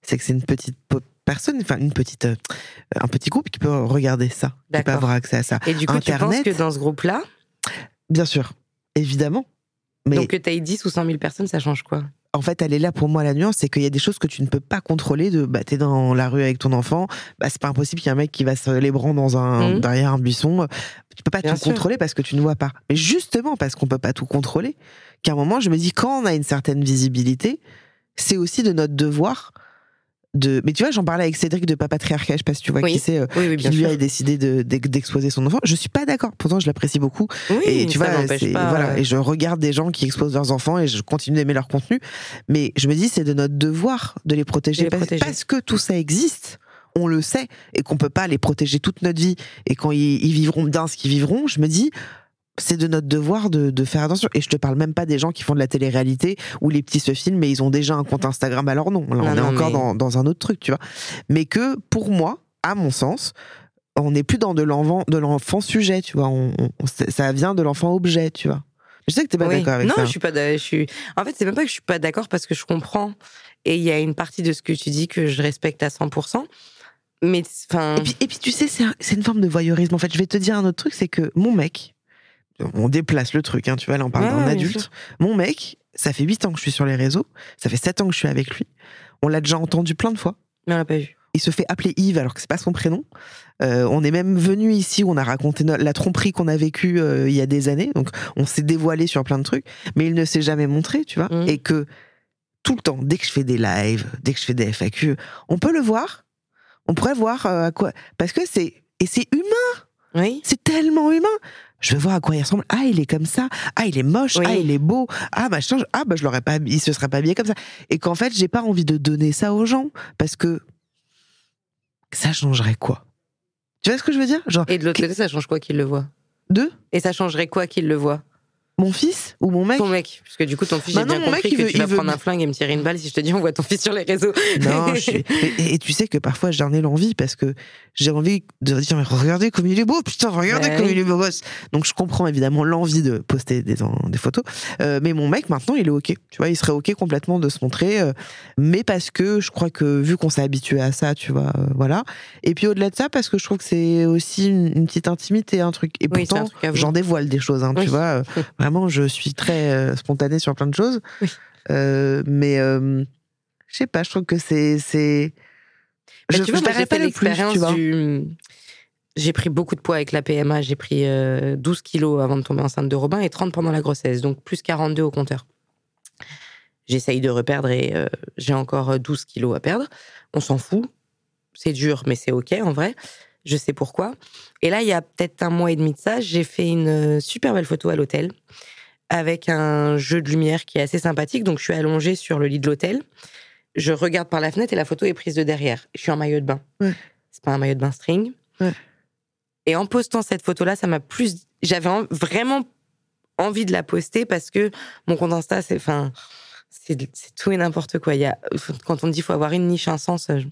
c'est que c'est une petite personne, enfin une petite, euh, un petit groupe qui peut regarder ça, qui peut avoir accès à ça. Et du coup Internet. tu penses que dans ce groupe-là, Bien sûr, évidemment. Mais donc que tu aies 10 ou 100 000 personnes, ça change quoi? En fait, elle est là pour moi la nuance, c'est qu'il y a des choses que tu ne peux pas contrôler. De, bah, t'es dans la rue avec ton enfant, bah, c'est pas impossible qu'il y ait un mec qui va se les bras dans un Mhm. derrière un buisson. Tu peux pas Bien tout sûr. contrôler parce que tu ne vois pas. Mais justement parce qu'on peut pas tout contrôler, qu'à un moment, je me dis quand on a une certaine visibilité, c'est aussi de notre devoir de. Mais tu vois, j'en parlais avec Cédric de Papatriarcat, je sais pas si tu vois Oui. qui c'est. euh, Oui, oui, qui lui sûr. a décidé de- d'ex- d'exposer son enfant. Je suis pas d'accord. Pourtant, je l'apprécie beaucoup. Oui, Et tu vois, pas. voilà, et je regarde des gens qui exposent leurs enfants et je continue d'aimer leur contenu. Mais je me dis, c'est de notre devoir de les protéger, De les parce, protéger. parce que tout ça existe. On le sait et qu'on peut pas les protéger toute notre vie. Et quand ils, ils vivront bien ce qu'ils vivront, je me dis, c'est de notre devoir de, de faire attention. Et je te parle même pas des gens qui font de la télé-réalité où les petits se filment mais ils ont déjà un compte Instagram à leur nom. Là, on Non, est non, encore mais- dans, dans un autre truc, tu vois. Mais que pour moi, à mon sens, on n'est plus dans de l'enfant, de l'enfant sujet, tu vois. On, on- ça vient de l'enfant objet, tu vois. Je sais que t'es pas oui. d'accord avec non, ça. je suis pas. Je suis. En fait, c'est même pas que je suis pas d'accord parce que je comprends. Et il y a une partie de ce que tu dis que je respecte à 100%. Mais enfin, Et puis, et puis tu sais, c'est une forme de voyeurisme. En fait, je vais te dire un autre truc, c'est que mon mec, on déplace le truc, hein, tu vois, là on parle d'un adulte. Mon mec, ça fait 8 ans que je suis sur les réseaux, ça fait 7 ans que je suis avec lui. On l'a déjà entendu plein de fois. mais on l'a pas vu. Il se fait appeler Yves alors que c'est pas son prénom. Euh, on est même venu ici on a raconté la tromperie qu'on a vécue euh, il y a des années. Donc on s'est dévoilé sur plein de trucs, mais il ne s'est jamais montré, tu vois. Mhm. Et que tout le temps, dès que je fais des lives, dès que je fais des FAQ, on peut le voir. On pourrait voir euh, à quoi. Parce que c'est. Et c'est humain, Oui. c'est tellement humain. Je veux voir à quoi il ressemble. Ah, il est comme ça. Ah, il est moche. Oui. Ah, il est beau. Ah, machin. Ah, bah, je l'aurais pas. Il se serait pas habillé comme ça. Et qu'en fait, j'ai pas envie de donner ça aux gens. Parce que. Ça changerait quoi? Tu vois ce que je veux dire? Genre, Et de l'autre côté, ça change quoi qu'il le voit deux Et ça changerait quoi qu'il le voit Mon fils ou mon mec Ton mec. Parce que du coup, ton fils, Bah j'ai bien mec, compris il que veut- tu vas il veut- prendre un flingue et me tirer une balle si je te dis on voit ton fils sur les réseaux. (laughs) Non, je suis- et, et tu sais que parfois j'en ai l'envie parce que j'ai envie de dire mais regardez comme il est beau, putain, regardez Bah comme il est beau gosse. Donc je comprends évidemment l'envie de poster des, photos, Euh, mais mon mec maintenant il est ok. Tu vois, il serait ok complètement de se montrer, euh, mais parce que je crois que vu qu'on s'est habitué à ça, tu vois, euh, voilà. Et puis au-delà de ça, parce que je trouve que c'est aussi une, une petite intimité, un truc. Et Oui, pourtant j'en dévoile des choses, hein, Oui. tu vois. (laughs) vraiment, je suis très euh, spontanée sur plein de choses, Oui. Euh, mais euh, je sais pas, je trouve que c'est c'est Bah, je, tu vois, moi, j'ai pas l'expérience tu vois. du. J'ai pris beaucoup de poids avec la PMA. J'ai pris euh, 12 kilos avant de tomber enceinte de Robin et 30 pendant la grossesse. Donc plus 42 au compteur. J'essaye de reperdre et euh, j'ai encore euh, 12 kilos à perdre. On s'en fout. C'est dur, mais c'est OK en vrai. Je sais pourquoi. Et là, il y a peut-être un mois et demi de ça, j'ai fait une euh, super belle photo à l'hôtel avec un jeu de lumière qui est assez sympathique. Donc je suis allongée sur le lit de l'hôtel. Je regarde par la fenêtre et la photo est prise de derrière. Je suis en maillot de bain. Ouais. C'est pas un maillot de bain string. Ouais. Et en postant cette photo-là, ça m'a plus. J'avais en- vraiment envie de la poster parce que mon compte Insta, c'est, enfin, c'est, tout et n'importe quoi. Il y a, quand on dit qu'il faut avoir une niche, un sens, je-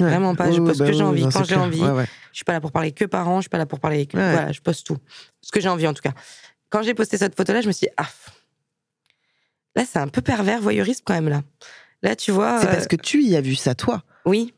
Ouais. vraiment pas. Je poste bah ce que j'ai envie non, quand j'ai envie. Ouais, ouais. Je suis pas là pour parler que parents, je suis pas là pour parler que. Voilà, je poste tout. Ce que j'ai envie en tout cas. Quand j'ai posté cette photo-là, je me suis dit, ah, là, c'est un peu pervers, voyeuriste quand même, là. Là, tu vois. C'est euh, parce que tu y as vu ça, toi. Oui.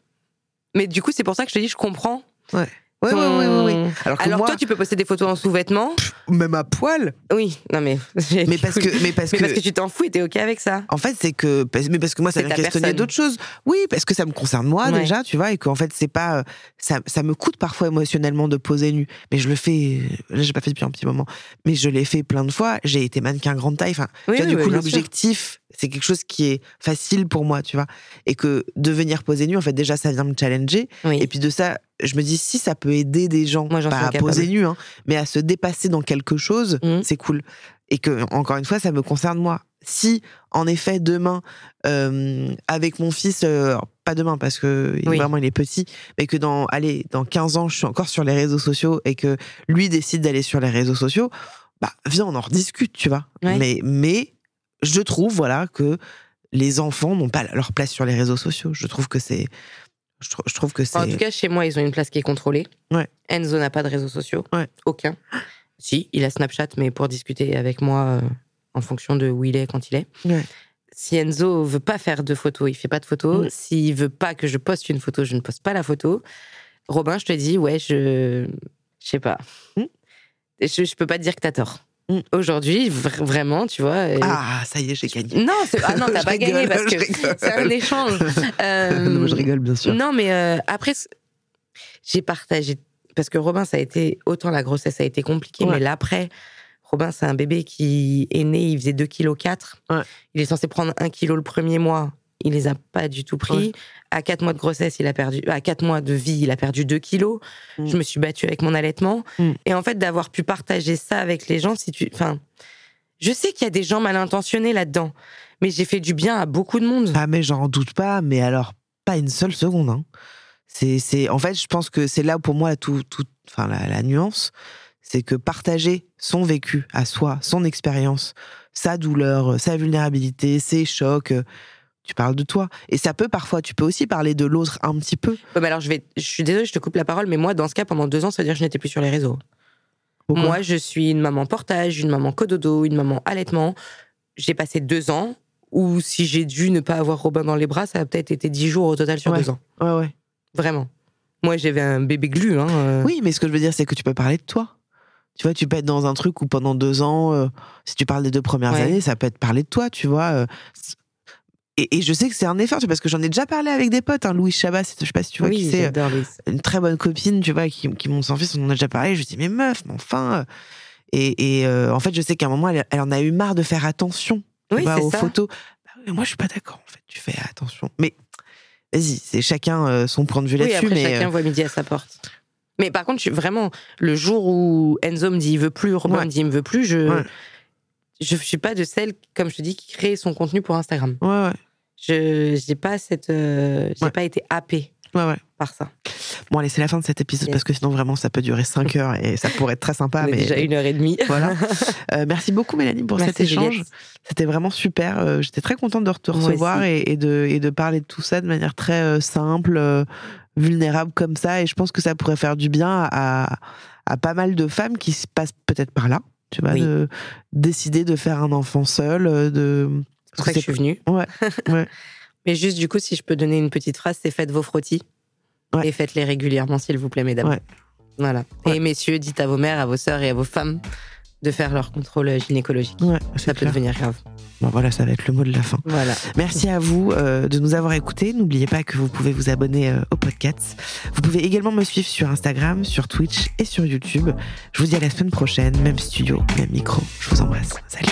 Mais du coup, c'est pour ça que je te dis, je comprends. Ouais. Ton- ouais, ouais, ouais, ouais. Alors que Alors moi, toi, tu peux poster des photos en sous-vêtements? même à poil. Oui, non mais. (laughs) Mais parce que, mais parce Mais que, parce que tu t'en fous et t'es ok avec ça. En fait, c'est que, mais parce que moi, ça vient questionner d'autres choses. Oui, parce que ça me concerne moi Ouais. déjà, tu vois, et qu'en fait, c'est pas, euh, ça, ça me coûte parfois émotionnellement de poser nu. Mais je le fais, là, j'ai pas fait depuis un petit moment, mais je l'ai fait plein de fois. J'ai été mannequin grande taille. Enfin, Oui, tu vois, oui, du oui, coup, l'objectif, c'est quelque chose qui est facile pour moi, tu vois, et que de venir poser nu, en fait, déjà, ça vient me challenger. Oui. Et puis de ça, je me dis si ça peut aider des gens, Moi, pas à poser nu, hein, mais à se dépasser dans quelque chose, Mhm. c'est cool. Et que encore une fois, ça me concerne moi. Si en effet demain, euh, avec mon fils, euh, pas demain parce que Oui. vraiment il est petit, mais que dans allez dans 15 ans, je suis encore sur les réseaux sociaux et que lui décide d'aller sur les réseaux sociaux, bah viens on en rediscute, tu vois. Ouais. Mais mais je trouve voilà que les enfants n'ont pas leur place sur les réseaux sociaux. Je trouve que c'est je, trou- je trouve que c'est En tout cas, chez moi, ils ont une place qui est contrôlée. Ouais. Enzo n'a pas de réseaux sociaux. Ouais. Aucun. Si, il a Snapchat, mais pour discuter avec moi euh, en fonction de où il est, quand il est. Ouais. Si Enzo veut pas faire de photos, il fait pas de photos. Mm. S'il veut pas que je poste une photo, je ne poste pas la photo. Robin, je te dis, ouais, je. Je sais pas. Mm. Je, je peux pas te dire que t'as tort. Aujourd'hui, vr- vraiment, tu vois. ah ça y est j'ai gagné. Non, c'est- ah non, t'as pas (laughs) gagné parce que c'est un échange. Euh, (laughs) non, je rigole bien sûr. non, mais euh, après, j'ai partagé. Parce que Robin, ça a été. Autant la grossesse a été compliquée, Ouais. mais l'après, Robin, c'est un bébé qui est né, il faisait 2,4 kg. Ouais. Il est censé prendre 1 kg le premier mois. Il les a pas du tout pris. Ouais. À 4 mois de grossesse, il a perdu. À 4 mois de vie, il a perdu 2 kilos. Mm. Je me suis battue avec mon allaitement. Mm. Et en fait, d'avoir pu partager ça avec les gens, si tu. Enfin. Je sais qu'il y a des gens mal intentionnés là-dedans, mais j'ai fait du bien à beaucoup de monde. Ah mais j'en doute pas, mais alors pas une seule seconde. Hein. C'est, c'est, en fait, je pense que c'est là pour moi tout, tout, enfin la, la nuance, c'est que partager son vécu à soi, son expérience, sa douleur, sa vulnérabilité, ses chocs. Tu parles de toi. Et ça peut parfois, tu peux aussi parler de l'autre un petit peu. Ouais, bah alors je vais, je suis désolée, je te coupe la parole, mais moi, dans ce cas, pendant deux ans, ça veut dire que je n'étais plus sur les réseaux. Pourquoi moi, je suis une maman portage, une maman cododo, une maman allaitement. J'ai passé deux ans où si j'ai dû ne pas avoir Robin dans les bras, ça a peut-être été dix jours au total sur Ouais. deux ans. Ouais, ouais. Vraiment. Moi, j'avais un bébé glu. Hein, euh. Oui, mais ce que je veux dire, c'est que tu peux parler de toi. Tu vois, tu peux être dans un truc où pendant deux ans, euh, si tu parles des deux premières Ouais. années, ça peut être parler de toi, tu vois. euh, et, et je sais que c'est un effort, parce que j'en ai déjà parlé avec des potes. Hein, Louis Chabat, c'est- je sais pas si tu vois oui, qui c'est, euh, une très bonne copine, tu vois, qui, qui monte son fils, on en a déjà parlé. Je lui dis, mais meuf, mais enfin. euh, Et, et, euh, en fait, je sais qu'à un moment, elle, elle en a eu marre de faire attention tu Oui, vois, c'est aux ça. photos. Bah mais moi, je suis pas d'accord, en fait. Tu fais attention. Mais vas-y, c'est chacun son point de vue Oui, là-dessus. mais chacun euh, voit midi à sa porte. Mais par contre, je vraiment, le jour où Enzo me dit il veut plus, Robin Ouais. me dit il me veut plus, je, Ouais. Je suis pas de celle, comme je te dis, qui crée son contenu pour Instagram. ouais, ouais, Je j'ai pas cette, euh, j'ai Ouais. pas été happée ouais, ouais. par ça. Bon, allez, c'est la fin de cet épisode Yes. parce que sinon, vraiment, ça peut durer 5 (laughs) heures et ça pourrait être très sympa. On mais déjà une heure et demie. voilà. (laughs) Euh, merci beaucoup, Mélanie, pour Merci, cet échange. Juliette. C'était vraiment super. Euh, J'étais très contente de te recevoir et, et de, et de parler de tout ça de manière très euh, simple, vulnérable comme ça. Et je pense que ça pourrait faire du bien à, à pas mal de femmes qui se passent peut-être par là. Tu vois, Oui. de décider de faire un enfant seul, euh, de. C'est pour ça que je suis venue. Ouais, ouais. (laughs) Mais juste, du coup, si je peux donner une petite phrase, c'est faites vos frottis. Ouais. Et faites-les régulièrement, s'il vous plaît, mesdames. Ouais. Voilà. Et messieurs, dites à vos mères, à vos sœurs et à vos femmes de faire leur contrôle gynécologique. Ça peut clair. devenir grave. Voilà, ça va être le mot de la fin. Merci à vous euh, de nous avoir écoutés. N'oubliez pas que vous pouvez vous abonner euh, au podcast. Vous pouvez également me suivre sur Instagram, sur Twitch et sur YouTube. Je vous dis à la semaine prochaine, même studio, même micro. Je vous embrasse. Salut.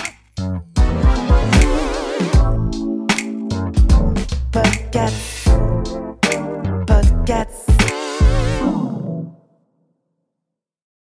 Podcast. Podcast.